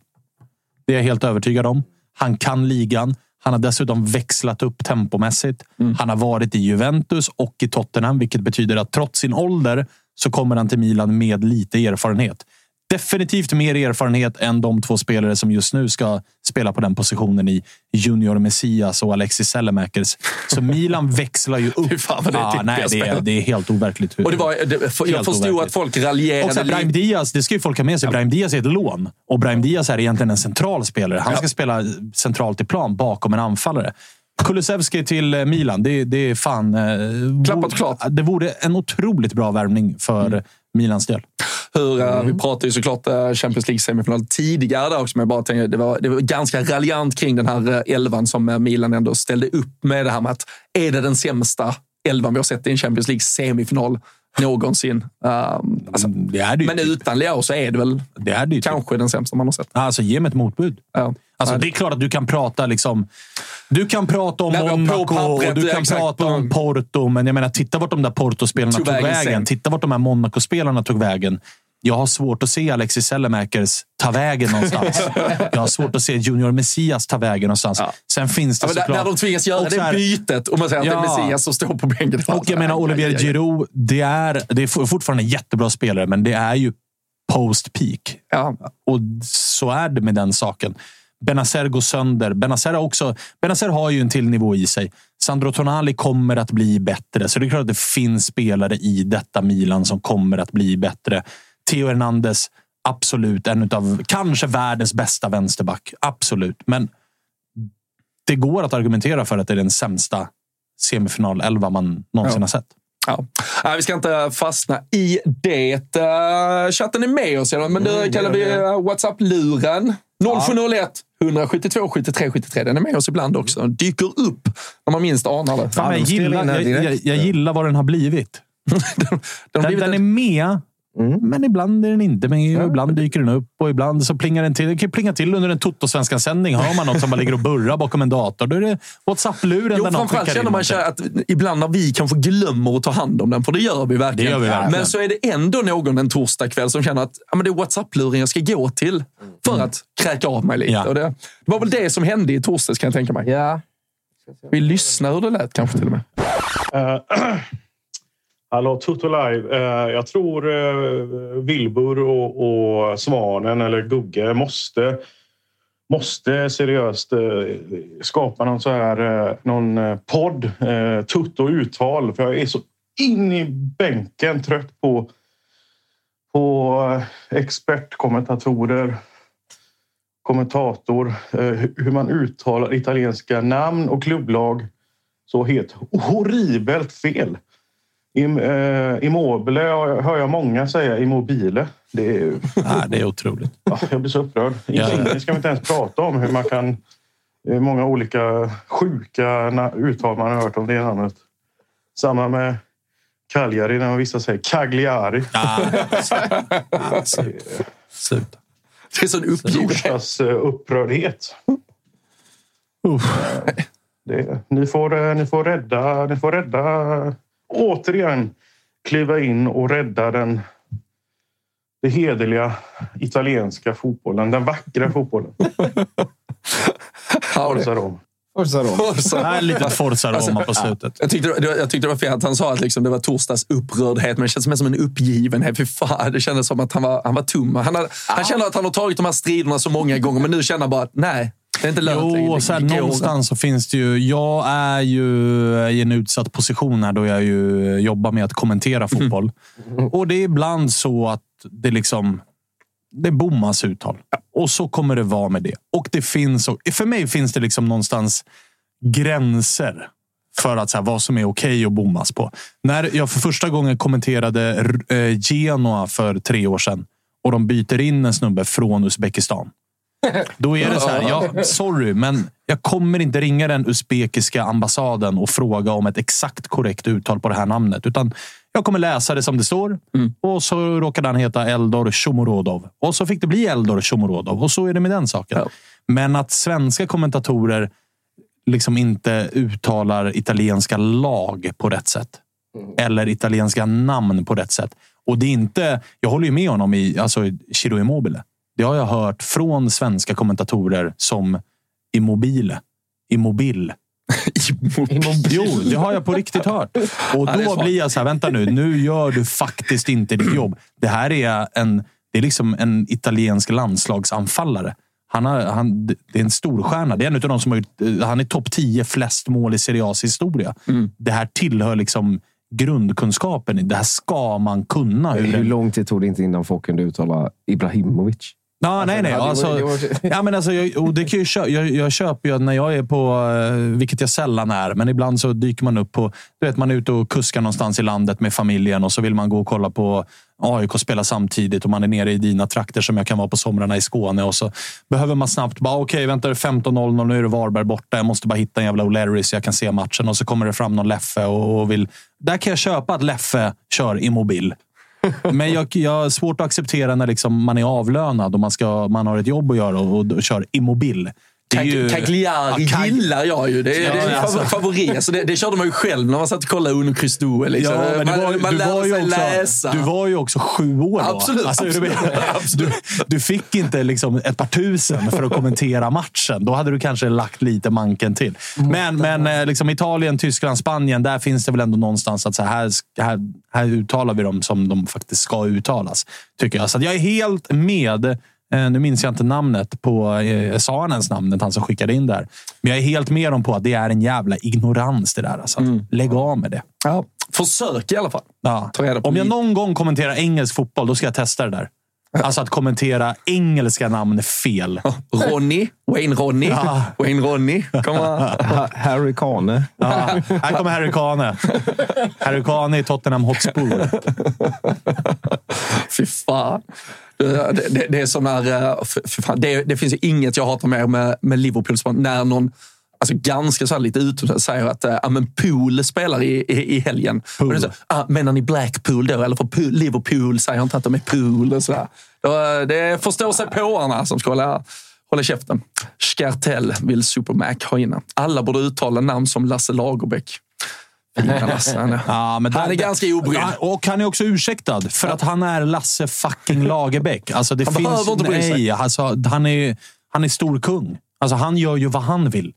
Det är jag helt övertygad om. Han kan ligan. Han har dessutom växlat upp tempomässigt. Han har varit i Juventus och i Tottenham, vilket betyder att trots sin ålder så kommer han till Milan med lite erfarenhet. Definitivt mer erfarenhet än de två spelare som just nu ska spela på den positionen i Junior Messias och Alexis Sellemakers. Så Milan <laughs> växlar ju upp. Fan vad det är ah, nej, det, är, det är helt overkligt. hur- Och det var, det, jag förstod overkligt. att folk raljerade och Brahim. Diaz, det ska ju folk ha med sig. Brahim Diaz är ett lån. Och Brahim Diaz är egentligen en central spelare. Han ska spela centralt i plan bakom en anfallare. Kulusevski till eh, Milan, det, det är fan... eh, Klappat klart. Det vore en otroligt bra värvning för Milans del. Hur, eh, Mm. Vi pratade ju såklart eh, Champions League-semifinal tidigare där också, men jag bara tänkte, det, var, det var ganska raljant kring den här eh, elvan som Milan ändå ställde upp med det här med att är det den sämsta elvan vi har sett i en Champions League-semifinal någonsin? Um, alltså, men typ. utan Leao så är det väl det typ. kanske den sämsta man har sett. Alltså, ge mig ett motbud. Ja. Alltså, det är klart att du kan prata liksom... Du kan prata om Monaco du kan prata om Porto, men jag menar, titta vart de där Porto-spelarna Tog vägen vägen. Titta vart de här Monaco-spelarna tog vägen. Jag har svårt att se Alexis Sellemakers ta vägen någonstans. <laughs> jag har svårt att se Junior Messias ta vägen någonstans. Ja. Sen finns det Ja, såklart... när de tvingas göra det här- bytet och man säger att det är. Messias som står på bänken. Och jag menar, Olivier Giroud, det är, det är fortfarande en jättebra spelare, men det är ju post-peak. Ja. Och så är det med den saken. Benazer går sönder. Benazer har, också, Benazer har ju en till nivå i sig. Sandro Tonali kommer att bli bättre. Så det är klart att det finns spelare i detta Milan som kommer att bli bättre. Theo Hernandez, absolut. En av kanske världens bästa vänsterback. Absolut. Men det går att argumentera för att det är den sämsta semifinal-elva man någonsin Ja. har sett. Ja. Vi ska inte fastna i det. Uh, chatten är med oss, men det Mm, kallar vi uh, WhatsApp-luren. 0701 172 73 73. Den är med oss ibland också. Den dyker upp när man minst anar det. Fan, jag, gillar, jag, jag, jag gillar vad den har blivit. <laughs> Den har Den, blivit den är ett- med, men ibland är den inte med. Och ibland dyker den upp och ibland så plingar den till. Det kan plinga till under en Toto-svenska sändning Hör man något som bara ligger och burrar bakom en dator, då är det WhatsApp-luren Jo, framförallt känner man att ibland när vi kanske glömmer att ta hand om den, för det gör vi verkligen. Gör vi verkligen. Men så är det ändå någon en torsdagkväll som känner att ja, men det är WhatsApp-luren jag ska gå till för att kräka av mig lite. Ja. Och det, det var väl det som hände i torsdags kan jag tänka mig. Ja. Vi lyssnar hur det lät kanske till och med. Eh, <clears throat> Hallå, Toto Live. Eh, jag tror eh, Wilbur och, och Svanen eller Gugge måste, måste seriöst eh, skapa någon, så här, någon podd. tutt och uttal. För jag är så in i bänken trött på, på expertkommentatorer kommentator, hur man uttalar italienska namn och klubblag så helt horribelt fel. Im, eh, immobile hör jag många säga immobile. Det är, <laughs> Ja, det är otroligt. ja, jag blir så upprörd. Ingenting ska vi inte ens prata om. Hur man kan... Många olika sjuka uttal man har hört om det namnet. Samma med Cagliari när vissa säger Cagliari. Sluta. Det är sån uppgivenhet. Eh, upprördhet. Uff. Det, ni, får, eh, ni, får rädda, ni får rädda... Återigen kliva in och rädda den det hederliga italienska fotbollen. Den vackra fotbollen. Ja, Forza Rom. Forza Rom. Forza. Det här är lite Forza Roma på slutet. Jag tyckte, det var- jag tyckte det var fel att han sa att liksom det var torsdags upprördhet, men det känns mer som en uppgivenhet. Fy fan, det kändes som att han var, han var tom. Han, har, han känner att han har tagit de här striderna så många gånger, men nu känner han bara att nej, det är inte lönt. Jo, och så här, någonstans så finns det ju... Jag är ju i en utsatt position här då jag ju jobbar med att kommentera fotboll. Och det är ibland så att det liksom... Det bommas uttal. Och så kommer det vara med det. Och det finns... För mig finns det liksom någonstans gränser för att så här, vad som är okej att bommas på. När jag för första gången kommenterade eh, Genoa för tre år sedan och de byter in en snubbe från Uzbekistan. Då är det så här, ja, sorry, men jag kommer inte ringa den usbekiska ambassaden och fråga om ett exakt korrekt uttal på det här namnet. Utan jag kommer läsa det som det står. Och så råkade han heta Eldor Shomorodov. Och så fick det bli Eldor Shomorodov. Och så är det med den saken. Ja. Men att svenska kommentatorer liksom inte uttalar italienska lag på rätt sätt. Eller italienska namn på rätt sätt. Och det är inte... Jag håller ju med honom i alltså, Ciro Immobile. Det har jag hört från svenska kommentatorer som Immobile. Immobil. Jo, det har jag på riktigt hört. Och då blir jag så här, vänta nu, nu gör du faktiskt inte ditt jobb. Det här är en, det är liksom en italiensk landslagsanfallare. Han har, han, det är en storstjärna. Det är en av de som har gjort, han är topp 10 flest mål i Serie A's historia. Mm. Det här tillhör liksom grundkunskapen. Det här ska man kunna. Hur Hur lång tid tog det inte innan folk kunde uttala Ibrahimovic? Ja, nej, nej. var- Alltså, <laughs> ja, men alltså, jag, det kan kö- jag, jag köper ju när jag är på, eh, vilket jag sällan är, men ibland så dyker man upp på, du vet, man är ute och kuskar någonstans i landet med familjen och så vill man gå och kolla på AIK spela samtidigt och man är nere i dina trakter som jag kan vara på somrarna i Skåne och så behöver man snabbt bara, okej, vänta, det är 15.00, nu är det Varberg borta. Jag måste bara hitta en jävla O'Leary så jag kan se matchen och så kommer det fram någon Leffe och, och vill... Där kan jag köpa att Leffe kör immobil. Men jag, jag har svårt att acceptera när liksom man är avlönad och man, ska, man har ett jobb att göra och, och kör immobil. Det är ju- Cagliari Ja, Cag- gillar jag ju. Det är, Ja, det är alltså. favor- favorit. Så det, det körde man ju själv när man satt och kollade Uno Cristo. Liksom. Ja, men man var, man du, lärde var sig också, läsa. du var ju också sju år då. Absolut, Alltså, <laughs> absolut. Du, du fick inte liksom ett par tusen för att kommentera matchen. Då hade du kanske lagt lite manken till. Men, men eh, liksom Italien, Tyskland, Spanien. Där finns det väl ändå någonstans att så här, här, här uttalar vi dem som de faktiskt ska uttalas. Tycker jag. Så jag är helt med. Eh, Nu minns jag inte namnet på... eh, Sa han ens namnet, han som skickade in där? Men jag är helt med dem på att det är en jävla ignorans det där. Alltså. Lägg av med det. Ja, försök i alla fall. Ja. Ta reda på Om jag någon gång kommenterar engelsk fotboll, då ska jag testa det där. Alltså att kommentera engelska namn fel. Ronny, Wayne Ronny, Ja. Wayne Ronny. Kom Harry Kane. Ja. Här kommer Harry Kane. Harry Kane i Tottenham Hotspur. Fy fan. Det, det, det är sån här... eh. Det, det finns ju inget jag hatar mer med, med Liverpool. som När någon alltså ganska så här lite utom säger att äh, men Pool spelar i, i, i helgen. Och det är så, ah, menar ni Blackpool då? Eller för Pool, Liverpool säger inte att de är Pool. Och så där. Då, eh, det förstår sig påarna som ska hålla, hålla käften. Skartell vill Supermac ha in. Alla borde uttala namn som Lasse Lagerbäck. Lasse, <laughs> han är- Ja, men Han är ganska obrydd. Och han är också ursäktad för att han är Lasse fucking Lagerbäck. Alltså, det Han finns, behöver inte bry sig. nej, alltså, han, är, han är stor kung. Alltså, han gör ju vad han vill.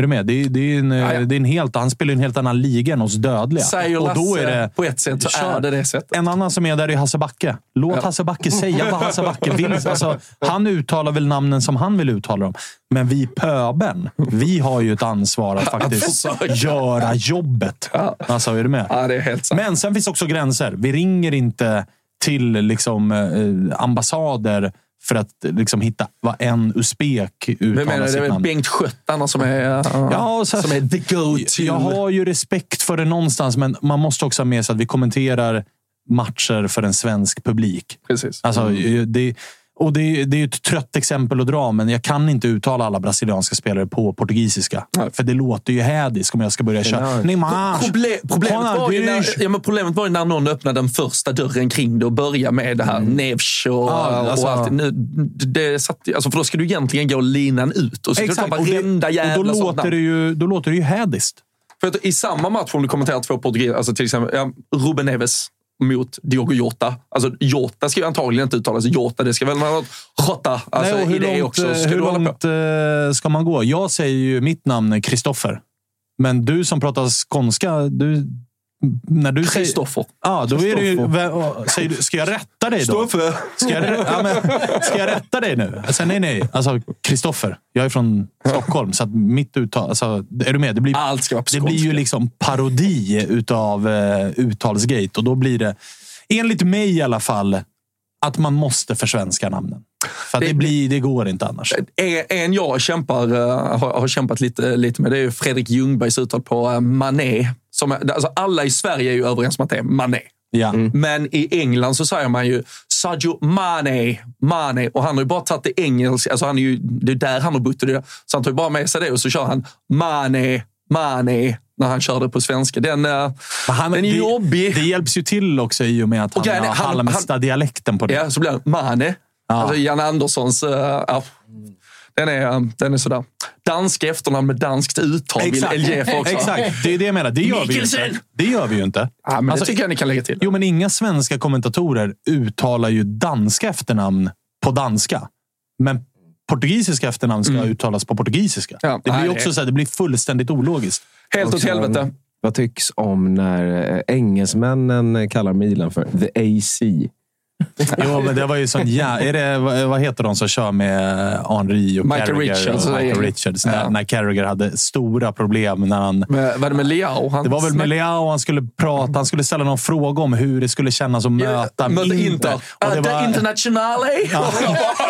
Är du med? Det är, det är, en, Ja, ja. Det är en helt, han spelar en helt annan liga än oss dödliga. Säger och då är det, på ett sätt så Kör. är det det sättet. En annan som är där är Hasse Backe. Låt Ja. Hasse Backe säga vad Hasse Backe <laughs> vill. Alltså, han uttalar väl namnen som han vill uttala dem. Men vi pöben, vi har ju ett ansvar att <laughs> faktiskt göra jobbet. Ja. Alltså, är du med? Ja, det är helt sant. Men sen finns också gränser. Vi ringer inte till liksom, eh, ambassader för att liksom, hitta vad en usbek uttalar menar, sitt namn. Bengt Schött annars som är, uh, Ja, så- som är the go-to. Jag har ju respekt för det någonstans, men man måste också ha med sig att vi kommenterar matcher för en svensk publik. Precis. Alltså, det, och det, det är ett trött exempel att dra, men jag kan inte uttala alla brasilianska spelare på portugisiska. Nej. För det låter ju hädiskt om jag ska börja köra. Neymar! Proble problemet, var ju när, ja, men problemet var ju när någon öppnade den första dörren kring det och började med det här Nevs och, Ja, alltså- och allt. Nu, det satt, alltså, för då ska du egentligen gå linan ut och så ska du ta Exakt, varenda och då, jävla sånt låter det ju, då låter det ju hädiskt. För att I samma match, om du kommenterar två portugiser, alltså till exempel ja, Ruben Neves mot Diogo Jota. Alltså Jota ska ju antagligen inte uttalas Jota. Det ska väl vara Jota alltså, Nej, och hur det långt, också. eh, Ska hur långt eh, ska man gå? Jag säger ju mitt namn Kristoffer. Men du som pratar skånska, du, när du. Kristoffer. Ja, då är det ju... Säger du, ska jag rätta dig då? Stoffe. Ska jag, ja, men, ska jag rätta dig nu? Alltså, nej, nej. Alltså, Kristoffer. Jag är från Stockholm, så mitt uttal... Alltså, är du med? Det blir, Allt ska vara på det blir ju liksom parodi utav uh, uttalsgate. Och då blir det, enligt mig i alla fall, att man måste försvenska namnen. För det, Det- blir, det går inte annars. En, jag kämpar, eh, har, har kämpat lite, lite med det är Fredrik Ljungbergs uttal på eh, Mané. Som, alltså alla i Sverige är ju överens om att det är Mané. Ja. Men i England så säger man ju Sadio Mane, Mane. Och han har ju bara tagit det engelska. Alltså han är ju, det är där han har bott. Så han tar ju bara med sig det och så kör han Mane, Mane när han kör det på svenska. Den, eh, Han, den är det, jobbig. Det hjälps ju till också i och med att han är, har han- Halmstad-dialekten på det. Ja, så blir det Mane. Ja. Alltså Jan Anderssons... eh, ja, den, är, den är sådär. Danska efternamn med danskt uttal vill LJF också. Exakt, det är det jag menar. Det gör vi ju Mikkelsen! inte. Det gör vi inte. Ja, men Alltså, det tycker jag ni kan lägga till. Jo, men inga svenska kommentatorer uttalar ju danska efternamn på danska. Men portugisiska efternamn ska Mm. uttalas på portugisiska. Ja, det, blir nej, också så här, det blir fullständigt ologiskt. Helt åt helvete. Vad tycks om när eh, engelsmännen kallar Milan för the AC? Jo, men det var ju sån ja, är det, vad heter de som kör med Henry och Michael Carragher? Richards. Och Michael Richards när, Ja. när Carragher hade stora problem. När han, Men, var det med Leao? Han det var väl med Leao han skulle prata. Han skulle ställa någon fråga om hur det skulle kännas att möta Möta Inter. Inter. Och det var- Internationale. <laughs>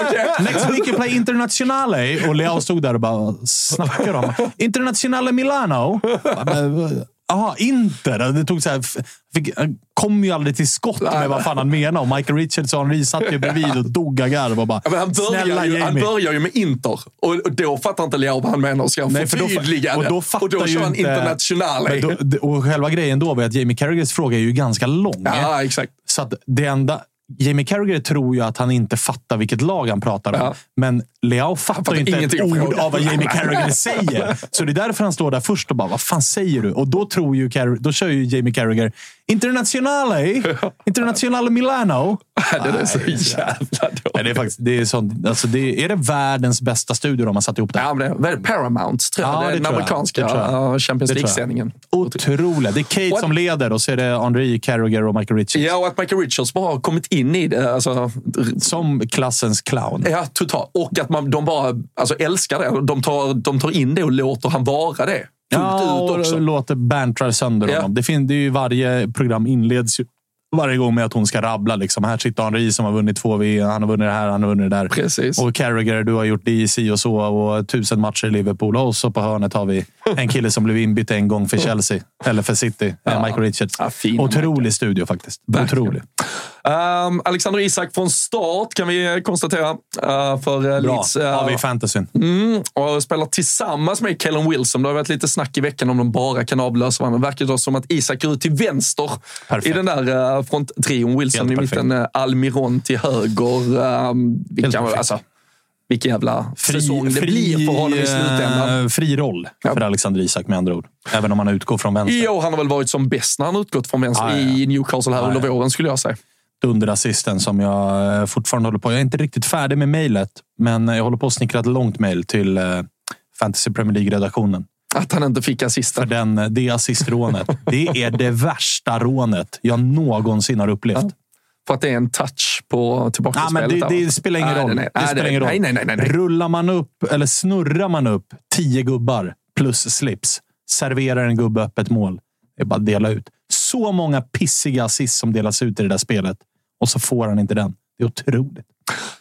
Okej. Next week you play Internazionale. Och Leao stod där och bara "Vad snackar om. Internazionale Milano. <laughs> Jaha, Inter. Det tog så här, fick, kom ju aldrig till skott med vad fan han menade. Och Michael Richards och Henry satt ju bredvid och dog av garv och bara Ja, han, “Snälla börjar ju, han Jamie”. börjar ju med Inter och och då fattar inte Leao vad han menar och ska Nej, för då, och då fattar och då kör han inte- Internationale. Och själva grejen då var att Jamie Carragers fråga är ju ganska lång. Ja, exakt. Så att det enda... Jamie Carragher tror ju att han inte fattar vilket lag han pratar om. Ja. Men Leao fattar fattar inte ett ord av vad Jamie Carragher säger. <laughs> Så det är därför han står där först och bara, vad fan säger du? Och då, tror ju Carragher, då kör ju Jamie Carragher Internazionale, Internazionale Milano. <laughs> det är så jävla Nej, dåligt. det är, faktiskt, det är, sånt, alltså det, är det världens bästa studio de har satt ihop det? Ja, men det, är? Paramount, tror jag. Ja, det är den amerikanska jag. Champions. League-sändningen. Otroligt. Det är Kate som leder och så är det Henry, Carragher och Michael Richards. Ja, och att Michael Richards bara har kommit in i det. Alltså, Som klassens clown. ja, totalt. Och att man, de bara alltså, älskar det. De tar, de tar in det och låter han vara det. Ja, ut och också. låter bantrar sönder Ja. honom. Det, fin- det är ju varje program inleds ju varje gång med att hon ska rabbla. Liksom. Här sitter Henri som har vunnit två V. Han har vunnit det här, han har vunnit det där. Precis. Och Carragher, du har gjort det si och så och tusen matcher i Liverpool. Och så på hörnet har vi en kille som blev inbytt en gång för <laughs> Chelsea. Eller för City. Ja. Michael Richards. Ja, Otrolig studio faktiskt. Verkligen. Otrolig. Um, Alexander Isak från start kan vi konstatera. Uh, för uh, Bra. Leeds. Uh, har vi i fantasyn. Mm, och spelar tillsammans med Kellen Wilson. Det har varit lite snack i veckan om de bara kan avlösa varandra. Det verkar då som att Isak går ut till vänster Perfekt. i den där uh, fronttrion. Wilson Helt i mitten, uh, Almiron till höger. Um, vilka, perfekt. alltså, vilken jävla säsong det blir för honom i slutändan. eh, Fri roll Ja. för Alexander Isak med andra ord. Även om han utgår från vänster. Jo, han har väl varit som bäst när han utgått från vänster Ja, ja, i Newcastle här Ja, under ja. våren skulle jag säga. Dunderassisten som jag eh, fortfarande håller på. Jag är inte riktigt färdig med mejlet, men jag håller på att snickra ett långt mejl till eh, Fantasy Premier League-redaktionen. Att han inte fick För assisten. den, eh, det assistrånet. Det är det värsta rånet jag någonsin har upplevt. För att det är en touch på Ja, tillbakaspelet. men det, spelar ingen roll. nej, det nej, spelar nej, ingen roll. nej, nej, nej, nej. Rullar man upp, eller snurrar man upp tio gubbar plus slips, serverar en gubbe öppet mål. Det är bara att dela ut. Så många pissiga assist som delas ut i det där spelet. Och så får han inte den. Det är otroligt.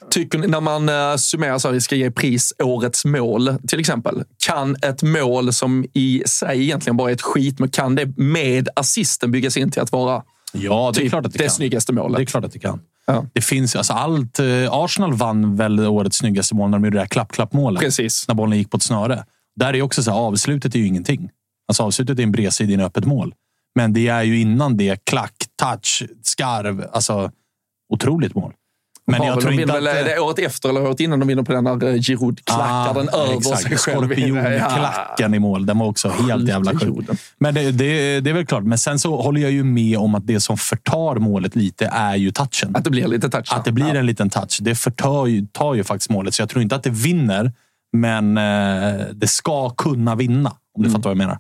Tycker ni, när man uh, summerar så här, vi ska ge pris årets mål till exempel. Kan ett mål som i sig egentligen bara är ett skit, men kan det med assisten byggas in till att vara Ja, det är typ klart att det, det kan. snyggaste målet? Det är klart att det kan. Ja. Det finns alltså allt. Eh, Arsenal vann väl årets snyggaste mål när de gjorde det där klapp-klapp-målet. Precis. När bollen gick på ett snöre. Där är också så här, avslutet är ju ingenting. Alltså avslutet är en bredsida i en öppet mål. Men det är ju innan det klack, touch, skarv. Alltså otroligt mål. Men jag tror inte att... väl, det året efter eller året innan de vinner på den när eh, Giroud klackar den över exakt. sig själv. Skorpionklacken i mål. Den var också helt jävla sjuk. Men det, det, det är väl klart. Men sen så håller jag ju med om att det som förtar målet lite är ju touchen. Att det blir lite touch. Att det blir ja. en liten touch. Det förtar ju, tar ju faktiskt målet. Så jag tror inte att det vinner. Men eh, det ska kunna vinna. Om Mm. du fattar vad jag menar.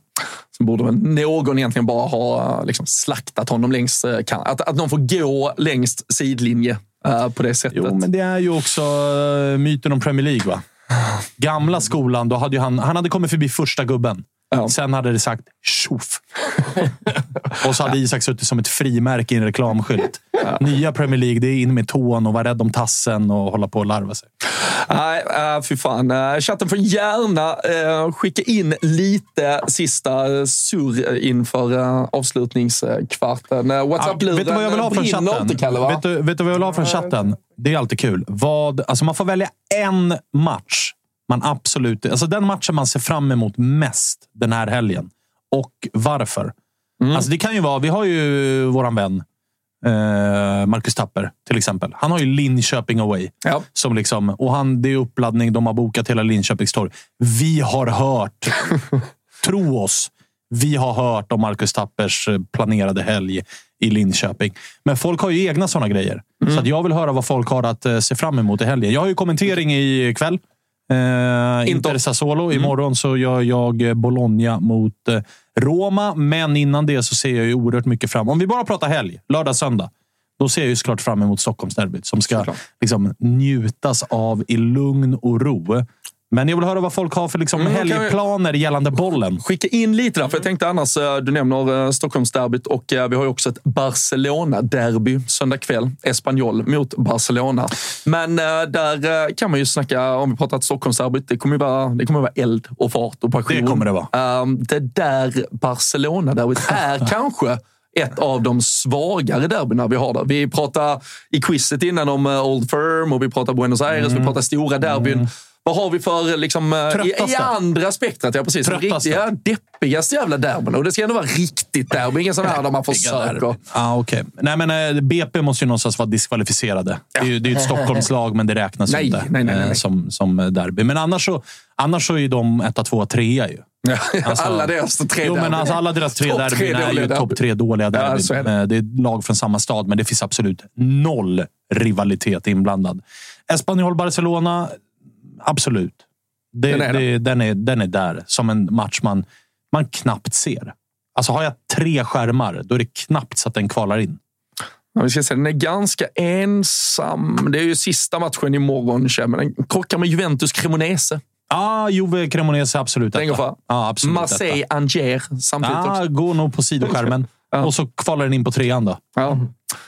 Borde väl någon egentligen bara ha liksom, slaktat honom längs eh, kan. Att, att någon får gå längst sidlinje eh, på det sättet. Jo, men det är ju också eh, myten om Premier League. va? Gamla skolan, då hade han, han hade kommit förbi första gubben. Ja. Sen hade det sagt tjoff. <laughs> och så hade Isak suttit som ett frimärke i en reklamskylt. Nya Premier League, det är in med tån och vara rädd om tassen och hålla på och larva sig. Nej, uh, fy fan. Uh, chatten får gärna uh, skicka in lite sista uh, surr inför uh, avslutningskvarten. Ja, Whatsapp-luren vet du vad jag vill ha från brinner chatten? inte, Kalle, vet, du, vet du vad jag vill ha från chatten? Det är alltid kul. Vad, alltså man får välja en match man absolut... Alltså den matchen man ser fram emot mest den här helgen. Och varför. Mm. Alltså det kan ju vara... Vi har ju våran vän eh, Marcus Tapper till exempel. Han har ju Linköping away. Ja. Som liksom, och han, det är uppladdning. De har bokat hela Linköpings torg. Vi har hört, <laughs> tro oss, vi har hört om Marcus Tappers eh, planerade helg i Linköping. Men folk har ju egna sådana grejer. Så att jag vill höra vad folk har att eh, se fram emot i helgen. Jag har ju kommentering i kväll. Eh, Inter Sassuolo. Imorgon så gör jag eh, Bologna mot eh, Roma, men innan det så ser jag ju oerhört mycket fram Om vi bara pratar helg, lördag, söndag. Då ser jag ju såklart fram emot Stockholmsderbyt som ska liksom, njutas av i lugn och ro. Men jag vill höra vad folk har för liksom, Mm, helgplaner gällande bollen. Skicka in lite där, för jag tänkte annars, eh, du nämner eh, Stockholmsderbyt och eh, vi har ju också ett Barcelona-derby söndag kväll. Espanyol mot Barcelona. Men där kan man ju snacka, om vi pratar Stockholmsderbyt, det kommer ju vara, det kommer vara eld och fart och passion. Det kommer det vara. Um, det där Barcelona-derbyt <laughs> är kanske ett av de svagare derbyna vi har där. Vi pratade i quizet innan om Old Firm och vi pratade Buenos Aires, Mm. vi pratade stora derbyn. Vad har vi för liksom, eh, i, i andra spektrat? Ja, precis. Tröttaste. Riktiga, deppigaste jävla derbyn. Och det ska ändå vara riktigt derby. Inga sådana här där man försöker. Ah, okay. Nej, men eh, BP måste ju någonstans vara diskvalificerade. Det är ju det är ett Stockholmslag, men det räknas Nej, inte nej, nej, eh. Som, som derby. Men annars så, annars så är ju de etta, tvåa, trea ju. Alltså- alla deras tre Jo, men alltså, alla deras tre derbyn är ju topp tre dåliga Ja, derbyn. är det. Det är lag från samma stad, men det finns absolut noll rivalitet inblandad. Espanyol-Barcelona, absolut. Det, Den är det, den, är, den är där som en match man, man knappt ser. Alltså har jag tre skärmar, då är det knappt så att den kvalar in. Ja, vi ska se, den är ganska ensam. Det är ju sista matchen imorgon, men den krockar med Juventus Cremonese. Ah, Juve Cremonese, absolut. Ja, absolut Marseille Angers samtidigt Ah, också. går nog på sidoskärmen. <laughs> Ja. Och så kvalar den in på trean då. Ja.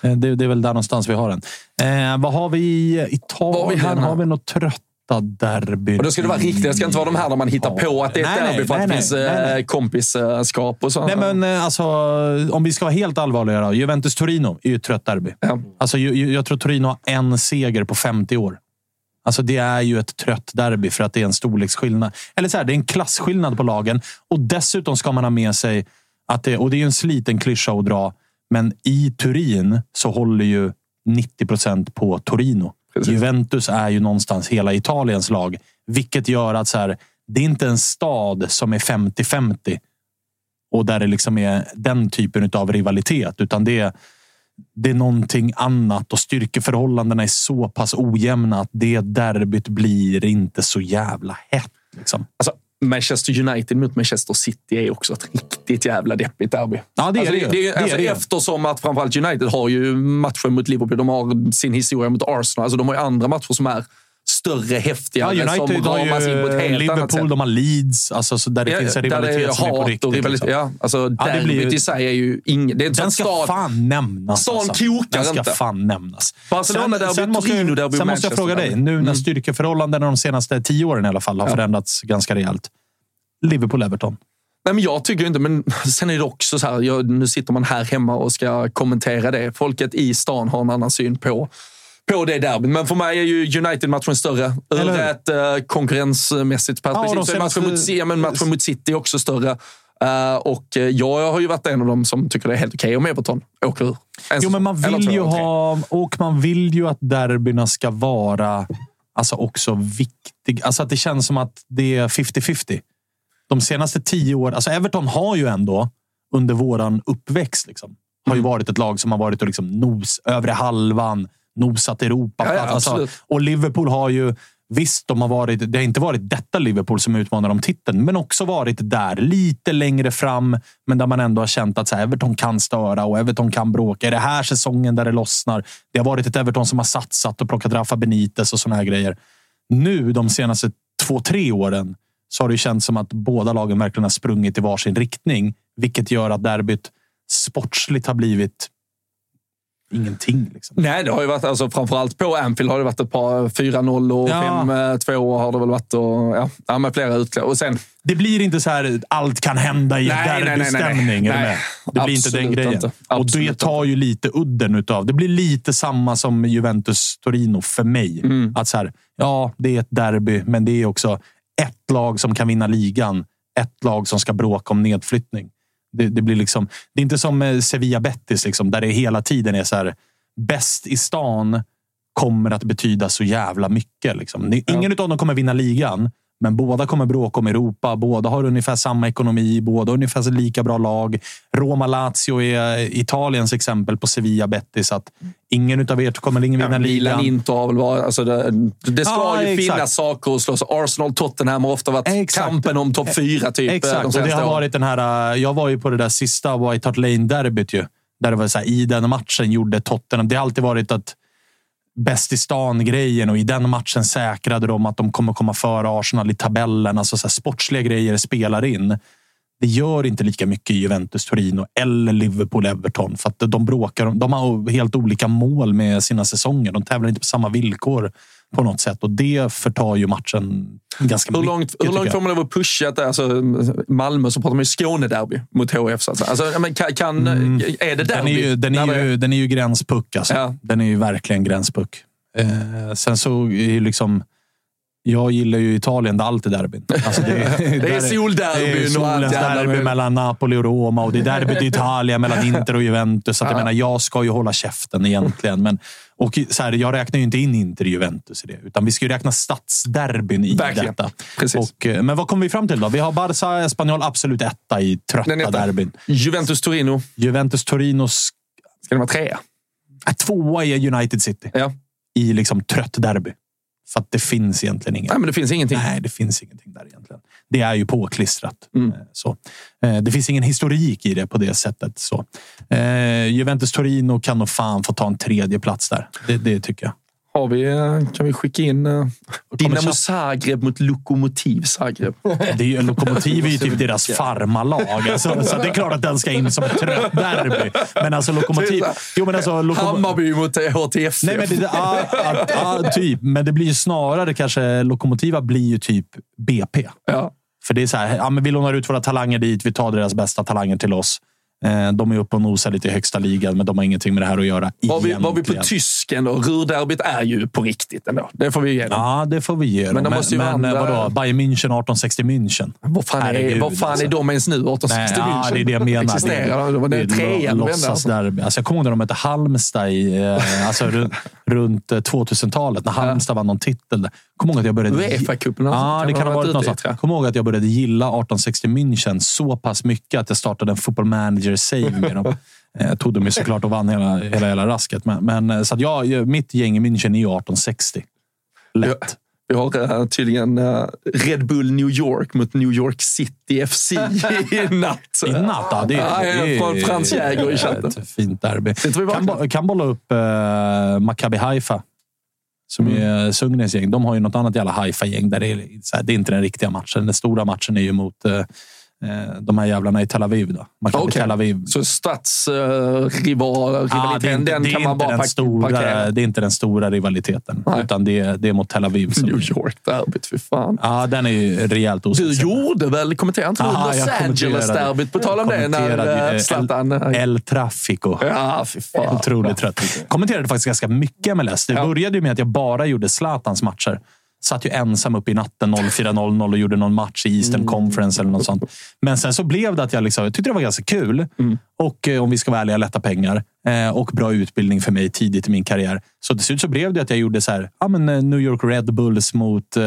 Eh, Det, det är väl där någonstans vi har den. Eh, vad har vi i Italien? Har vi har vi något trötta derbyn? Och då ska det vara riktigt. Det ska inte vara de här där man hittar på att det är ett Nej, derby för att det finns nej, eh, kompisskap och så. Nej, men eh, alltså, om vi ska vara helt allvarliga då. Juventus-Torino är ju ett trött derby. Ja. Alltså, jag tror Torino har en seger på 50 år. Alltså, det är ju ett trött derby för att det är en storleksskillnad. Eller så här, det är en klasskillnad på lagen. Och dessutom ska man ha med sig att det, och det är en sliten klyscha att dra, men i Turin så håller ju 90 procent på Torino. Precis. Juventus är ju någonstans hela Italiens lag, vilket gör att så här, det är inte en stad som är 50-50 och där det liksom är den typen av rivalitet, utan det är, det är någonting annat och styrkeförhållandena är så pass ojämna att det derbyt blir inte så jävla hett. Liksom. Alltså, Manchester United mot Manchester City är också ett riktigt jävla deppigt derby. Ja, det är alltså, det ju. det, är alltså, det. Eftersom att framförallt United har ju matcher mot Liverpool. De har sin historia mot Arsenal. Alltså, de har ju andra matcher som är större, Ja, häftigare, som United har ramas in på ett helt annat sätt. Liverpool, de har Leeds, alltså, så där det finns en det är rivalitet som är på riktigt. och rivalitet. liksom. Ja, alltså, det derbyt blir i sig är ju. Det så Den ska stad, fan nämnas. Stan alltså. kokar Den ska inte. fan nämnas. Barcelona-derby, sen måste jag, Torino-derby, sen måste jag fråga dig, nu när styrkeförhållandena de senaste tio åren i alla fall har förändrats ganska rejält. Liverpool-Everton. Nej, men jag tycker inte, men sen är det också så här, jag, nu sitter man här hemma och ska kommentera det. Folket i stan har en annan syn på, på det derbyt. Men för mig är ju United-matchen större ur ett eh, konkurrensmässigt perspektiv. de så är matchen, mot, ja, men matchen mot City också större. Eh, och eh, jag har ju varit en av dem som tycker det är helt okej om Everton åker ur. En Jo, men man vill ju ha... Och man vill ju att derbyna ska vara alltså också viktig. Alltså att det känns som att det är 50-50. De senaste tio åren... Alltså Everton har ju ändå under våran uppväxt liksom, har Mm. ju varit ett lag som har varit och liksom nos, övre halvan, nosat Europa. Ja, ja, alltså, absolut. och Liverpool har ju... Visst, de har varit, det har inte varit detta Liverpool som utmanar om titeln, men också varit där lite längre fram. Men där man ändå har känt att så här, Everton kan störa och Everton kan bråka. Är det här säsongen där det lossnar? Det har varit ett Everton som har satsat och plockat Rafa Benitez och såna här grejer. Nu, de senaste två, tre åren, så har det känts som att båda lagen verkligen har sprungit i varsin riktning. Vilket gör att derbyt sportsligt har blivit ingenting. Liksom. Nej, det har ju varit, alltså, framförallt på Anfield har det varit ett par 4-0 och Ja. 5-2 har det väl varit. Och, ja, ja, med flera utklass. Och sen, Det blir inte så här allt kan hända i Nej, nej, nej, nej, nej. derbystämning. Nej? Det blir inte den absolut grejen. inte. Och det Absolut tar ju lite udden utav. Det blir lite samma som Juventus-Torino för mig. Mm. Att så här, ja, det är ett derby, men det är också ett lag som kan vinna ligan. Ett lag som ska bråka om nedflyttning. Det, det, blir liksom, det är inte som eh, Sevilla-Betis, liksom, där det hela tiden är så här. Bäst i stan kommer att betyda så jävla mycket. Liksom. Ingen av dem kommer vinna ligan, Men båda kommer bråka om Europa. Båda har ungefär samma ekonomi. Båda har ungefär lika bra lag. Roma-Lazio är Italiens exempel på Sevilla Betis. Att ingen av er kommer ingen vinna Ja, Milan, ligan. Inter har väl varit... Alltså det, det ska Ja, ju exakt. finnas saker att slåss. Arsenal, Tottenham har ofta varit Exakt. kampen om topp fyra. Typ, Exakt, de och det har varit den här... äh, Jag var ju på det där sista White Hart Lane-derbyt. Där det var så här, i den matchen gjorde Tottenham... Det har alltid varit att bäst i stan-grejen och i den matchen säkrade de att de kommer komma före Arsenal i tabellen. Alltså så här, sportsliga grejer spelar in. Det gör inte lika mycket i Juventus Torino eller Liverpool Everton för att de bråkar. De har helt olika mål med sina säsonger. De tävlar inte på samma villkor på något sätt och det förtar ju matchen ganska Hur mycket. långt, hur långt får man lov att pusha det? Alltså, Malmö så pratar man ju Skånederby mot HF. Så att alltså, men kan, kan, Är det derby? Den är ju, den är ju, den är ju gränspuck. Alltså. Ja. Den är ju verkligen gränspuck. Eh, sen så är ju liksom... Jag gillar ju Italien där allt är derbyn. Alltså det, är <laughs> solderbyn Det är och allt solens jävla derby mellan Napoli och Roma och det är derbyt i Italien mellan <laughs> Inter och Juventus. Så att jag menar, jag ska ju hålla käften egentligen. Men, och så här, jag räknar ju inte in Inter och Juventus i det, utan vi ska ju räkna stadsderbyn i Verkligen. detta. Precis. Och, eh, men vad kommer vi fram till då? Vi har Barca Espanyol absolut etta i trötta Den etta. derbyn. Juventus-Torino. Juventus-Torinos Ska det vara trea? äh, tvåa är United City. Ja. i liksom trött derby. För att det finns egentligen inget. Nej, men det finns ingenting. Nej, det finns ingenting där egentligen. Det är ju påklistrat. Mm. Eh, Så. Eh, Det finns ingen historik i det på det sättet. Så. Eh, Juventus-Torino kan nog fan få ta en tredje plats där. Det, det tycker jag. Har vi, eh, kan vi skicka in uh, Dinamo Zagreb mot Lokomotiv Zagreb? <laughs> Det är ju, Lokomotiv är ju typ deras farmarlag. Alltså, så det är klart att den ska in som ett trött derby. Men alltså Lokomotiv... Jo, men alltså, Lokom- Hammarby mot HTF. Nej, men det, ja, ja, ja, typ. Men det blir ju snarare kanske... Lokomotiva blir ju typ BP. Ja. För det är så här, ja, men vi lånar ut våra talanger dit. Vi tar deras bästa talanger till oss. Eh, De är uppe och nosar lite i högsta ligan, men de har ingenting med det här att göra. Var vi, var vi på tysken då? Rurderbyt är ju på riktigt ändå. Det får vi ge dem. Ja, det får vi ge dem. Men de måste ju men, andra- vadå? Bayern München 1860 München. Vad fan, är, vad fan alltså. är de ens nu? 1860 Nej, ja, det är det jag menar. Existerar de? Det är trean. låtsasderby. Alltså, jag kommer ihåg när de mötte Halmstad i, eh, alltså, runt, runt eh, 2000-talet. När Halmstad vann någon titel. Kommer ihåg att jag började... Uefa-cupen alltså, Ja, det kan ha varit något sånt. Kommer ihåg att jag började gilla 1860 München så pass mycket att jag startade en football manager save med dem. Eh, tog dem ju såklart och vann hela, hela, hela rasket. Men, men, eh, så att jag, mitt gäng i München är ju 1860. Lätt. Vi har uh, tydligen eh, Red Bull New York mot New York City FC <laughs> i natt. I natt, ja. Det, Ja, det, från Frans Jäger i chatten. Ett fint derby. Kan, bo- kan bolla upp uh, Maccabi Haifa. Som Mm. är Sundgrens gäng. De har ju något annat jävla Haifa-gäng. Där det, är, det är inte den riktiga matchen. Den stora matchen är ju mot eh, eh, de här jävlarna i Tel Aviv. Då. Maccabi Okej. Tel Aviv. Så stadsrival, Ja, det är inte, den är kan man bara den stora, parkera. Det är inte den stora rivaliteten. Nej. Utan det, är- det är mot Tel Aviv. Som, New York-derbyt, fy fan. Ja, den är ju rejält Du ospeciell. gjorde väl, kommenterade inte du Los Angeles-derbyt? På tal om det, när eh, eh, Zlatan... El, El Trafico. Ja, fy fan. Otroligt trött. Kommenterade faktiskt ganska mycket MLS. Det Ja. började ju med att jag bara gjorde Zlatans matcher. Satt ju ensam upp i natten 04.00 och gjorde någon match i Eastern Conference eller något sånt. Men sen så blev det att jag, liksom, jag tyckte det var ganska kul. Och eh, om vi ska vara ärliga, lätta pengar. Eh, och bra utbildning för mig tidigt i min karriär. Så till slut så blev det att jag gjorde så här, ja, men, eh, New York Red Bulls mot eh,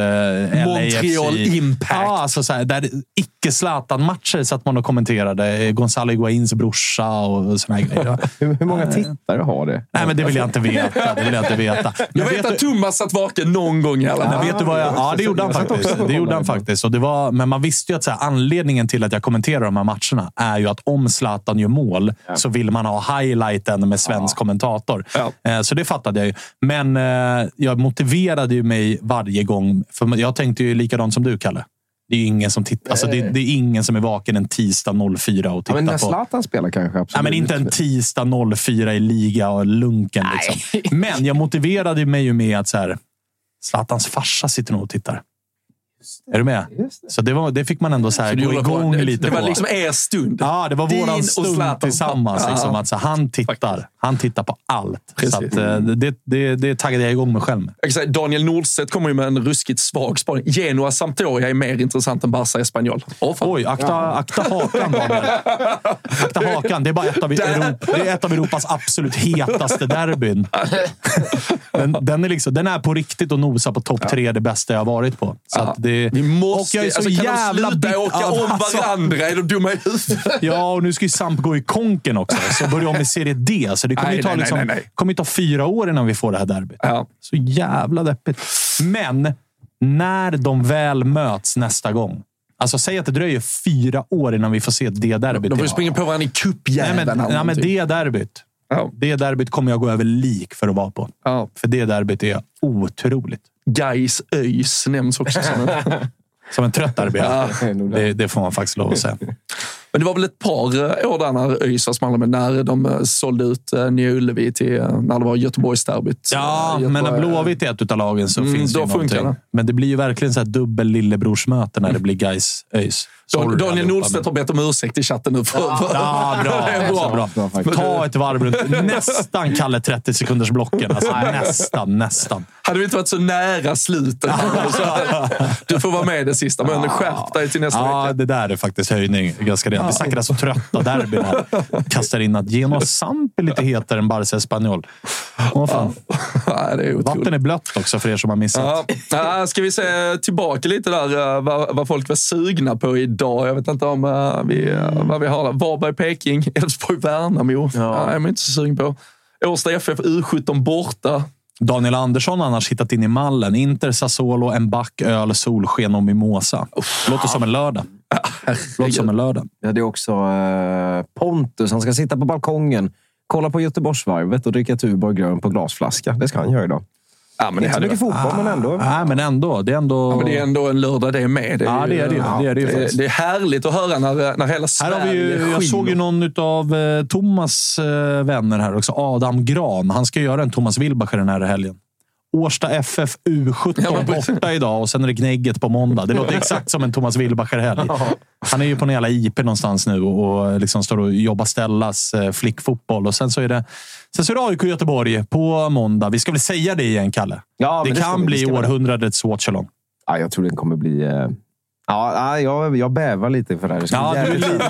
Montreal LAFC. Impact. Ja, alltså så här, där icke-Zlatan-matcher satt man och kommenterade. Gonzalo Higuains brorsa och såna här grejer. <laughs> Hur, hur många tittare har det? Nej, men det vill jag inte veta. Det vill jag inte veta. Men Jag vet att Thomas satt vaken någon gång i alla. Vet du vad jag, ja, det gjorde han faktiskt. Det gjorde han faktiskt. Och det var, men man visste ju att så här, anledningen till att jag kommenterar de här matcherna är ju att om Zlatan gör mål så vill man ha highlighten med svensk kommentator. Ja. Eh, Så det fattade jag ju. Men eh, jag motiverade ju mig varje gång. För jag tänkte ju likadant som du, Kalle. Det är ingen som, titt, alltså det, det är ingen som är vaken en tisdag 04 och Ja, tittar men när på... Zlatan spelar kanske. Absolut. Nej, men inte en tisdag 04 i liga och lunken. Liksom. Men jag motiverade mig ju med att så här, Zlatans farsa sitter nog och tittar. Är du med? Så det, var, det fick man ändå så här, Så gå på- igång det, lite Det var på. liksom er stund. Ja, det var Din våran stund tillsammans. Ja. Liksom, att så, han tittar. Han tittar på allt. Så att, eh, det, det, det taggade jag igång mig själv med. Säga, Daniel Nordstedt kommer ju med en ruskigt svag spaning. Genoa Sampdoria är mer intressant än Barca Espanyol. Fan. Oj, akta, akta hakan Daniel. Akta hakan. Det är, bara ett av, <laughs> Europa, det är ett av Europas absolut hetaste derbyn. <laughs> Den, den, är liksom, den är på riktigt och nosar på topp tre, det bästa jag har varit på. Så att det, det, Vi måste... och jag är så alltså, kan jävla de sluta åka Ja, om alltså. varandra? Är de dumma i huvudet? Ja, och nu ska ju Samp gå i konken också. Så börjar om i Serie D. Så det kommer Nej, ju ta, nej, liksom, nej, kommer ju ta fyra år innan vi får det här derbyt. Ja. Så jävla deppigt. Men när de väl möts nästa gång. Alltså säg att det dröjer fyra år innan vi får se det derbyt. De får springa på varandra i Nej, cupjäveln. men, eller nej, men det derbyt. Ja. Det derbyt kommer jag gå över lik för att vara på. Ja. För det derbyt är otroligt. Gais ÖIS nämns också som en... <laughs> Som en trött derby. Ja. <laughs> det, det får man faktiskt lov att säga. <laughs> Men det var väl ett par eh, år där när ÖIS var smala med, när de eh, sålde ut eh, Nya Ullevi till, när det var Göteborgsderbyt. Ja, Eh, men när Göteborg- Blåvitt är ett av lagen så Mm, finns det då ju funkar någonting. det. Men det blir ju verkligen så här dubbel lillebrorsmöte när det blir guys ÖIS. Sorry Daniel Nordstedt har bett om ursäkt i chatten nu. För, för, Ja, bra. Det är <laughs> bra. bra. Bra. Ta ett varv runt. Nästan Kalle 30 sekunders blocken. Alltså, <laughs> nästan, nästan. Hade vi inte varit så nära slutet. <laughs> Du får vara med det sista, men skärp dig till nästa Ja, vecka. det där är faktiskt höjning. Ganska rejält. Vi snackade så trötta derbyn här. <laughs> Kastar in att Genoa Samp är lite hetare än Barca Espanyol. Åh, fan. <laughs> Ja, det är otroligt. Vatten är blött också för er som har missat. Ja, ja, ska vi se tillbaka lite där eh, vad, vad folk var sugna på idag? Jag vet inte om eh, vi, eh, vad vi har där. Varberg-Peking, <laughs> Elfsborg-Värnamo. Ja. är man inte så sugen på. Årsta FF U17 borta. Daniel Andersson har annars hittat in i mallen. Inter, Sassuolo, en back, öl, solsken och mimosa. Låter som en lördag. <laughs> Låter som en lördag. Ja, det är också eh, Pontus. Han ska sitta på balkongen, kolla på Göteborgsvarvet och dricka Tuborg grön på glasflaska. Det ska han göra idag. Ja, men det, Inte så mycket fotboll, men ändå. Nej, men ändå. Det är ändå... ja, men det är ändå en lördag det är med. Det är Ja, det är det. Det är det det, faktiskt. det är härligt att höra när, när hela Här Sverige har vi ju, jag såg ju någon av eh, Thomas eh, vänner här också. Adam Gran. Han ska göra en Thomas Wilbacher den här helgen. Årsta FF U17 Ja, men precis. borta idag och sen är det Gnägget på måndag. Det låter exakt som en Thomas Wilbacher-helg. Han är ju på en jävla IP någonstans nu och, liksom står och jobbar Stellas eh, flickfotboll. Och sen så är det Sen så är det AIK Göteborg på måndag. Vi ska väl säga det igen, Kalle? Ja, det kan vi. Bli århundradets watchalong. Ja, jag tror den kommer bli... Ja, ja, jag, jag bävar lite för det här. Ja, du lite,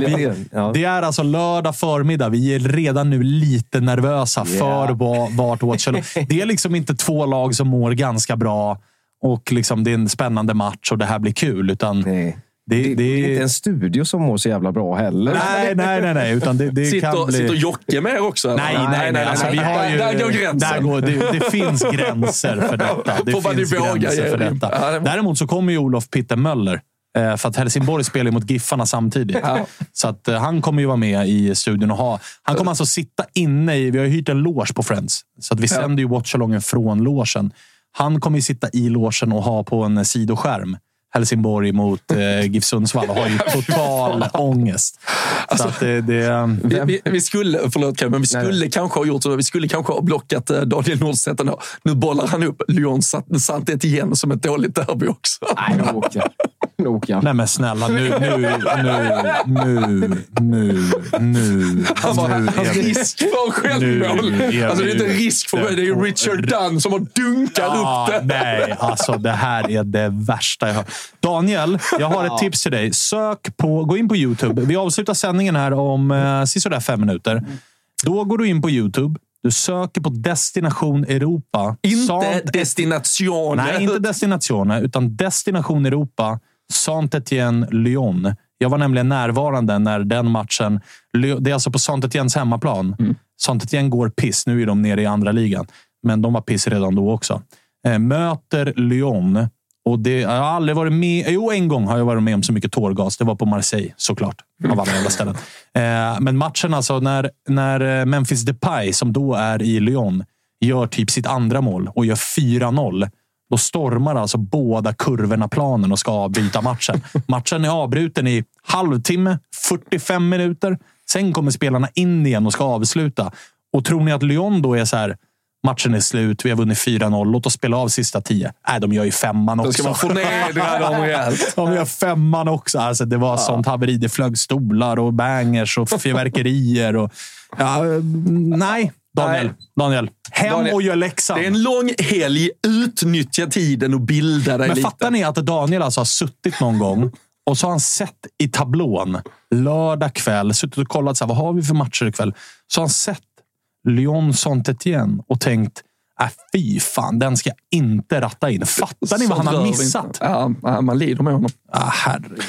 lite vi-. Ja. Det är alltså lördag förmiddag. Vi är redan nu lite nervösa för va- vart Watchalong. <laughs> Det är liksom inte två lag som mår ganska bra och liksom det är en spännande match och det här blir kul. Utan Nej. Det, Det, det, är inte en studio som mår så jävla bra heller. Nej, nej, nej, nej. Utan det, det kan Sitter, bli... sitter Jocke med också? eller? Nej, nej, nej. Alltså, vi har ju, där, går gränsen. Där går, det, det <laughs> finns gränser för detta. Det Får finns gränser för detta. Ja, det- Däremot så kommer ju Olof Pitte Möller. eh, För att Helsingborg spelar ju mot Giffarna samtidigt. Så att eh, han kommer ju vara med i studion och ha... Han kommer alltså sitta inne i... Vi har ju hyrt en loge på Friends. Så att vi sänder ju Watchalongen från logen. Han kommer ju sitta i logen och ha på en sidoskärm Helsingborg mot eh, GIF Sundsvall och har ju total <laughs> ångest. Så att det, det, Vi, vi, vi skulle, förlåt men vi skulle kanske ha gjort så. Vi skulle kanske ha blockat eh, Daniel Nordstedt. Nu bollar han upp Lyon Santet igen som ett dåligt derby också. Nej, nu åker <laughs> jag. Nej men snälla, nu, nu, nu, nu, nu, nu. Han var nu vi- risk för självmål. Alltså det är inte risk för det är Richard Dunn som har dunkat Ah, upp det. nej, alltså det här är det värsta jag har Daniel, jag har ett tips till dig. Sök på, gå in på Youtube. Vi avslutar sändningen här om eh, sisådär fem minuter. Då går du in på Youtube. Du söker på Destination Europa. Inte Sant- destination. Nej, inte Destinatione, utan Destination Europa. Saint-Étienne Lyon. Jag var nämligen närvarande när den matchen... Det är alltså på Saint-Étiennes hemmaplan. Saint-Étienne går piss. Nu är de nere i andra ligan, men de var piss redan då också. Eh, möter Lyon. Och det, jag har aldrig varit med... Jo, en gång har jag varit med om så mycket tårgas. Det var på Marseille, såklart. Av alla jävla ställen. Eh, men matchen alltså, när, när eh, Memphis Depay, som då är i Lyon, gör typ sitt andra mål och gör 4-0. Då stormar alltså båda kurvorna planen och ska avbryta matchen. <laughs> Matchen är avbruten i halvtimme, 45 minuter. Sen kommer spelarna in igen och ska avsluta. Och tror ni att Lyon då är så här, matchen är slut, vi har vunnit 4-0, låt oss spela av sista 10. Nej, de gör ju femman också. Då ska man förnedra dem rejält. De gör femman också. Alltså, det var sånt haveri. Det flög stolar och bangers och fyrverkerier. Och, ja, nej, Daniel. Nej. Daniel. Hem Daniel, och gör läxan. Det är en lång helg. Utnyttja tiden och bilda dig Men lite. fattar ni att Daniel alltså har suttit någon gång och så har han sett i tablån lördag kväll, suttit och kollat så här, vad har vi för matcher ikväll. Så har han sett Lyon Saint-Étienne och tänkt Äh, fy fan, den ska jag inte ratta in. Fattar ni vad han har missat? Ja, man lider med honom. Ah, herregud.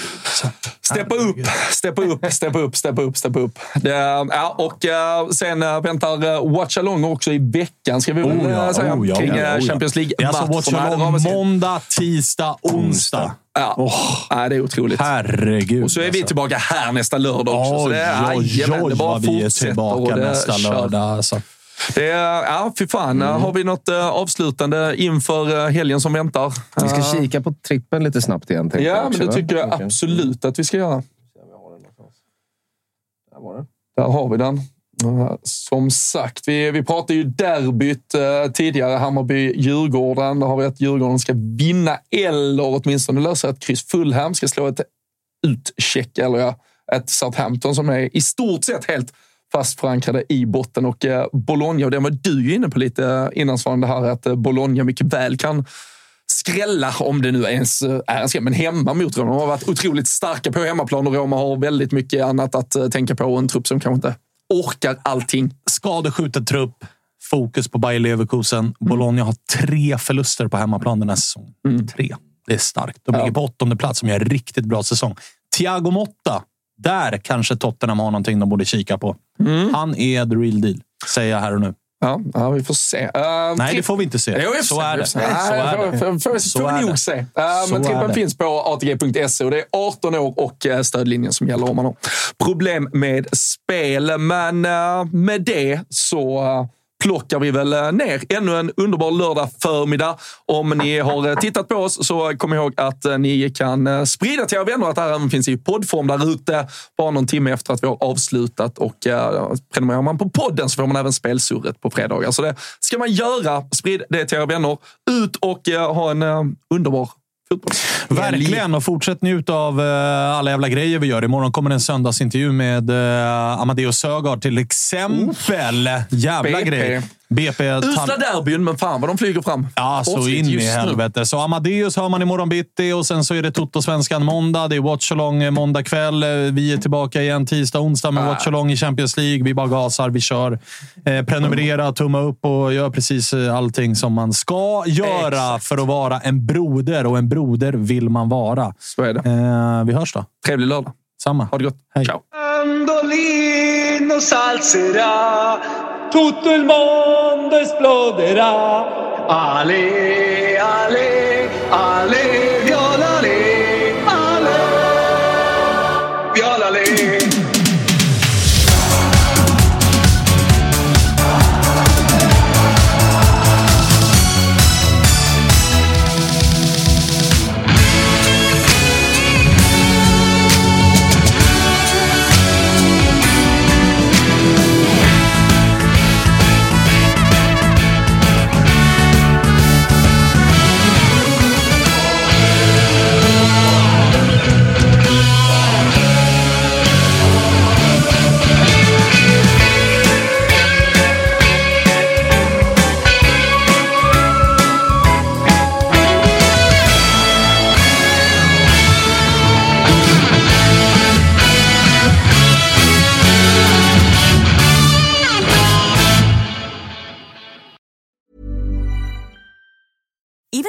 Steppa upp, steppa upp, steppa upp, steppa upp, steppa upp. Det, ja, och eh, sen eh, väntar uh, Watch Along också i veckan, ska vi väl Oh ja, eh, säga, oh ja, kring oh ja, eh, oh. Champions Det är alltså Watch Along måndag, tisdag, onsdag. Ja. Åh, ja, det är otroligt. herregud. Och så är vi alltså. tillbaka här nästa lördag också. så Oj, det är, oj, oj, vad vi är tillbaka nästa lördag. Alltså. Det är, ja, fy fan. Har vi något eh, avslutande inför eh, helgen som väntar? Vi ska Eh, kika på trippen lite snabbt igen. Ja, jag men det va? tycker jag Okej. absolut att vi ska göra. Där var den. Där har vi den. Som sagt, vi, vi pratade ju derbyt eh, tidigare. Hammarby-Djurgården. Där har vi att Djurgården ska vinna eller åtminstone lösa ett kryss. Fulham ska slå ett utcheck eller ja, ett Southampton som är i stort sett helt fast förankrade i botten. Och eh, Bologna, och det var du ju inne på lite innan svarande här, att eh, Bologna mycket väl kan skrälla, om det nu ens eh, är en skräll, men hemma mot Roma. De har varit otroligt starka på hemmaplan och Roma har väldigt mycket annat att eh, tänka på och en trupp som kanske inte orkar allting. Skadeskjuten trupp. Fokus på Bayer Leverkusen. Bologna har tre förluster på hemmaplan den här säsongen. Tre. Det är starkt. De ligger på åttonde plats som gör en riktigt bra säsong. Thiago Motta. Där kanske Tottenham har någonting de borde kika på. Han är the real deal, säger jag här och nu. Ja, ja vi får se. Uh, Nej, det får vi inte se. Jo, Så är det. Nej, så är det. nog se. Uh, Men trippen finns på atg.se och det är 18 år och eh, stödlinjen som gäller om man har problem med spel. Men eh, med det så klockar plockar vi väl eh, ner ännu en underbar lördag förmiddag. Om ni har eh, tittat på oss så kom ihåg att eh, ni kan sprida till era vänner att det här även finns i poddform där ute. Bara någon timme efter att vi har avslutat och eh, prenumererar man på podden så får man även spelsurret på fredagar. Så det ska man göra. Sprid det till era vänner. Ut och eh, ha en eh, underbar fotboll. Verkligen, och fortsätt njuta av eh, alla jävla grejer vi gör. Imorgon kommer en söndagsintervju med uh, Amadeus Sögaard till exempel. Jävla BP. BP. Usla derbyn, men fan vad de flyger fram. Ja, så in i just nu. helvete. Så Amadeus hör man imorgon bitti och sen så är det Toto-svenskan måndag. Det är Watchalong eh, måndag kväll. Eh, Vi är tillbaka igen tisdag, onsdag med Ah. Watchalong i Champions League. Vi bara gasar, vi kör. Eh, prenumerera, tumma upp och gör precis eh, allting som man ska göra Exakt. för att vara en broder. Och en broder vill man vara. Så är det. Eh, vi hörs då. Trevlig lördag. Samma. Ha det gott. Hej. Ciao. Tutto il mondo esploderà. Ale, ale, ale,